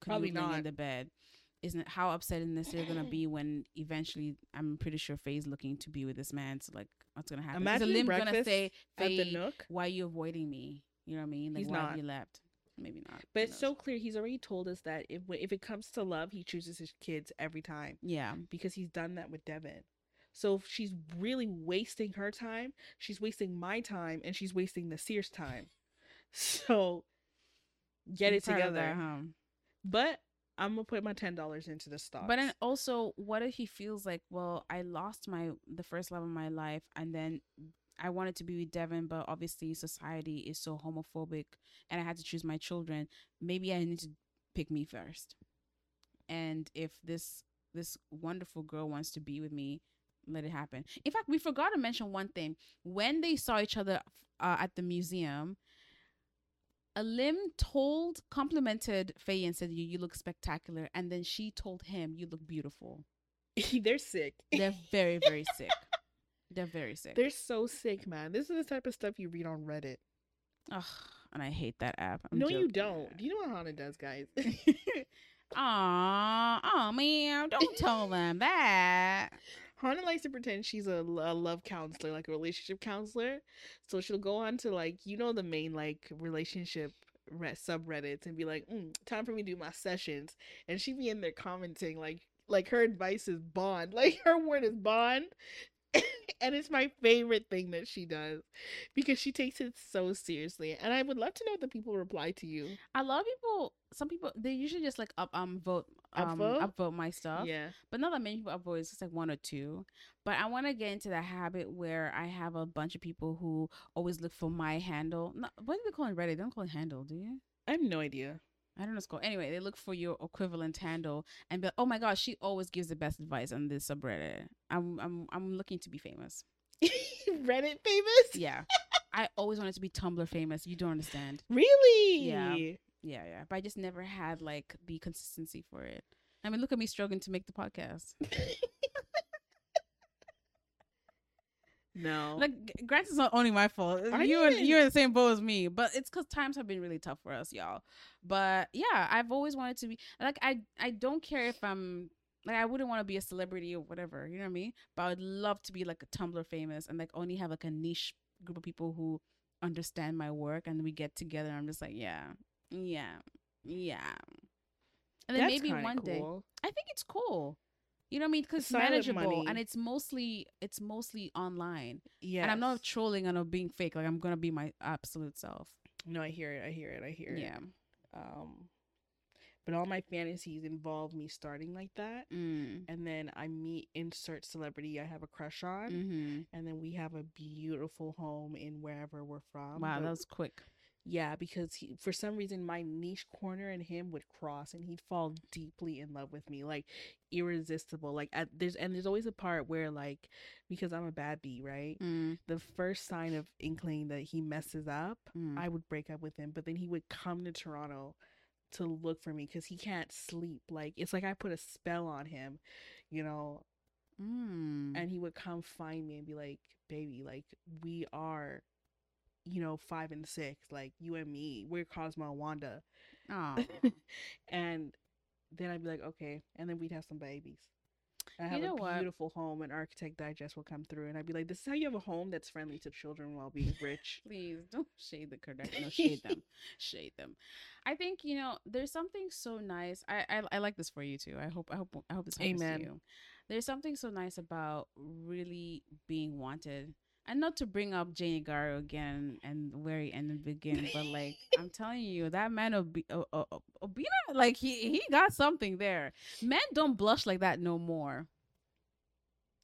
Probably not. in the bed? Isn't it how upset is Nasir gonna be [CLEARS THROAT] when eventually I'm pretty sure Feyi's looking to be with this man? So like, what's gonna happen? Imagine is Alim gonna say, Feyi, Nook. why are you avoiding me? You know what I mean? Like, He's why not. have you left? Maybe not. But it's so clear. He's already told us that if if it comes to love, he chooses his kids every time yeah. because he's done that with Devin. So if she's really wasting her time, she's wasting my time, and she's wasting the Sears time. [LAUGHS] So get it together. that, huh? But I'm gonna put my ten dollars into the stock. But then also, what if he feels like, well, I lost my the first love of my life, and then I wanted to be with Devin, but obviously society is so homophobic, and I had to choose my children. Maybe I need to pick me first. And if this this wonderful girl wants to be with me, let it happen. In fact, we forgot to mention one thing. When they saw each other uh, at the museum, Alim told, complimented Feyi and said, you, you look spectacular. And then she told him, you look beautiful. [LAUGHS] they're sick. They're very, very [LAUGHS] sick. They're very sick. They're so sick, man. This is the type of stuff you read on Reddit. Ugh, and I hate that app. I'm no, you don't. Do you know what Hannah does, guys? [LAUGHS] Aw, oh man, don't tell them that. Hannah likes to pretend she's a love counselor, like a relationship counselor. So she'll go on to like you know the main like relationship re- subreddits and be like, mm, "Time for me to do my sessions," and she be in there commenting like like her advice is bond, [LAUGHS] like her word is bond. [COUGHS] and it's my favorite thing that she does because she takes it so seriously. And I would love to know if the people reply to you. A lot of people, some people, they usually just like up um vote um Upvote? upvote my stuff. Yeah. but not that many people upvote. It's just like one or two. But I want to get into that habit where I have a bunch of people who always look for my handle. No, what do they call it Reddit? They don't call it handle, do you? I have no idea. I don't know. Called anyway. They look for your equivalent handle and be like, "Oh my gosh, she always gives the best advice on this subreddit." I'm I'm I'm looking to be famous. [LAUGHS] Reddit famous? Yeah, [LAUGHS] I always wanted to be Tumblr famous. You don't understand. Really? Yeah. Yeah, yeah. But I just never had like the consistency for it. I mean, look at me struggling to make the podcast. [LAUGHS] no. Like, g- granted, it's not only my fault. Are you you and you're in the same boat as me, but it's because times have been really tough for us, y'all. But yeah, I've always wanted to be like I. I don't care if I'm like I wouldn't want to be a celebrity or whatever. You know what I mean? But I would love to be like a Tumblr famous and like only have like a niche group of people who understand my work and we get together. And I'm just like, yeah, yeah, yeah. And then That's maybe one day. I think it's cool. You know what I mean? Because it's manageable money. and it's mostly it's mostly online. Yeah. And I'm not trolling and I'm being fake. Like I'm gonna be my absolute self. No, I hear it. I hear it. I hear it. Yeah. Um, but all my fantasies involve me starting like that, Mm. and then I meet insert celebrity I have a crush on, hmm and then we have a beautiful home in wherever we're from. Wow, but that was quick. Yeah, because he, for some reason my niche corner and him would cross, and he'd fall deeply in love with me, like irresistible. Like at, there's and there's always a part where like because I'm a bad bee, right? Mm, The first sign of inkling that he messes up, mm. I would break up with him. But then he would come to Toronto to look for me because he can't sleep. Like it's like I put a spell on him, you know. Mm. And he would come find me and be like, "Baby, like we are." You know, five and six, like you and me, we're Cosmo and Wanda. [LAUGHS] And then I'd be like, okay. And then we'd have some babies. I You have a what? beautiful home, and Architect Digest will come through, and I'd be like, this is how you have a home that's friendly to children while being [LAUGHS] rich. Please don't shade the Kardashians. No, shade them. [LAUGHS] shade them. I think you know there's something so nice. I, I I like this for you too. I hope I hope I hope this happens Amen. to you. There's something so nice about really being wanted. And not to bring up Jane Igharo again and where he ended begin, but like [LAUGHS] I'm telling you, that man Ob- O- O- O- Obina, like he he got something there. Men don't blush like that no more.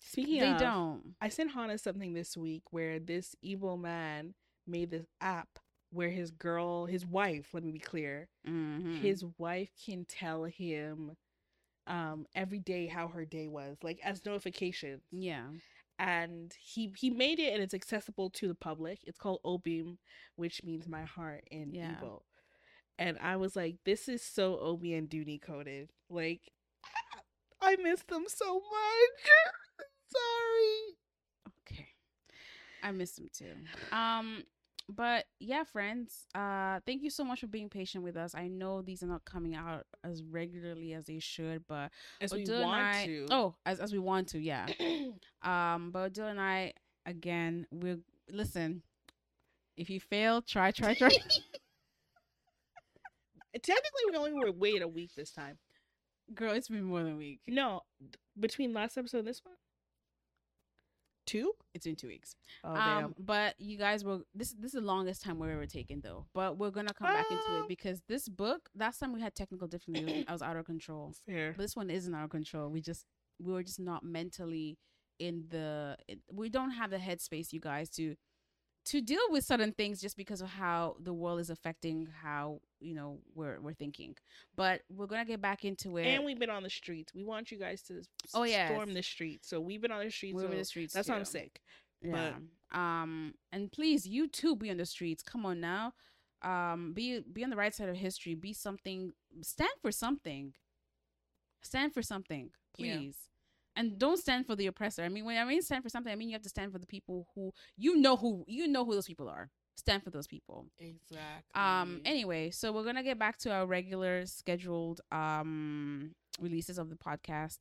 Speaking they of, don't. I sent Hannah something this week where this evil man made this app where his girl, his wife, let me be clear, Mhm. his wife can tell him um every day how her day was, like as notifications. yeah. And he he made it and it's accessible to the public. It's called Obim, which means my heart in Yeah. Igbo. And I was like, this is so Obi and Dooney coded. Like, I miss them so much. [LAUGHS] Sorry. Okay. I miss them too. Um but yeah, friends, uh thank you so much for being patient with us. I know these are not coming out as regularly as they should, but As we Odile and want I- to. Oh, as as we want to, yeah. [CLEARS THROAT] Um but Odile and I again, we'll listen. If you fail, try, try, try. [LAUGHS] Technically, we only were wait a week this time. Girl, it's been more than a week. No, between last episode and this one, two. It's been two weeks. Oh um, but you guys will this this is the longest time we've ever taken though. But we're gonna come back into Um, it because this book last time we had technical difficulties. [CLEARS THROAT] I was out of control. fair. This one isn't out of control. We just we were just not mentally in the. It, we don't have the headspace, you guys, to to deal with certain things just because of how the world is affecting how you know we're we're thinking. But we're gonna get back into it. And we've been on the streets. We want you guys to Oh, yeah storm the streets. So we've been on the streets. we're in so the streets. that's why I'm sick. Yeah. um, and please, you too, be on the streets. Come on now. Um, be be on the right side of history. Be something. Stand for something. Stand for something, Yeah. And don't stand for the oppressor. I mean, when I mean stand for something, I mean you have to stand for the people who you know who you know who those people are. Stand for those people. Exactly. Um. Anyway, so we're gonna get back to our regular scheduled um releases of the podcast,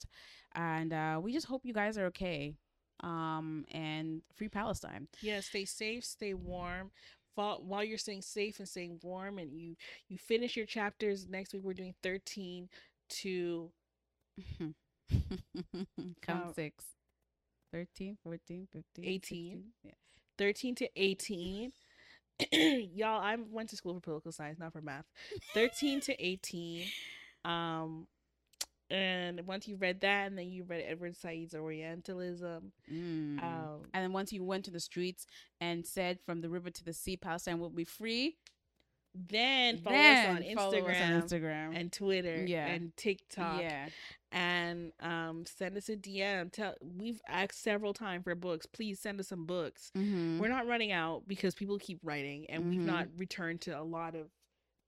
and uh, we just hope you guys are okay. Um. And free Palestine. yeah, stay safe, stay warm. While you're staying safe and staying warm, and you you finish your chapters next week. We're doing 13 to [LAUGHS] Count Uh, six. 13, 14, 15, 18. 16. Yeah. 13 to 18. [LAUGHS] [CLEARS THROAT] Y'all, I went to school for political science, not for math. 13 to 18. [LAUGHS] Um, and once you read that, and then you read Edward Said's Orientalism. Mm. Um, and then once you went to the streets and said, "From the river to the sea, Palestine will be free," then follow then us on follow us Instagram, on Instagram. and Twitter Yeah. and TikTok. yeah, and um send us a DM. Tell we've asked several times for books. Please send us some books. Mhm. We're not running out because people keep writing, and we've Mhm. not returned to a lot of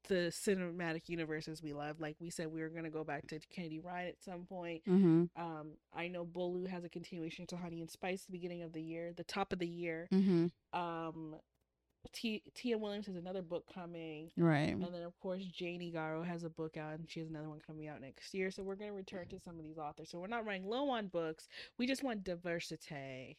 the cinematic universes we love. Like we said, we were gonna go back to Kennedy Ryan at some point. Mhm. Um, I know Bolu has a continuation to Honey and Spice the beginning of the year, the top of the year. Mhm. Um, T- Tia Williams has another book coming. Right. And then, of course, Jane Igharo has a book out, and she has another one coming out next year. So we're going to return to some of these authors. So we're not running low on books. We just want diversity.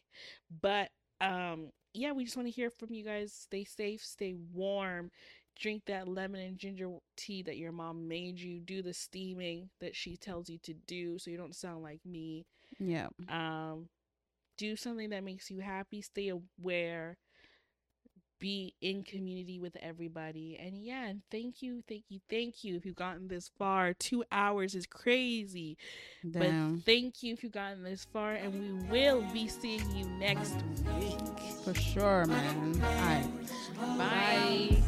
But um, yeah, we just want to hear from you guys. Stay safe, stay warm. Drink that lemon and ginger tea that your mom made you. Do the steaming that she tells you to do, so you don't sound like me. Yeah. Um, do something that makes you happy. Stay aware. Be in community with everybody. And yeah, and thank you, thank you, thank you if you've gotten this far. Two hours is crazy. Damn. But thank you if you've gotten this far. And we will be seeing you next week. For sure, man. All right. Bye.